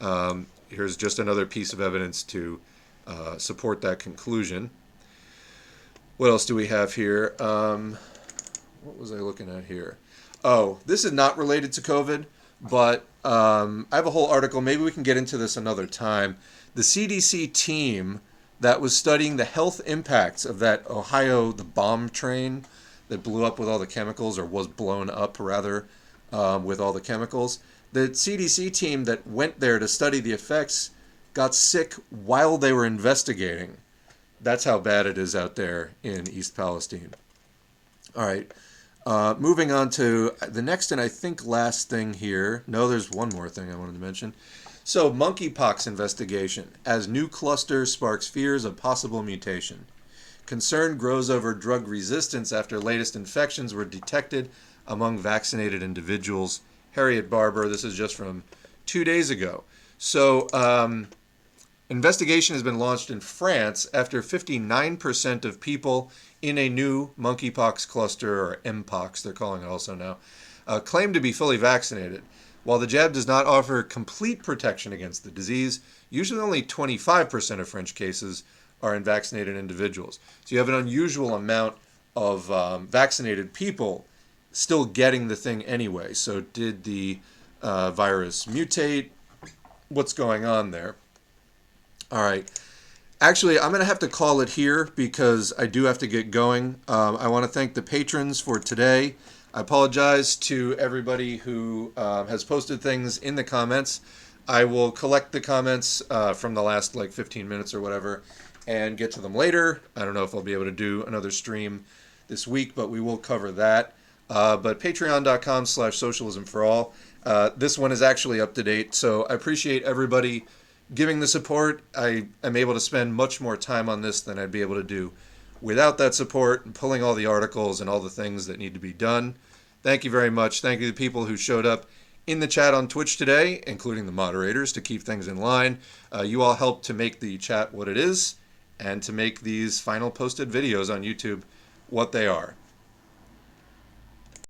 Um, here's just another piece of evidence to uh, support that conclusion. What else do we have here? Um, what was I looking at here? Oh, this is not related to COVID, but um, I have a whole article. Maybe we can get into this another time. The CDC team that was studying the health impacts of that Ohio, the bomb train that blew up with all the chemicals, or was blown up rather, um, with all the chemicals. The CDC team that went there to study the effects got sick while they were investigating. That's how bad it is out there in East Palestine. All right. Uh, moving on to the next and I think last thing here. No, there's one more thing I wanted to mention. So, monkeypox investigation as new cluster sparks fears of possible mutation. Concern grows over drug resistance after latest infections were detected among vaccinated individuals. Harriet Barber, this is just from two days ago. So, um, investigation has been launched in France after 59% of people in a new monkeypox cluster, or mpox, they're calling it also now, uh, claim to be fully vaccinated. While the jab does not offer complete protection against the disease, usually only 25% of French cases are in vaccinated individuals. So you have an unusual amount of um, vaccinated people still getting the thing anyway. So did the uh, virus mutate? What's going on there? All right. Actually, I'm going to have to call it here because I do have to get going. Um, I want to thank the patrons for today. I apologize to everybody who uh, has posted things in the comments. I will collect the comments uh, from the last like 15 minutes or whatever and get to them later. I don't know if I'll be able to do another stream this week, but we will cover that. Uh, but patreon.com slash socialism for all. Uh, this one is actually up to date, so I appreciate everybody giving the support. I am able to spend much more time on this than I'd be able to do without that support and pulling all the articles and all the things that need to be done. Thank you very much. Thank you to the people who showed up in the chat on Twitch today, including the moderators, to keep things in line. Uh, you all helped to make the chat what it is and to make these final posted videos on YouTube what they are.